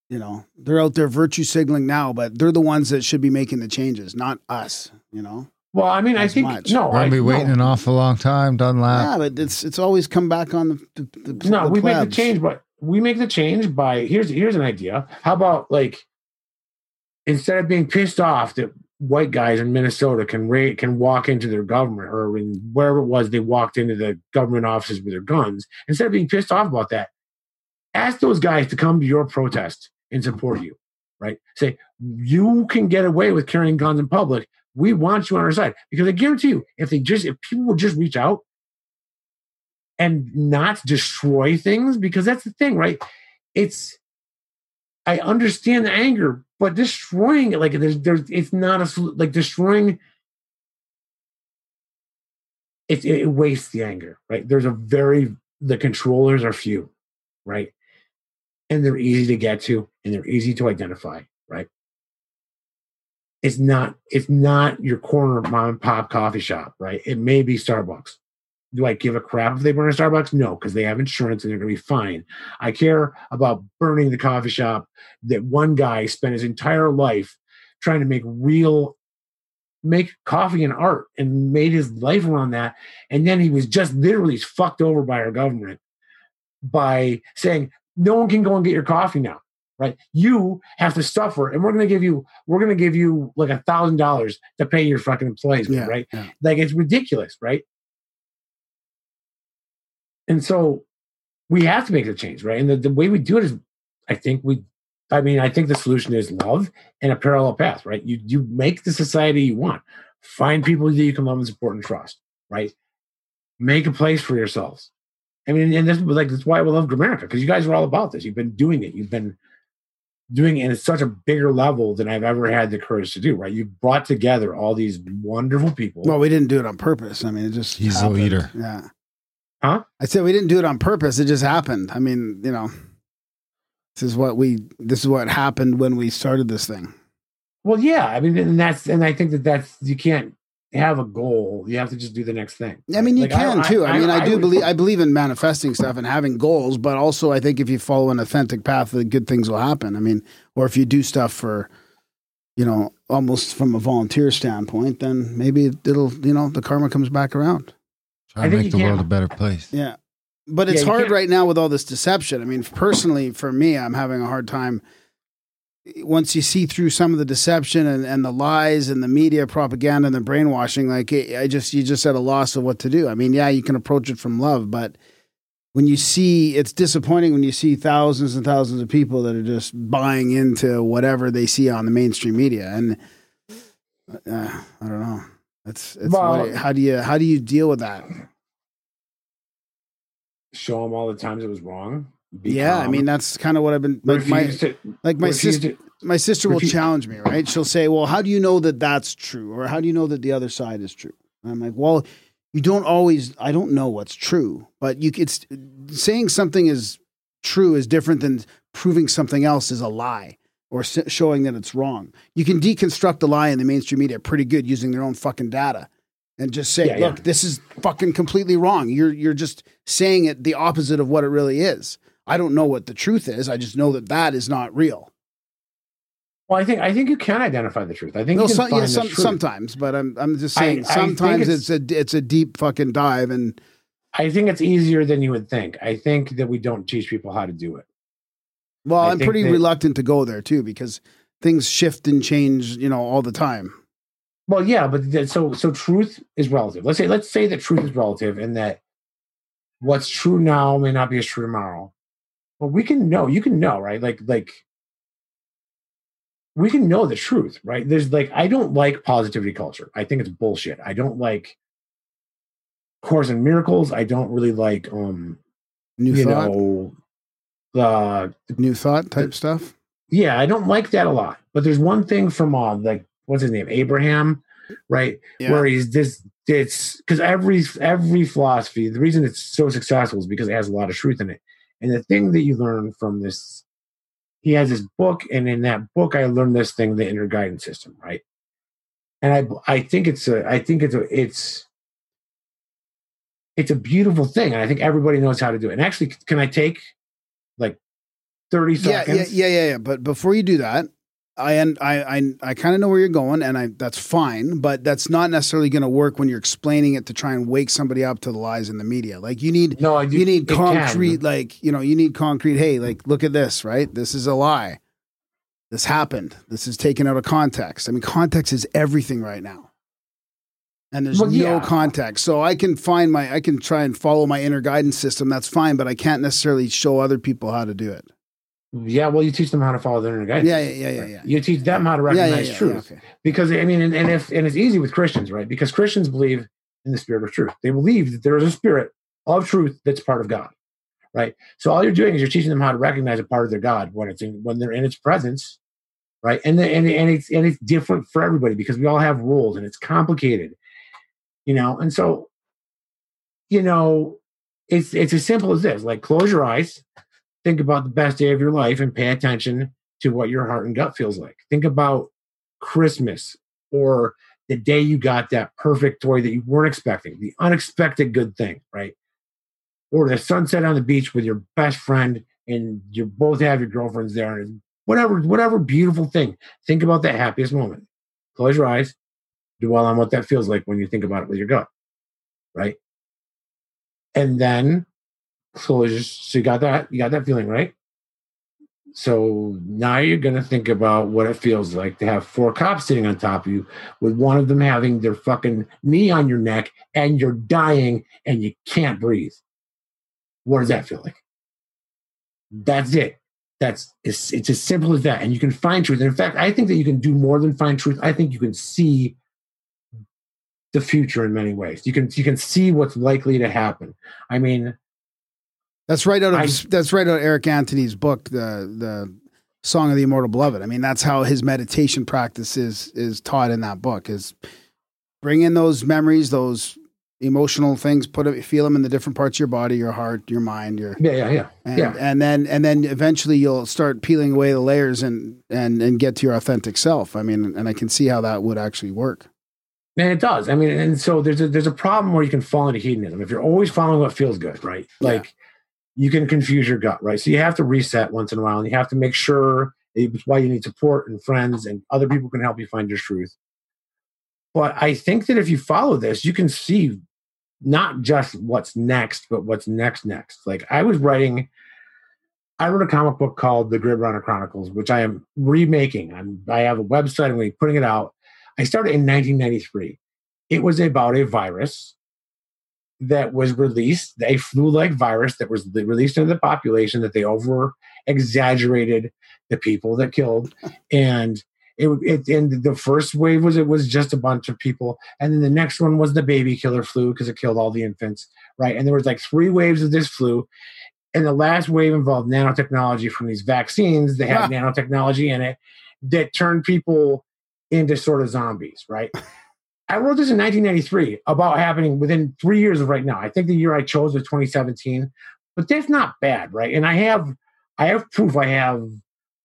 you know, they're out there virtue signaling now, but they're the ones that should be making the changes, not us. You know. well, I mean, I think much. no, We're I, gonna be waiting no. an awful long time. Doesn't last. yeah, but it's it's always come back on the, the, the no, the we make the change, but we make the change by here's here's an idea. How about like instead of being pissed off that white guys in Minnesota can ra- can walk into their government or in wherever it was they walked into the government offices with their guns, instead of being pissed off about that, ask those guys to come to your protest and support you. Right? Say you can get away with carrying guns in public. We want you on our side because I guarantee you, if they just if people would just reach out and not destroy things because that's the thing right it's i understand the anger but destroying it like there's there's it's not a like destroying it, it wastes the anger right? There's a very the controllers are few right? And they're easy to get to and they're easy to identify right? It's not it's not your corner mom and pop coffee shop right? It may be starbucks do I give a crap if they burn a Starbucks? No, because they have insurance and they're going to be fine. I care about burning the coffee shop that one guy spent his entire life trying to make real, make coffee and art and made his life around that. And then he was just literally fucked over by our government by saying, no one can go and get your coffee now. Right, you have to suffer, and we're going to give you, we're going to give you like a thousand dollars to pay your fucking employees. Yeah, right, yeah. like it's ridiculous, right? And so we have to make the change, right? And the, the way we do it is, I think we, I mean, I think the solution is love and a parallel path, right? You you make the society you want, find people that you can love and support and trust, right? Make a place for yourselves. I mean, and this like that's why we love Grimerica because you guys are all about this. You've been doing it. You've been doing it at such a bigger level than I've ever had the courage to do. Right? You've brought together all these wonderful people. Well, we didn't do it on purpose. I mean, it just He's a leader. Yeah. Huh? I said we didn't do it on purpose. It just happened. I mean, you know, this is what we. This is what happened when we started this thing. Well, yeah. I mean, and that's and I think that that's you can't have a goal. You have to just do the next thing. I mean, you Like, can too. I, mean, I, do would- believe I believe in manifesting stuff and having goals, but also I think if you follow an authentic path, the good things will happen. I mean, or if you do stuff for, you know, almost from a volunteer standpoint, then maybe it'll, you know, the karma comes back around. Try I to make you the world a better place. Yeah. But it's you hard can't- right now with all this deception. I mean, personally, for me, I'm having a hard time. Once you see through some of the deception and, and the lies and the media propaganda and the brainwashing, like it, I just, you just at a loss of what to do. I mean, yeah, you can approach it from love, but when you see, it's disappointing when you see thousands and thousands of people that are just buying into whatever they see on the mainstream media. And uh, I don't know. It's, it's Well- what- how do you, how do you deal with that? show them all the times it was wrong. Be yeah, I mean that's kind of what I've been like. My to- like my sister, to- my sister will challenge me. Right? She'll say, "Well, how do you know that that's true, or how do you know that the other side is true?" And I'm like, "Well, you don't always. I don't know what's true, but you it's saying something is true is different than proving something else is a lie." Or s- showing that it's wrong. You can deconstruct the lie in the mainstream media pretty good using their own fucking data, and just say, Yeah, yeah. "Look, this is fucking completely wrong. You're you're just saying it the opposite of what it really is." I don't know what the truth is. I just know that that is not real. Well, I think I think you can identify the truth. I think No, you can some, find yeah, some, sometimes, but I'm I'm just saying I sometimes it's, it's- a it's a deep fucking dive, and I think it's easier than you would think. I think that we don't teach people how to do it. Well, I I'm pretty reluctant to go there too because things shift and change, you know, all the time. Well, yeah, but so so truth is relative. Let's say let's say that truth is relative, and that what's true now may not be as true tomorrow. But we can know. You can know, right? Like like we can know the truth, right? There's like I don't like positivity culture. I think it's bullshit. I don't like Course in Miracles. I don't really like um New you thought, know the new thought type stuff. yeah, I don't like that a lot. But there's one thing from uh like what's his name? Abraham, right? Yeah. Where he's this it's because every every philosophy, the reason it's so successful is because it has a lot of truth in it. And the thing that you learn from this, he has this book, and in that book, I learned this thing, the inner guidance system, right? And I I think it's a I think it's a it's it's a beautiful thing, and I think everybody knows how to do it. And actually, can I take 30 yeah, seconds. Yeah, yeah, yeah, yeah. But before you do that, I and I I, I kind of know where you're going, and I that's fine, but that's not necessarily going to work when you're explaining it to try and wake somebody up to the lies in the media. Like you need no, you, you need concrete, can. like you know, you need concrete. Hey, like look at this, right? This is a lie. This happened. This is taken out of context. I mean, context is everything right now, and there's well, no yeah. context. So I can find my, I can try and follow my inner guidance system. That's fine, but I can't necessarily show other people how to do it. Yeah, well, you teach them how to follow their inner guidance. Yeah, yeah, yeah, yeah, yeah. You teach them how to recognize yeah, truth. okay. because I mean, and, and if and it's easy with Christians, right? Because Christians believe in the spirit of truth. They believe that there is a spirit of truth that's part of God, right? So all you're doing is you're teaching them how to recognize a part of their God when it's in, when they're in its presence, right? And the, and and it's and it's different for everybody because we all have rules and it's complicated, you know. And so, you know, it's it's as simple as this: like close your eyes, think about the best day of your life, and pay attention to what your heart and gut feels like. Think about Christmas or the day you got that perfect toy that you weren't expecting, the unexpected good thing, right? Or the sunset on the beach with your best friend and you both have your girlfriends there and whatever, whatever beautiful thing. Think about that happiest moment. Close your eyes, dwell on what that feels like when you think about it with your gut, right? And then close your, so you got that, you got that feeling, right? So now you're going to think about what it feels like to have four cops sitting on top of you, with one of them having their fucking knee on your neck and you're dying and you can't breathe. What does that feel like? That's it. That's it's, it's as simple as that. And you can find truth. And in fact, I think that you can do more than find truth. I think you can see the future in many ways. You can you can see what's likely to happen. I mean, That's right out of I- that's right out of Eric Anthony's book, the the Song of the Immortal Beloved. I mean, that's how his meditation practice is is taught in that book. Is bring in those memories, those emotional things, put it, feel them in the different parts of your body, your heart, your mind, your yeah, yeah, yeah. and, yeah. and then and then eventually you'll start peeling away the layers and and and get to your authentic self. I mean, and I can see how that would actually work. And it does. I mean, and so there's a there's a problem where you can fall into hedonism if you're always following what feels good, right? Yeah. You can confuse your gut, right? So you have to reset once in a while, and you have to make sure it's why you need support and friends and other people can help you find your truth. But I think that if you follow this, you can see not just what's next, but what's next next. Like I was writing, I wrote a comic book called The Grid Runner Chronicles, which I am remaking. I'm I have a website. I'm going to be putting it out. I started in 1993. It was about a virus that was released, a flu-like virus that was released into the population that they over exaggerated the people that killed, and it, it and the first wave was it was just a bunch of people, and then the next one was the baby killer flu because it killed all the infants, right? And there was like three waves of this flu, and the last wave involved nanotechnology from these vaccines that had nanotechnology in it that turned people into sort of zombies, right? I wrote this in 1993 about happening within three years of right now. I think the year I chose was 2017, but that's not bad, right? And I have, I have proof. I have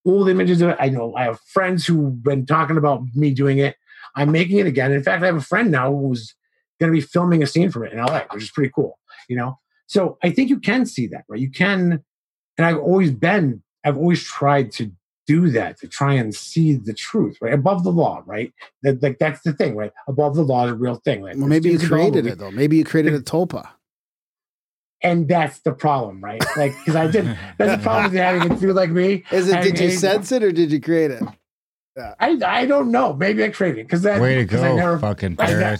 old images of it. I know I have friends who've been talking about me doing it. I'm making it again. In fact, I have a friend now who's going to be filming a scene from it in LA, which is pretty cool. You know, so I think you can see that, right? You can, and I've always been, I've always tried to do that to try and see the truth, right? Above the law, right? That, like that's the thing, right? Above the law is a real thing. Like Well, maybe you created it though. Maybe you created a tulpa. and that's the problem, right? Like because I did. That's the problem with having a through like me. Is it? I- Did you I- sense it or did you create it? I I don't know. Maybe I created it because that Way to 'cause I go, never fucking I.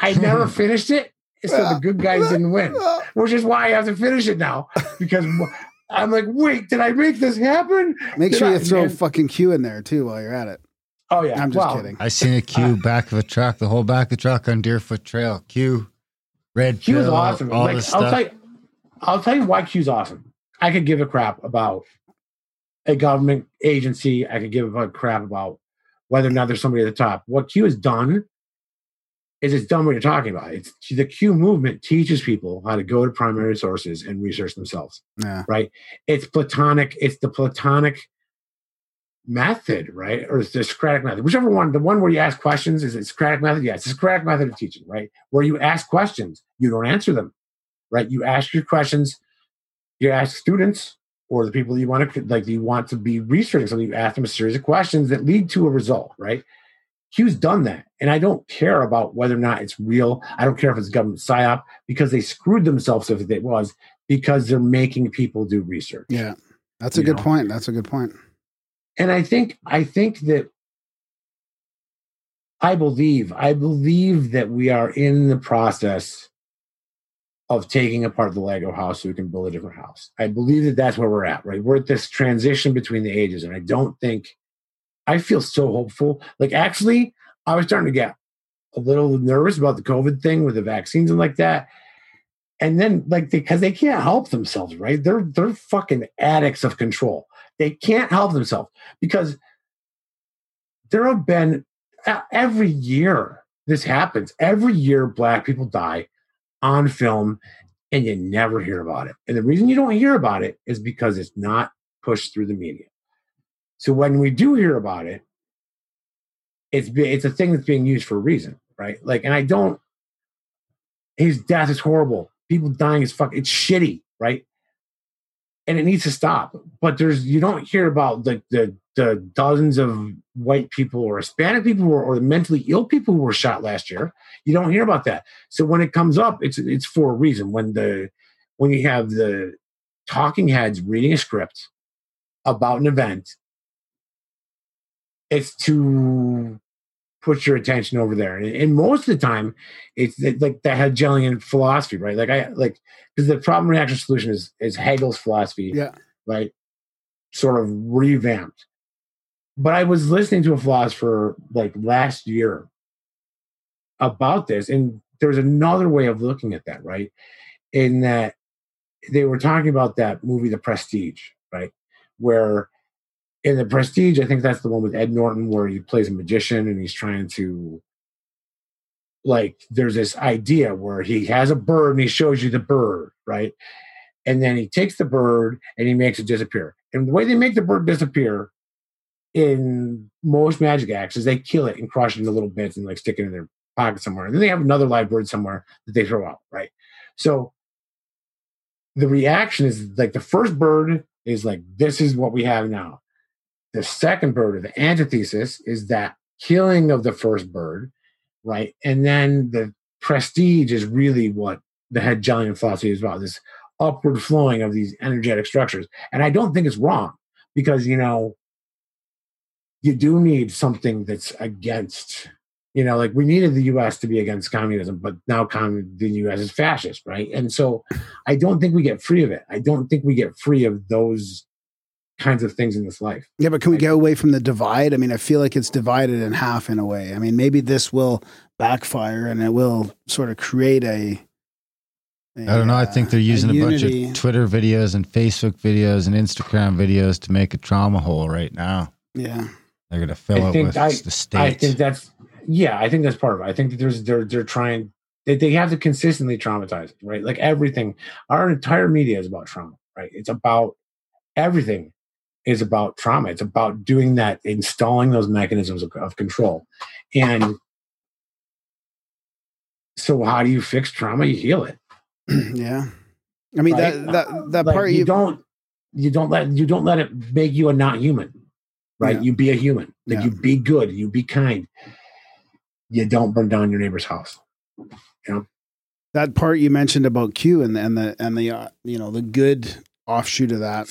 I never finished it, so the good guys didn't win. Which is why I have to finish it now because I'm like, wait, did I make this happen? Make Did sure I- you throw and- fucking Q in there too while you're at it. Oh yeah, I'm just well, kidding. I seen a Q back of a truck, the whole back of the truck on Deerfoot Trail. Q, red Q is pill, awesome. all Like, this I'll stuff. tell you, I'll tell you why Q's awesome. I could give a crap about a government agency. I could give a crap about whether or not there's somebody at the top. What Q has done is it's done what you're talking about. It's the Q movement teaches people how to go to primary sources and research themselves. Yeah. Right? It's platonic. It's the platonic method, right? Or it's the Socratic method, whichever one. The one where you ask questions is it Socratic method? Yeah, it's the Socratic method of teaching, right? Where you ask questions, you don't answer them, right? You ask your questions, you ask students or the people you want to like you want to be researching something, you ask them a series of questions that lead to a result, right? Q's done that. And I don't care about whether or not it's real. I don't care if it's government psyop because they screwed themselves if it was because they're making people do research. Yeah. That's a good know. point. That's a good point. and I think I think that I believe I believe that we are in the process of taking apart the Lego house so we can build a different house. I believe that that's where we're at. Right, we're at this transition between the ages, and I don't think I feel so hopeful. Like actually, I was starting to get a little nervous about the COVID thing with the vaccines and like that. And then, like, because they can't help themselves, right? They're they're fucking addicts of control. They can't help themselves because there have been every year this happens. Every year, black people die on film, and you never hear about it. And the reason you don't hear about it is because it's not pushed through the media. So when we do hear about it, it's it's a thing that's being used for a reason, right? Like, and I don't. His death is horrible. People dying is fuck. It's shitty, right? and it needs to stop. But there's you don't hear about the the, the dozens of white people or Hispanic people or, or mentally ill people who were shot last year. You don't hear about that. So when it comes up, it's it's for a reason. When the when you have the talking heads reading a script about an event, it's to put your attention over there. And, and most of the time, it's like the Hegelian philosophy, right? Like I like because the problem reaction solution is is Hegel's philosophy, Yeah. right? Sort of revamped. But I was listening to a philosopher like last year about this, and there's another way of looking at that, right? In that they were talking about that movie, The Prestige, right? Where in The Prestige, I think that's the one with Ed Norton where he plays a magician and he's trying to like there's this idea where he has a bird and he shows you the bird, right? And then he takes the bird and he makes it disappear. And the way they make the bird disappear in most magic acts is they kill it and crush it into little bits and like stick it in their pocket somewhere. And then they have another live bird somewhere that they throw out, right? So the reaction is like the first bird is like, this is what we have now. The second bird, or the antithesis, is that killing of the first bird, right? And then the prestige is really what the Hegelian philosophy is about this upward flowing of these energetic structures. And I don't think it's wrong because, you know, you do need something that's against, you know, like we needed the US to be against communism, but now commun- the US is fascist, right? And so I don't think we get free of it. I don't think we get free of those kinds of things in this life. Yeah, but can we get away from the divide? I mean, I feel like it's divided in half in a way. I mean, maybe this will backfire and it will sort of create a. a, I don't know. I think they're uh, using a, bunch of Twitter videos and Facebook videos and Instagram videos to make a trauma hole right now. Yeah, They're going to fill I it think with I- the I think that's yeah, I think that's part of it. I think that there's they're they're trying they, they have to consistently traumatize it, right? Like everything, our entire media is about trauma, right? It's about everything is about trauma. It's about doing that, installing those mechanisms of, of control. And so how do you fix trauma? You heal it. yeah. I mean right? that that that Like, part you, you, don't you don't let you don't let it make you a not human right Yeah. you be a human like Yeah. you be good you be kind you don't burn down your neighbor's house You know that part you mentioned about Q and the, and the and the uh, you know the good offshoot of that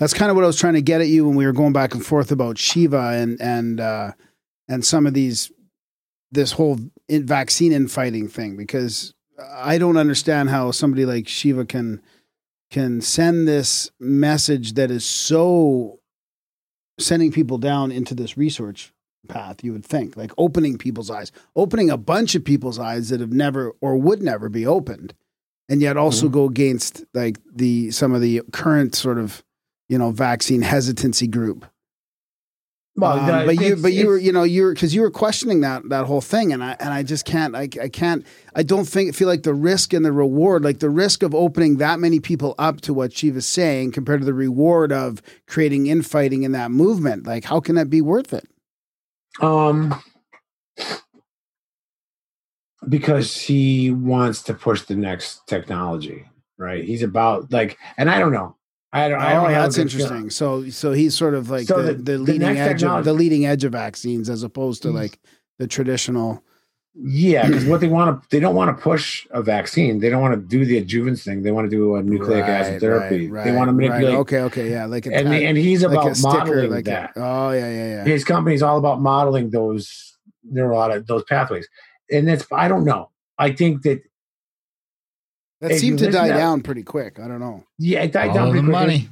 That's kind of what I was trying to get at you when we were going back and forth about Shiva and and uh, and some of these this whole in vaccine infighting thing because I don't understand how somebody like Shiva can can send this message that is so sending people down into this research path you would think like opening people's eyes opening a bunch of people's eyes that have never or would never be opened and yet also Mhm. go against like the some of the current sort of you know vaccine hesitancy group Well, um, but you, but you were, you know, you were because you were questioning that that whole thing, and I and I just can't, I, I can't, I don't think feel like the risk and the reward, like the risk of opening that many people up to what Shiva's saying, compared to the reward of creating infighting in that movement, like how can that be worth it? Um, because he wants to push the next technology, right? He's about like, and I don't know. I don't. I oh, don't a that's feeling. interesting. So, so he's sort of like So the, the- the, the leading next edge of the leading edge of vaccines, as opposed to Mm. like the traditional. Yeah, because what they want to, they don't want to push a vaccine. They don't want to do the adjuvants thing. They want to do a nucleic acid therapy. right, they want to manipulate. Right. Okay, okay, yeah, like a And, and he's like about a sticker, modeling like a- that. oh yeah, yeah, yeah. His company's all about modeling those neurotic those pathways, and that's I don't know. I think that That if seemed to die to- down pretty quick. I don't know. yeah, it died All down the pretty quickly. money.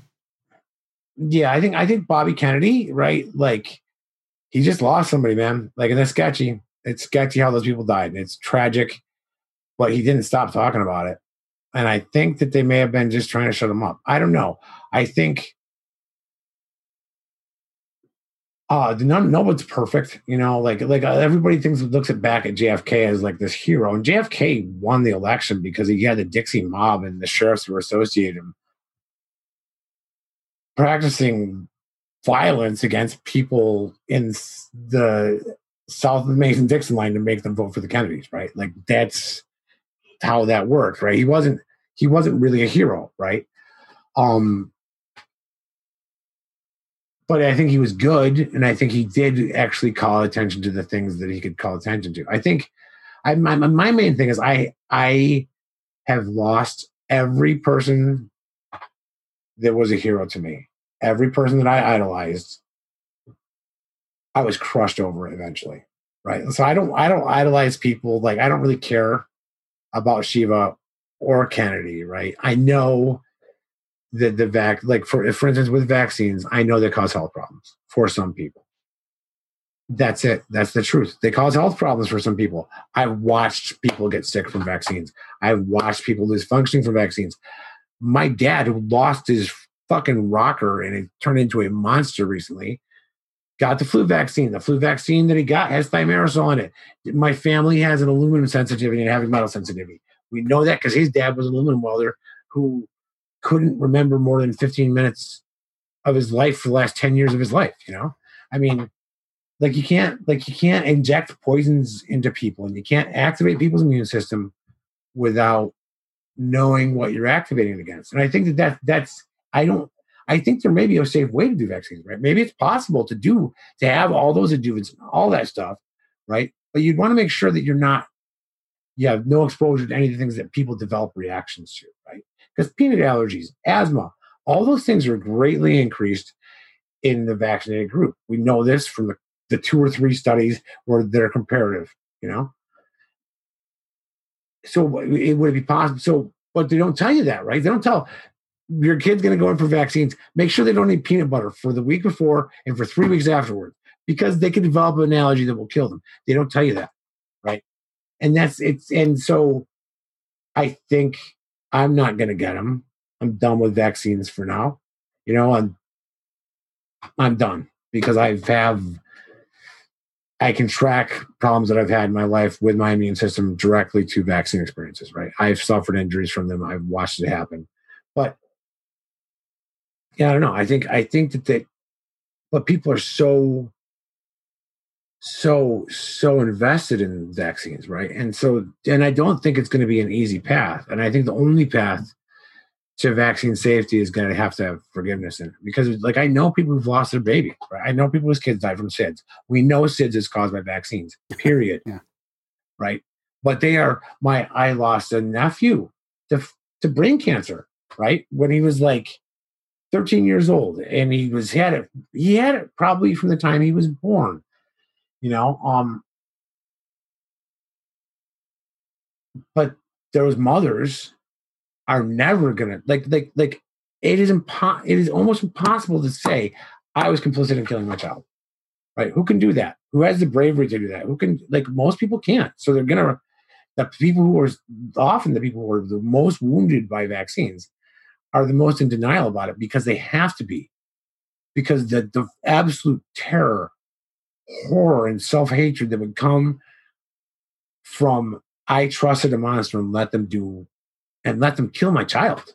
Yeah, I think I think Bobby Kennedy, right? Like he just lost somebody, man. Like and that's sketchy. It's sketchy how those people died. It's tragic, but he didn't stop talking about it. And I think that they may have been just trying to shut him up. I don't know. I think uh none no one's perfect, you know, like like uh, everybody thinks looks at back at JFK as like this hero. And JFK won the election because he had the Dixie mob and the sheriffs were associated him practicing violence against people in the south of the Mason Dixon line to make them vote for the Kennedys, right? Like that's how that worked, right? He wasn't he wasn't really a hero, right? Um but I think he was good, and I think he did actually call attention to the things that he could call attention to. I think I my, my main thing is I I have lost every person that was a hero to me. Every person that I idolized, I was crushed over eventually. Right. So I don't I don't idolize people. Like I don't really care about Shiva or Kennedy, right? I know that the vac like for for instance with vaccines, I know they cause health problems for some people. That's it. That's the truth. They cause health problems for some people. I've watched people get sick from vaccines. I've watched people lose functioning from vaccines. My dad, who lost his fucking rocker and it turned into a monster recently, got the flu vaccine. The flu vaccine that he got has thimerosal in it. My family has an aluminum sensitivity and heavy metal sensitivity. We know that because his dad was an aluminum welder who couldn't remember more than 15 minutes of his life for the last 10 years of his life, you know? I mean, like you can't like you can't inject poisons into people and you can't activate people's immune system without knowing what you're activating it against. And I think that, that that's I don't I think there may be a safe way to do vaccines, right? Maybe it's possible to do to have all those adjuvants and all that stuff, right? But you'd want to make sure that you're not you have no exposure to any of the things that people develop reactions to, right? Because peanut allergies, asthma, all those things are greatly increased in the vaccinated group. We know this from the, the two or three studies where they're comparative, you know? So it would it be possible. So, but they don't tell you that, right? They don't tell your kid's going to go in for vaccines. Make sure they don't eat peanut butter for the week before and for three weeks afterwards because they could develop an allergy that will kill them. They don't tell you that, right? And that's it's. And so I think I'm not going to get them. I'm done with vaccines for now. You know, I'm I'm done because I have I can track problems that I've had in my life with my immune system directly to vaccine experiences, right? I've suffered injuries from them. I've watched it happen. But yeah, I don't know. I think I think that they but people are so so so invested in vaccines, right? And so and I don't think it's going to be an easy path. And I think the only path to vaccine safety is going to have to have forgiveness in it because like I know people who've lost their baby. Right? I know people whose kids died from SIDS. We know SIDS is caused by vaccines. Period. Yeah. Right. But they are my. I lost a nephew to to brain cancer. Right when he was like 13 years old, and he was he had it. He had it probably from the time he was born. You know, um, but those mothers are never gonna like like like it is impo- it is almost impossible to say I was complicit in killing my child. Right? Who can do that? Who has the bravery to do that? Who can like most people can't. So they're gonna the people who are often the people who are the most wounded by vaccines are the most in denial about it because they have to be. Because the the absolute terror, horror, and self-hatred that would come from I trusted a monster and let them do and let them kill my child.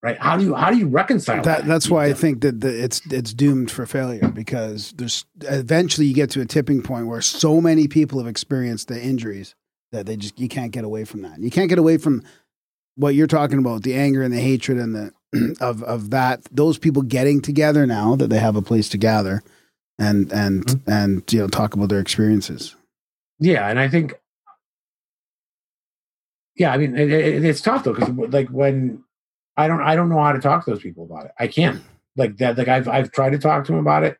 Right? How do you how do you reconcile that? That, that's why I think that the, it's it's doomed for failure because there's eventually you get to a tipping point where so many people have experienced the injuries that they just you can't get away from that. You can't get away from what you're talking about the anger and the hatred and the of of that those people getting together now that they have a place to gather and and Mm-hmm. and you know talk about their experiences. Yeah, and I think, yeah, I mean, it, it, it's tough though because like when I don't, I don't know how to talk to those people about it. I can't like that. Like I've, I've tried to talk to them about it,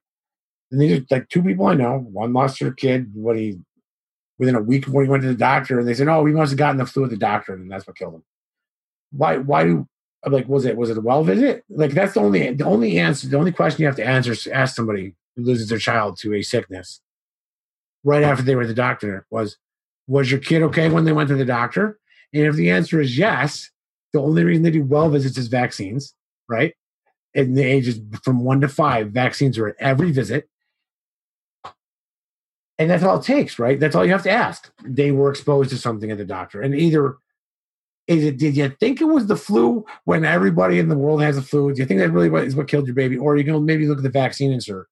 and these are like two people I know. One lost their kid when he within a week when he went to the doctor, and they said, "Oh, he must have gotten the flu at the doctor, and that's what killed him." Why? Why do? I'm Like, was it was it a well visit? Like, that's the only the only answer, the only question you have to answer is ask somebody who loses their child to a sickness right after they were the doctor was, was your kid okay when they went to the doctor? And if the answer is yes, the only reason they do well visits is vaccines, right? And the ages from one to five, vaccines are at every visit. And that's all it takes, right? That's all you have to ask. They were exposed to something at the doctor. And either is it did you think it was the flu when everybody in the world has a flu? Do you think that really is what killed your baby? Or you gonna maybe look at the vaccine insert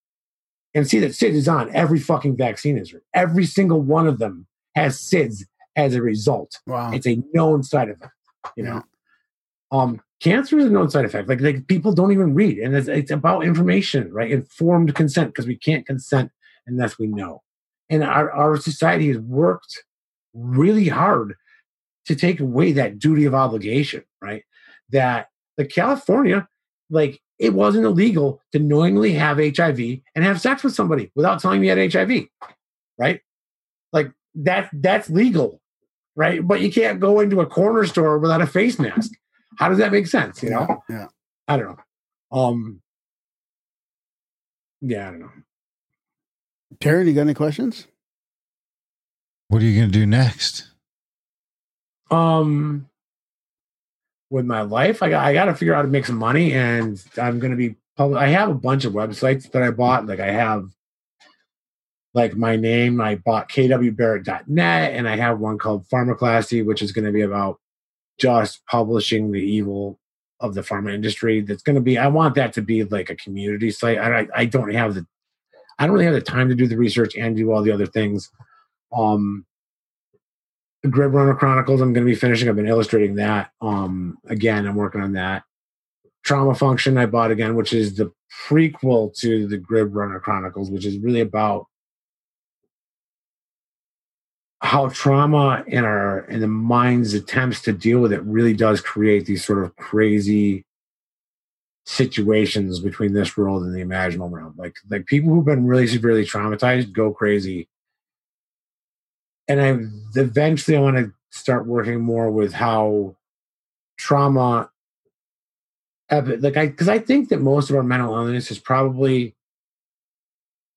and see that SID is on every fucking vaccine insert. Every single one of them has SIDS as a result. Wow. It's a known side effect. You know, um, cancer is a known side effect. Like, like people don't even read, and it's, it's about information, right? Informed consent because we can't consent unless we know. And our our society has worked really hard to take away that duty of obligation, right? That like California, like it wasn't illegal to knowingly have HIV and have sex with somebody without telling me you had HIV, right? Like that that's legal, right? But you can't go into a corner store without a face mask. How does that make sense? You know? Yeah. I don't know. Um yeah, I don't know. Taryn, you got any questions? What are you going to do next? Um, with my life, I got I got to figure out how to make some money, and I'm gonna be. Public, I have a bunch of websites that I bought. Like I have, like my name. I bought kwbarrett.net, and I have one called Pharmaclassy, which is going to be about just publishing the evil of the pharma industry. That's going to be. I want that to be like a community site. I I, don't have the. I don't really have the time to do the research and do all the other things. Um, Grid Runner Chronicles. I'm going to be finishing. I've been illustrating that. Um, again, I'm working on that. Trauma Function. I bought again, which is the prequel to the Grid Runner Chronicles, which is really about how trauma in our in the mind's attempts to deal with it really does create these sort of crazy situations between this world and the imaginal realm. Like like people who've been really severely traumatized go crazy and I eventually I want to start working more with how trauma, epi- like I, because I think that most of our mental illness is probably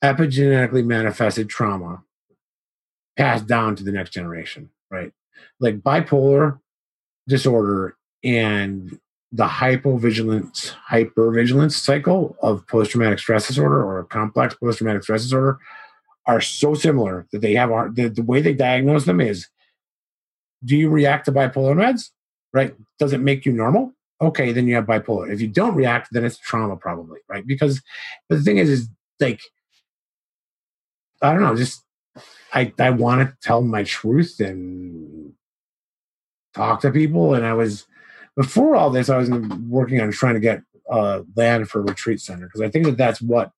epigenetically manifested trauma passed down to the next generation, right? Like bipolar disorder and the hypovigilance, hypervigilance cycle of post-traumatic stress disorder or complex post-traumatic stress disorder are so similar that they have the, the way they diagnose them is do you react to bipolar meds? Right? Does it make you normal? Okay then you have bipolar. If you don't react then it's trauma probably right? Because the thing is is like i don't know just i i want to tell my truth and talk to people and i was before all this i was working on trying to get uh land for a retreat center because i think that that's what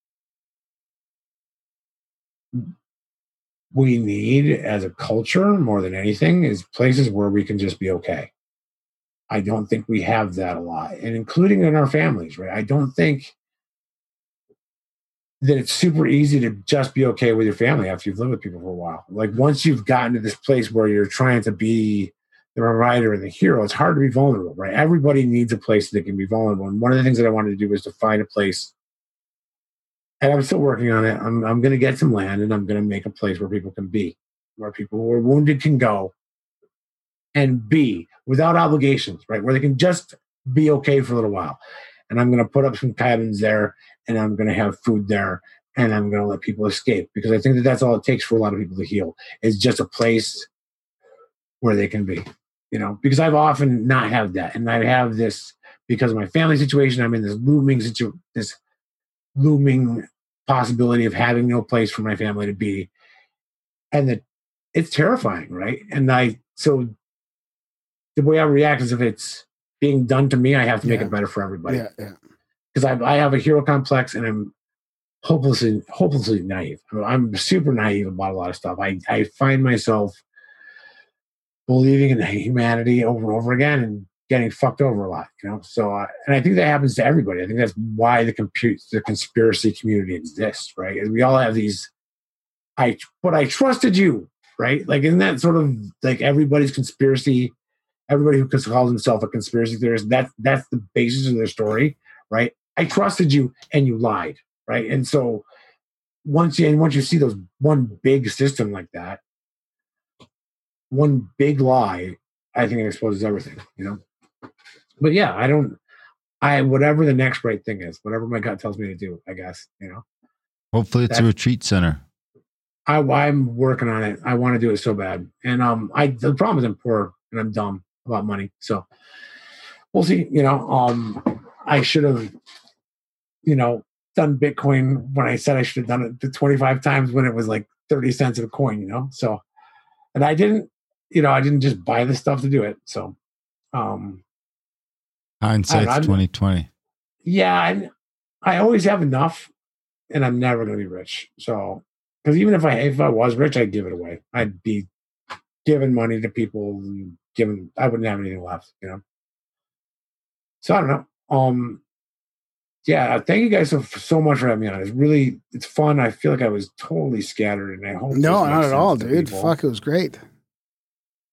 we need as a culture more than anything is places where we can just be okay. I don't think we have that a lot, and including in our families, right? I don't think that it's super easy to just be okay with your family after you've lived with people for a while. Like once you've gotten to this place where you're trying to be the provider and the hero, it's hard to be vulnerable, right? Everybody needs a place that can be vulnerable. And one of the things that I wanted to do was to find a place, and I'm still working on it. I'm, I'm going to get some land and I'm going to make a place where people can be, where people who are wounded can go and be without obligations, right? Where they can just be okay for a little while. And I'm going to put up some cabins there and I'm going to have food there and I'm going to let people escape because I think that that's all it takes for a lot of people to heal is just a place where they can be, you know, because I've often not had that. And I have this because of my family situation. I'm in this looming situation, this looming possibility of having no place for my family to be. And that it's terrifying, right? And I, so the way I react is if it's being done to me, I have to make Yeah. it better for everybody Yeah, yeah. because I, I have a hero complex and I'm hopelessly hopelessly naive. I'm super naive about a lot of stuff. I, I find myself believing in humanity over and over again and getting fucked over a lot, you know. So, uh, and I think that happens to everybody. I think that's why the compute the conspiracy community exists, right? We all have these. I but I trusted you, right? Like, isn't that sort of like everybody's conspiracy? Everybody who calls himself a conspiracy theorist, that's that's the basis of their story, right? I trusted you and you lied, right? And so once you and once you see those one big system like that, one big lie, I think it exposes everything, you know. But yeah, I don't. I whatever the next right thing is, whatever my gut tells me to do, I guess you know. Hopefully, it's a retreat center. I I'm working on it. I want to do it so bad, and um, I the problem is I'm poor and I'm dumb about money, so we'll see. You know, um, I should have, you know, done Bitcoin when I said I should have done it the 25 times when it was like 30 cents of a coin. You know, so and I didn't, you know, I didn't just buy the stuff to do it. So, um, Hindsight's I'm- twenty twenty. yeah, I, I always have enough, and I'm never going to be rich. So, because even if I if I was rich, I'd give it away. I'd be giving money to people, and giving. I wouldn't have anything left, you know. So I don't know. Um, yeah, thank you guys so so much for having me on. It's really it's fun. I feel like I was totally scattered, and I hope No, not at all, dude. people. Fuck, it was great.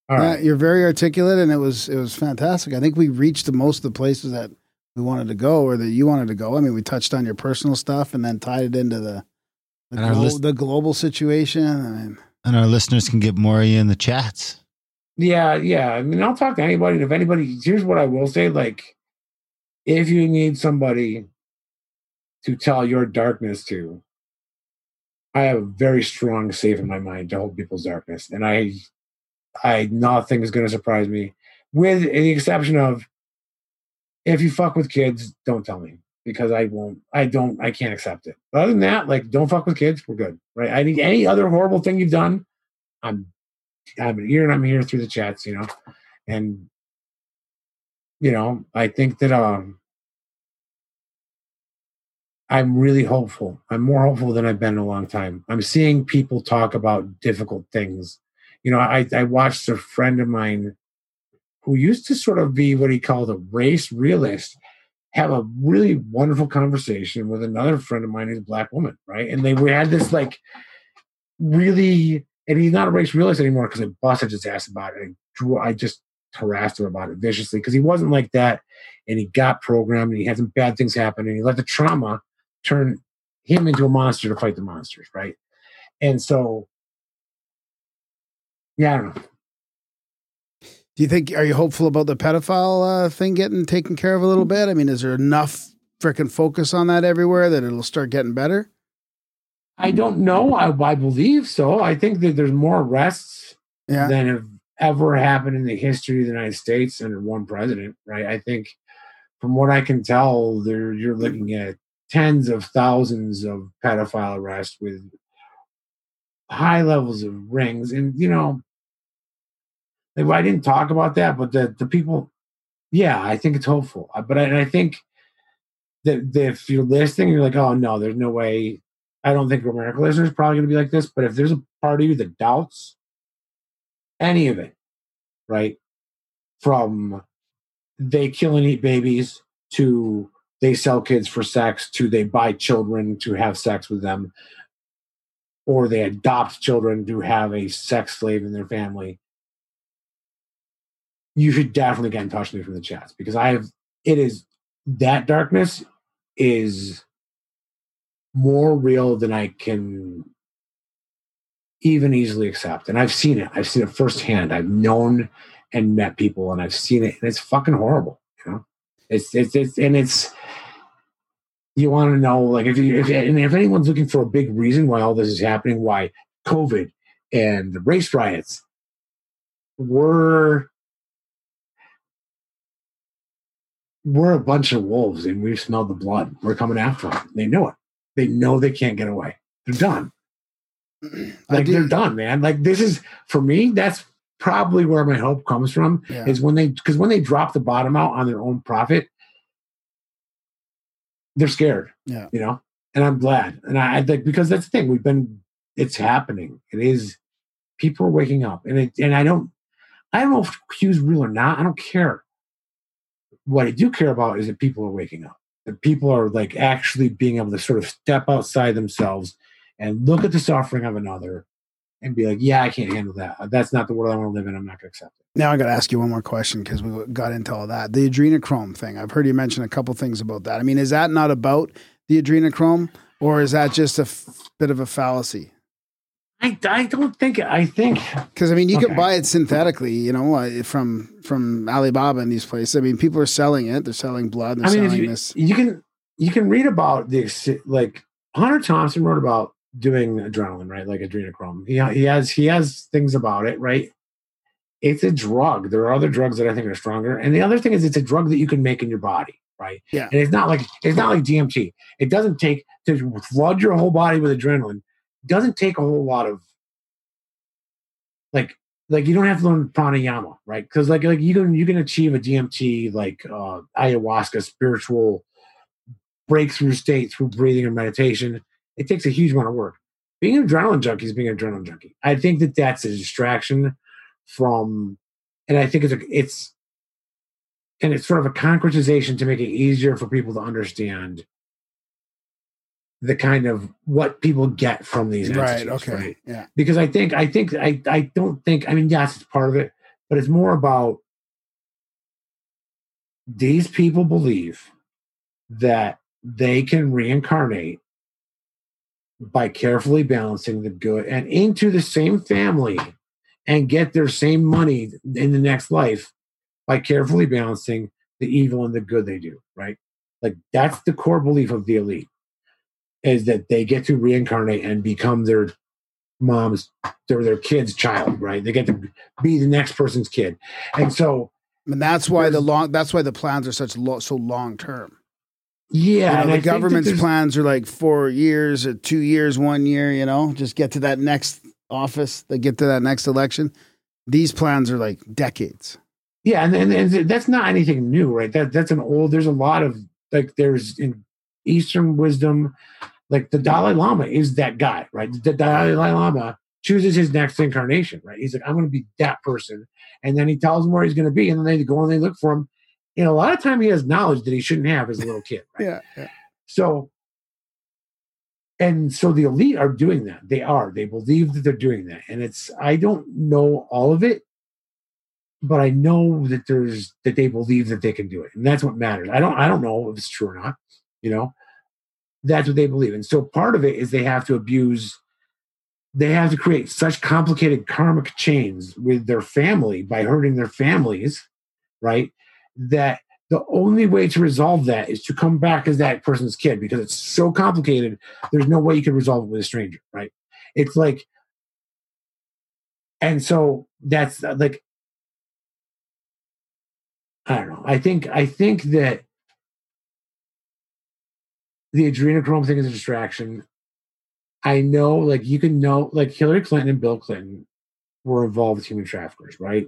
All Yeah, you're very articulate, and it was it was fantastic. I think we reached the most of the places that we wanted to go, or that you wanted to go. I mean, we touched on your personal stuff, and then tied it into the the, glo- list- the global situation. I mean, And our listeners can get more of you in the chats. Yeah, yeah. I mean, I'll talk to anybody. And if anybody, here's what I will say: like, if you need somebody to tell your darkness to, I have a very strong safe in my mind to hold people's darkness, and I, I nothing is going to surprise me, with the exception of if you fuck with kids, don't tell me because I won't. I don't. I can't accept it. But other than that, like, don't fuck with kids. We're good, right? I need any other horrible thing you've done. I'm I'm here and I'm here through the chats, you know, and you know, I think that um, I'm really hopeful. I'm more hopeful than I've been in a long time. I'm seeing people talk about difficult things. You know, I I watched a friend of mine who used to sort of be what he called a race realist have a really wonderful conversation with another friend of mine who's a black woman, right? And they we had this like really and he's not a race realist anymore because I busted his ass about it. I drew, I just harassed him about it viciously because he wasn't like that, and he got programmed and he had some bad things happen, and he let the trauma turn him into a monster to fight the monsters, right? And so, yeah, I don't know. do you think are you hopeful about the pedophile uh, thing getting taken care of a little bit? I mean, is there enough freaking focus on that everywhere that it'll start getting better? I don't know. I, I believe so. I think that there's more arrests Yeah, than have ever happened in the history of the United States under one president, right? I think, from what I can tell, there you're looking at tens of thousands of pedophile arrests with high levels of rings, and you know, I didn't talk about that, but the the people, yeah, I think it's hopeful. But I, I think that, that if you're listening, you're like, oh no, there's no way. I don't think American listeners probably going to be like this. But if there's a part of you that doubts any of it, right? From they kill and eat babies to they sell kids for sex to they buy children to have sex with them or they adopt children to have a sex slave in their family you should definitely get in touch with me from the chats because i have it is that darkness is more real than i can even easily accept. And i've seen it. I've seen it firsthand. I've known and met people and i've seen it. And it's fucking horrible you know? It's it's, it's and it's you want to know like if you if, and if anyone's looking for a big reason why all this is happening why covid and the race riots were we're a bunch of wolves and we've smelled the blood. We're coming after them. They know it. They know they can't get away. They're done. Like they're done man. Like this is for me that's probably where my hope comes from Yeah. is when they because when they drop the bottom out on their own profit they're scared Yeah. you know? And i'm glad. And i, I think because that's the thing. We've been it's happening. It is people are waking up. And it and i don't i don't know if q's real or not. I don't care what i do care about is that people are waking up that people are like actually being able to sort of step outside themselves and look at the suffering of another and be like yeah i can't handle that that's not the world i want to live in i'm not going to accept it Now I got to ask you one more question because we got into all that. The adrenochrome thing. I've heard you mention a couple things about that. I mean, is that not about the adrenochrome, or is that just a f- bit of a fallacy? I, I don't think I think Because I mean, you Okay. can buy it synthetically, you know, uh, from from Alibaba and these places. I mean, people are selling it. They're selling blood. They're I mean, selling you, this. you can you can read about the like Hunter Thompson wrote about doing adrenaline, right? Like adrenochrome. He he has he has things about it, right? It's a drug. There are other drugs that I think are stronger, and the other thing is it's a drug that you can make in your body, right? Yeah. And it's not like it's not like DMT. It doesn't take to flood your whole body with adrenaline. Doesn't take a whole lot of like like you don't have to learn pranayama, right? Because like like you can you can achieve a DMT like uh, ayahuasca spiritual breakthrough state through breathing or meditation. It takes a huge amount of work. Being an adrenaline junkie is being an adrenaline junkie. I think that that's a distraction from, and I think it's a, it's and it's sort of a concretization to make it easier for people to understand the kind of what people get from these Right. Okay. right? Yeah. because I think I think I I don't think I mean yes it's part of it, but it's more about these people believe that they can reincarnate by carefully balancing the good and into the same family and get their same money in the next life by carefully balancing the evil and the good they do, right? Like that's the core belief of the elite is that they get to reincarnate and become their mom's their their kid's child, right? They get to be the next person's kid. And so And that's why the long. That's why the plans are such lo- so long term. yeah, You know, the government's plans are like four years or two years, one year. You know, just get to that next office. They get to that next election. These plans are like decades. Yeah, and, and, and that's not anything new, right? That that's an old. There's a lot of like there's in Eastern wisdom, like the Dalai Lama is that guy, right? The Dalai Lama chooses his next incarnation, right? He's like, I'm going to be that person, and then he tells them where he's going to be, and then they go and they look for him. And a lot of time, he has knowledge that he shouldn't have as a little kid, right? Yeah. yeah. So, and so the elite are doing that. They are. They believe that they're doing that. And it's, I don't know all of it, but I know that there's, that they believe that they can do it. And that's what matters. I don't, I don't know if it's true or not, you know, that's what they believe. And so part of it is they have to abuse, they have to create such complicated karmic chains with their family by hurting their families, right? That the only way to resolve that is to come back as that person's kid because it's so complicated. There's no way you can resolve it with a stranger, right? It's like, and so that's like, I don't know. I think I think that the adrenochrome thing is a distraction. I know, like you can know, like Hillary Clinton and Bill Clinton were involved with human traffickers, right?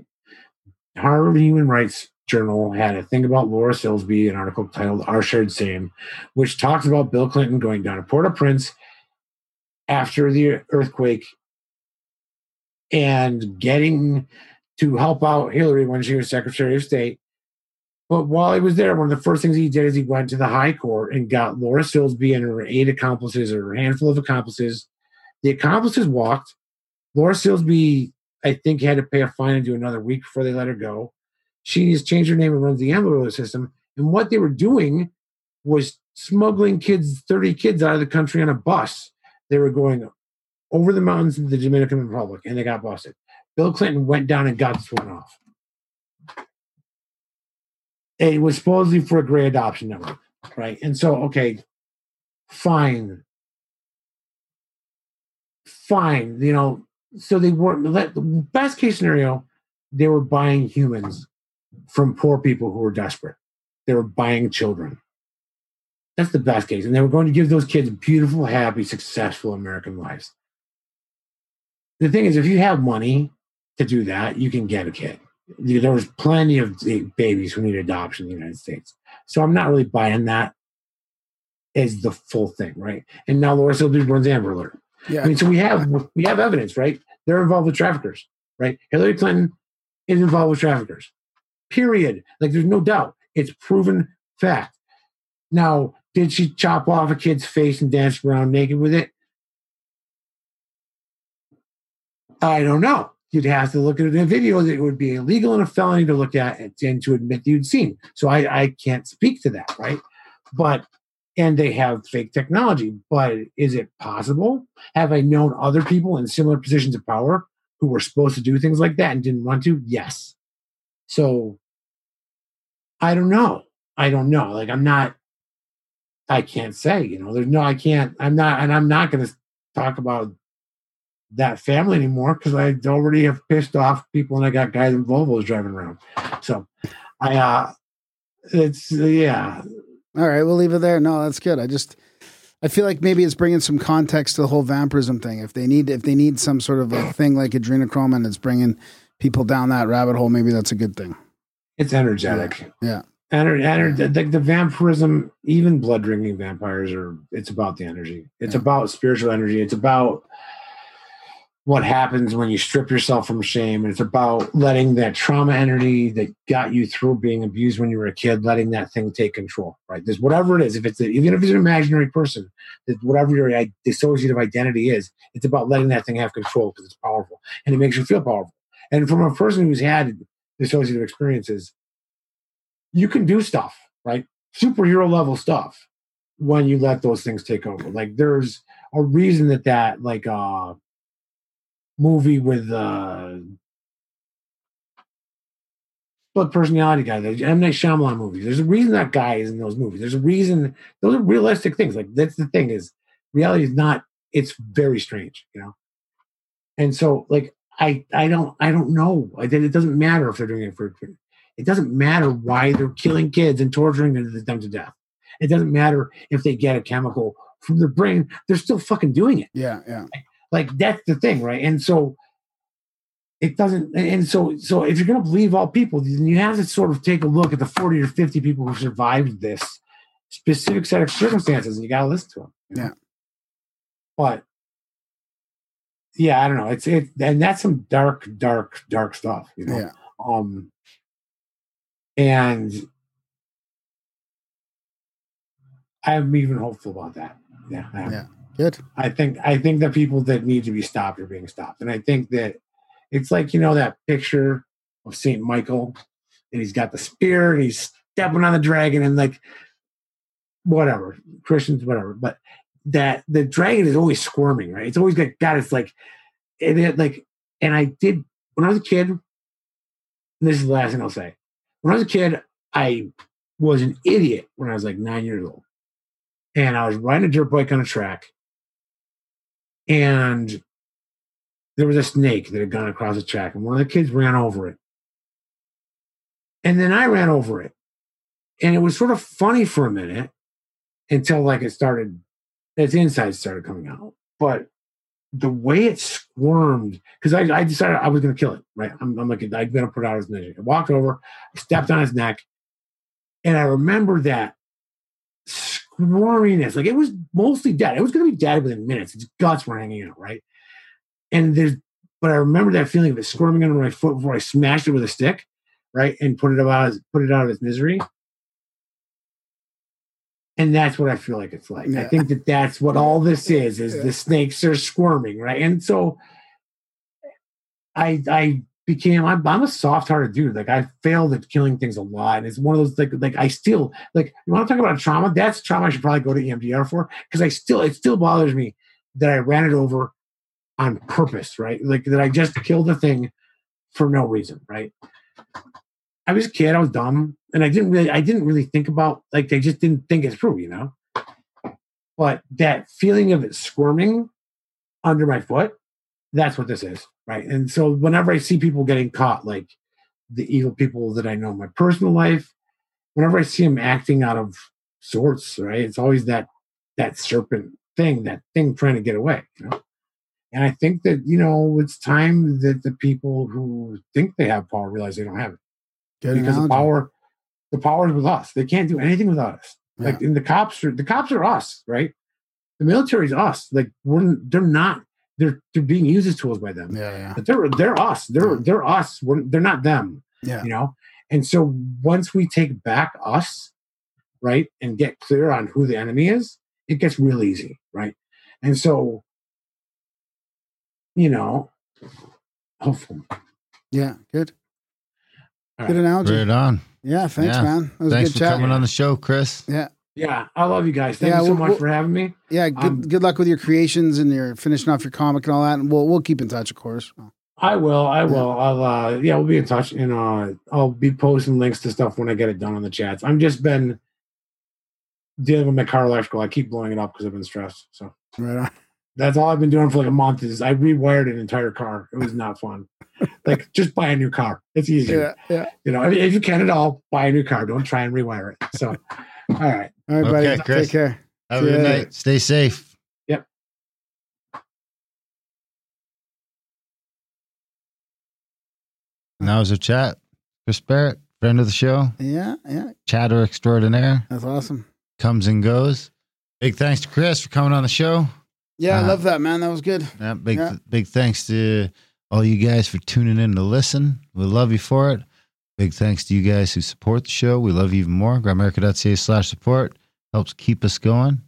Harvard Human Rights Journal had a thing about Laura Silsby, an article titled Our Shared Same, which talks about Bill Clinton going down to Port au Prince after the earthquake and getting to help out Hillary when she was Secretary of State But while he was there, one of the first things he did is he went to the high court and got Laura Silsby and her eight accomplices or a handful of accomplices. The accomplices walked. Laura Silsby, I think, had to pay a fine and do another week before they let her go. She has changed her name and runs the ambulance system. And what they were doing was smuggling kids, 30 kids out of the country on a bus. They were going over the mountains of the Dominican Republic and they got busted. Bill Clinton went down and got this one off. It was supposedly for a gray adoption network, right? And so, okay, fine. Fine. You know, so they weren't, the best case scenario, they were buying humans from poor people who were desperate. They were buying children. That's the best case. And they were going to give those kids beautiful, happy, successful American lives. The thing is, if you have money to do that, you can get a kid. There was plenty of babies who need adoption in the United States. So I'm not really buying that as the full thing, right? And now Laura Silsby runs Amber Alert. Yeah. I mean, so we have we have evidence, right? They're involved with traffickers, right? Hillary Clinton is involved with traffickers. Period. Like there's no doubt. It's proven fact. Now, did she chop off a kid's face and dance around naked with it? I don't know. You'd have to look at it in video that it would be illegal and a felony to look at and, and to admit you'd seen. So I, I can't speak to that, right? But and they have fake technology. But is it possible? Have I known other people in similar positions of power who were supposed to do things like that and didn't want to? Yes. So I don't know. I don't know. Like I'm not. I can't say. You know, there's no. I can't. I'm not, and I'm not going to talk about that family anymore because I already have pissed off people and I got guys in Volvos driving around. So I. uh It's yeah. All right, we'll leave it there. No, that's good. I just I feel like maybe it's bringing some context to the whole vampirism thing. If they need if they need some sort of a thing like adrenochrome and it's bringing people down that rabbit hole, maybe that's a good thing. It's energetic. Yeah. Ener- ener- the, the vampirism, even blood drinking vampires are. It's about the energy. It's Yeah. about spiritual energy. It's about what happens when you strip yourself from shame. And it's about letting that trauma energy that got you through being abused when you were a kid, letting that thing take control. Right? There's whatever it is. If it's a, even if it's an imaginary person, that whatever your dissociative identity is, it's about letting that thing have control because it's powerful and it makes you feel powerful. And from a person who's had dissociative experiences, you can do stuff, right? Superhero level stuff when you let those things take over. Like there's a reason that that like uh movie with uh split personality guy, the M Night Shyamalan movies. There's a reason that guy is in those movies. There's a reason those are realistic things. Like that's the thing is reality is not. It's very strange, you know. And so like I I don't I don't know. I it doesn't matter if they're doing it for. It doesn't matter why they're killing kids and torturing them to death. It doesn't matter if they get a chemical from their brain. They're still fucking doing it. Yeah, yeah. Like that's the thing, right? And so it doesn't. And so so if you're going to believe all people, then you have to sort of take a look at the 40 or 50 people who survived this specific set of circumstances, and you got to listen to them. Yeah. But yeah, I don't know. It's it, and that's some dark, dark, dark stuff. You know. Yeah. Um, and I'm even hopeful about that. Yeah. Yeah. Good. I think I think that people that need to be stopped are being stopped, and I think that it's like you know that picture of Saint Michael, and he's got the spear and he's stepping on the dragon, and like whatever Christians, whatever, but that the dragon is always squirming, right? It's always got got its like, and it like, and I did when I was a kid. This is the last thing I'll say. When I was a kid, I was an idiot when I was like nine years old, and I was riding a dirt bike on a track, and there was a snake that had gone across the track, and one of the kids ran over it. And then I ran over it. And it was sort of funny for a minute until like it started, its insides started coming out. But the way it squirmed, because I, I decided I was going to kill it, right? I'm, I'm like, I'm going to put out his ninja. I walked over, I stepped on his neck, and I remember that squirminess. Like it was mostly dead. It was going to be dead within minutes. Its guts were hanging out, right? And there's, but I remember that feeling of it squirming under my foot before I smashed it with a stick. right, and put it out put it out of its misery. And that's what I feel like it's like. I think that that's what all this is: is the snakes are squirming, right? And so, I I became I'm, I'm a soft-hearted dude. Like I failed at killing things a lot, and it's one of those like like I still like you want to talk about trauma? That's trauma I should probably go to EMDR for because I still it still bothers me that I ran it over on purpose, right? Like that I just killed the thing for no reason, right? I was a kid, I was dumb, and I didn't really I didn't really think about like I just didn't think it through, you know. But that feeling of it squirming under my foot, that's what this is, right? And so whenever I see people getting caught, like the evil people that I know in my personal life, whenever I see them acting out of sorts, right? It's always that that serpent thing, that thing trying to get away, you know. And I think that you know it's time that the people who think they have power realize they don't have it Good because the power, the power is with us. They can't do anything without us. Like Yeah. and the cops are the cops are us, right? The military's us. Like we're they're not. They're they're being used as tools by them. Yeah, yeah, But they're they're us. They're they're us. We're, they're not them. yeah. You know. And so once we take back us, right, and get clear on who the enemy is, it gets real easy, right? And so, you know, hopefully. Yeah, good. All Good right. analogy. Right on. Yeah, thanks, Yeah. man. That was Thanks a for good chat. coming on the show, Kris. Yeah, Yeah, I love you guys. Thank Yeah, you so we'll- much for having me. yeah. Good, Um, good luck with your creations and your finishing off your comic and all that. And we'll we'll keep in touch, of course. I will. I will. I'll. uh Yeah, we'll be in touch, and uh I'll be posting links to stuff when I get it done on the chats. I'm just been dealing with my car electrical. I keep blowing it up because I've been stressed. So Right on. that's all I've been doing for like a month. Is I rewired an entire car. It was not fun. like just buy a new car. It's easier. Yeah, yeah. You know, if, if you can at all, buy a new car. Don't try and rewire it. So, all right. All right, Okay, buddy. Kris. Take care. Have a good night. Stay safe. Yep. And that was a chat. Kris Barrett, friend of the show, Yeah, yeah. chatter extraordinaire, That's awesome. comes and goes. Big thanks to Kris for coming on the show. Yeah, I Uh, love that, man. That was good. Yeah, big Yeah. big thanks to all you guys for tuning in to listen. We love you for it. Big thanks to you guys who support the show. We love you even more. Grimerica.ca slash support helps keep us going,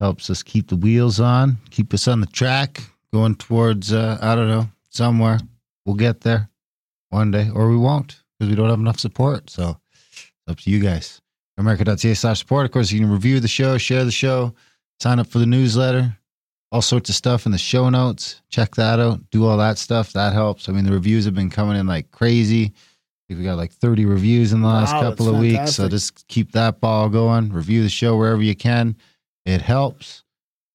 helps us keep the wheels on, keep us on the track, going towards uh, I don't know somewhere. We'll get there one day, or we won't because we don't have enough support. So it's up to you guys. Grimerica.ca slash support. Of course, you can review the show, share the show, sign up for the newsletter all sorts of stuff in the show notes. Check that out. Do all that stuff. That helps. I mean, the reviews have been coming in like crazy. We got like 30 reviews in the last Wow, couple of weeks. So just keep that ball going. Review the show wherever you can. It helps.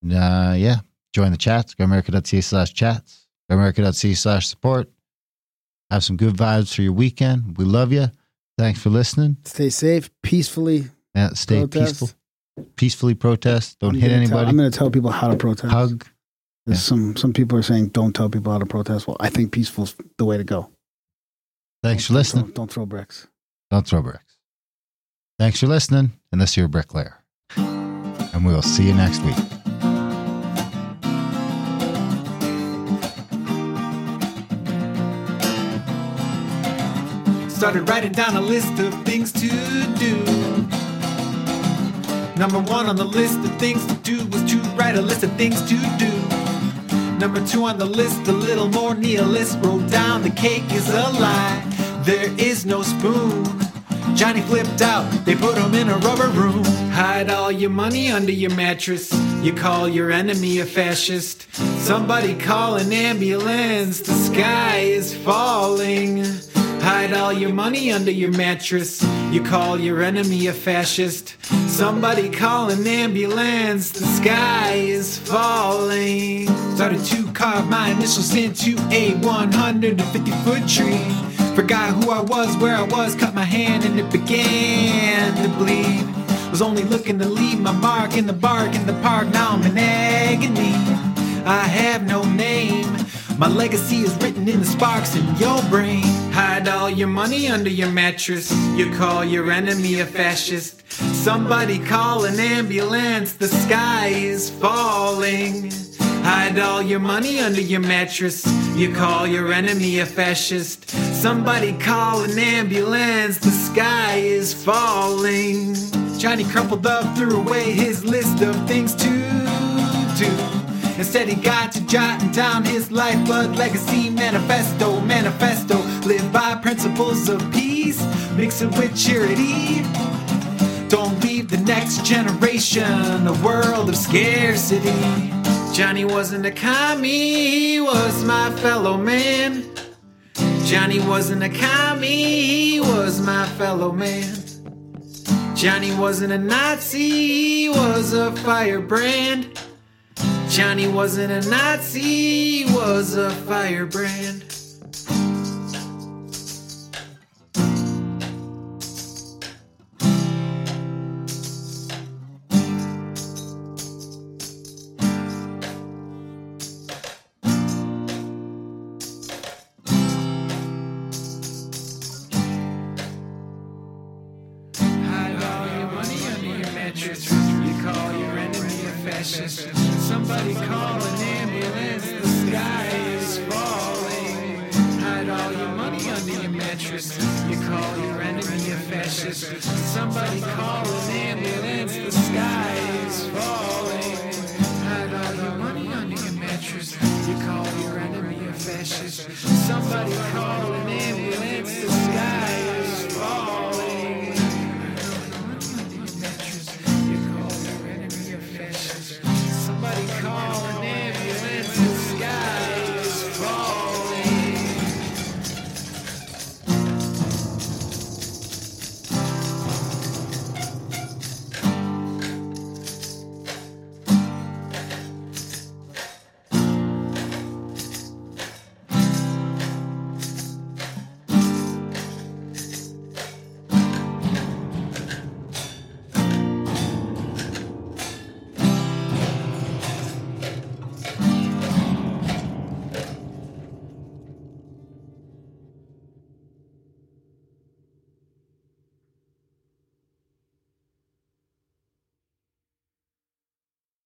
And, uh, yeah. Join the chats. Grimerica.ca slash chats. Grimerica.ca slash support. Have some good vibes for your weekend. We love you. Thanks for listening. Stay safe, peacefully. Yeah, stay Protest. peaceful. Peacefully protest. Don't I'm hit gonna tell- anybody. I'm going to tell people how to protest. Hug. There's Yeah. Some some people are saying don't tell people how to protest. Well, I think peaceful's the way to go. Thanks for Don't- listening. Don't, don't throw bricks. Don't throw bricks. Thanks for listening, unless you're a bricklayer. And we'll see you next week. Started writing down a list of things to do. Number one on the list of things to do was to write a list of things to do. Number two on the list, a little more nihilist, wrote down the cake is a lie. There is no spoon. Johnny flipped out, they put him in a rubber room. Hide all your money under your mattress. You call your enemy a fascist. Somebody call an ambulance, the sky is falling. Hide all your money under your mattress. You call your enemy a fascist. Somebody call an ambulance. The sky is falling. Started to carve my initials into a 150 foot tree. Forgot who I was, where I was, cut my hand, and it began to bleed. Was only looking to leave my mark in the bark in the park. Now I'm in agony. I have no name. My legacy is written in the sparks in your brain. Hide all your money under your mattress. You call your enemy a fascist. Somebody call an ambulance. The sky is falling. Hide all your money under your mattress. You call your enemy a fascist. Somebody call an ambulance, the sky is falling. Johnny crumpled up, threw away his list of things to do. Instead, he got to jotting down his lifeblood legacy manifesto. Manifesto, live by principles of peace, mix it with charity. Don't leave the next generation a world of scarcity. Johnny wasn't a commie, he was my fellow man. Johnny wasn't a commie, he was my fellow man. Johnny wasn't a Nazi, he was a firebrand. Johnny wasn't a Nazi, he was a firebrand.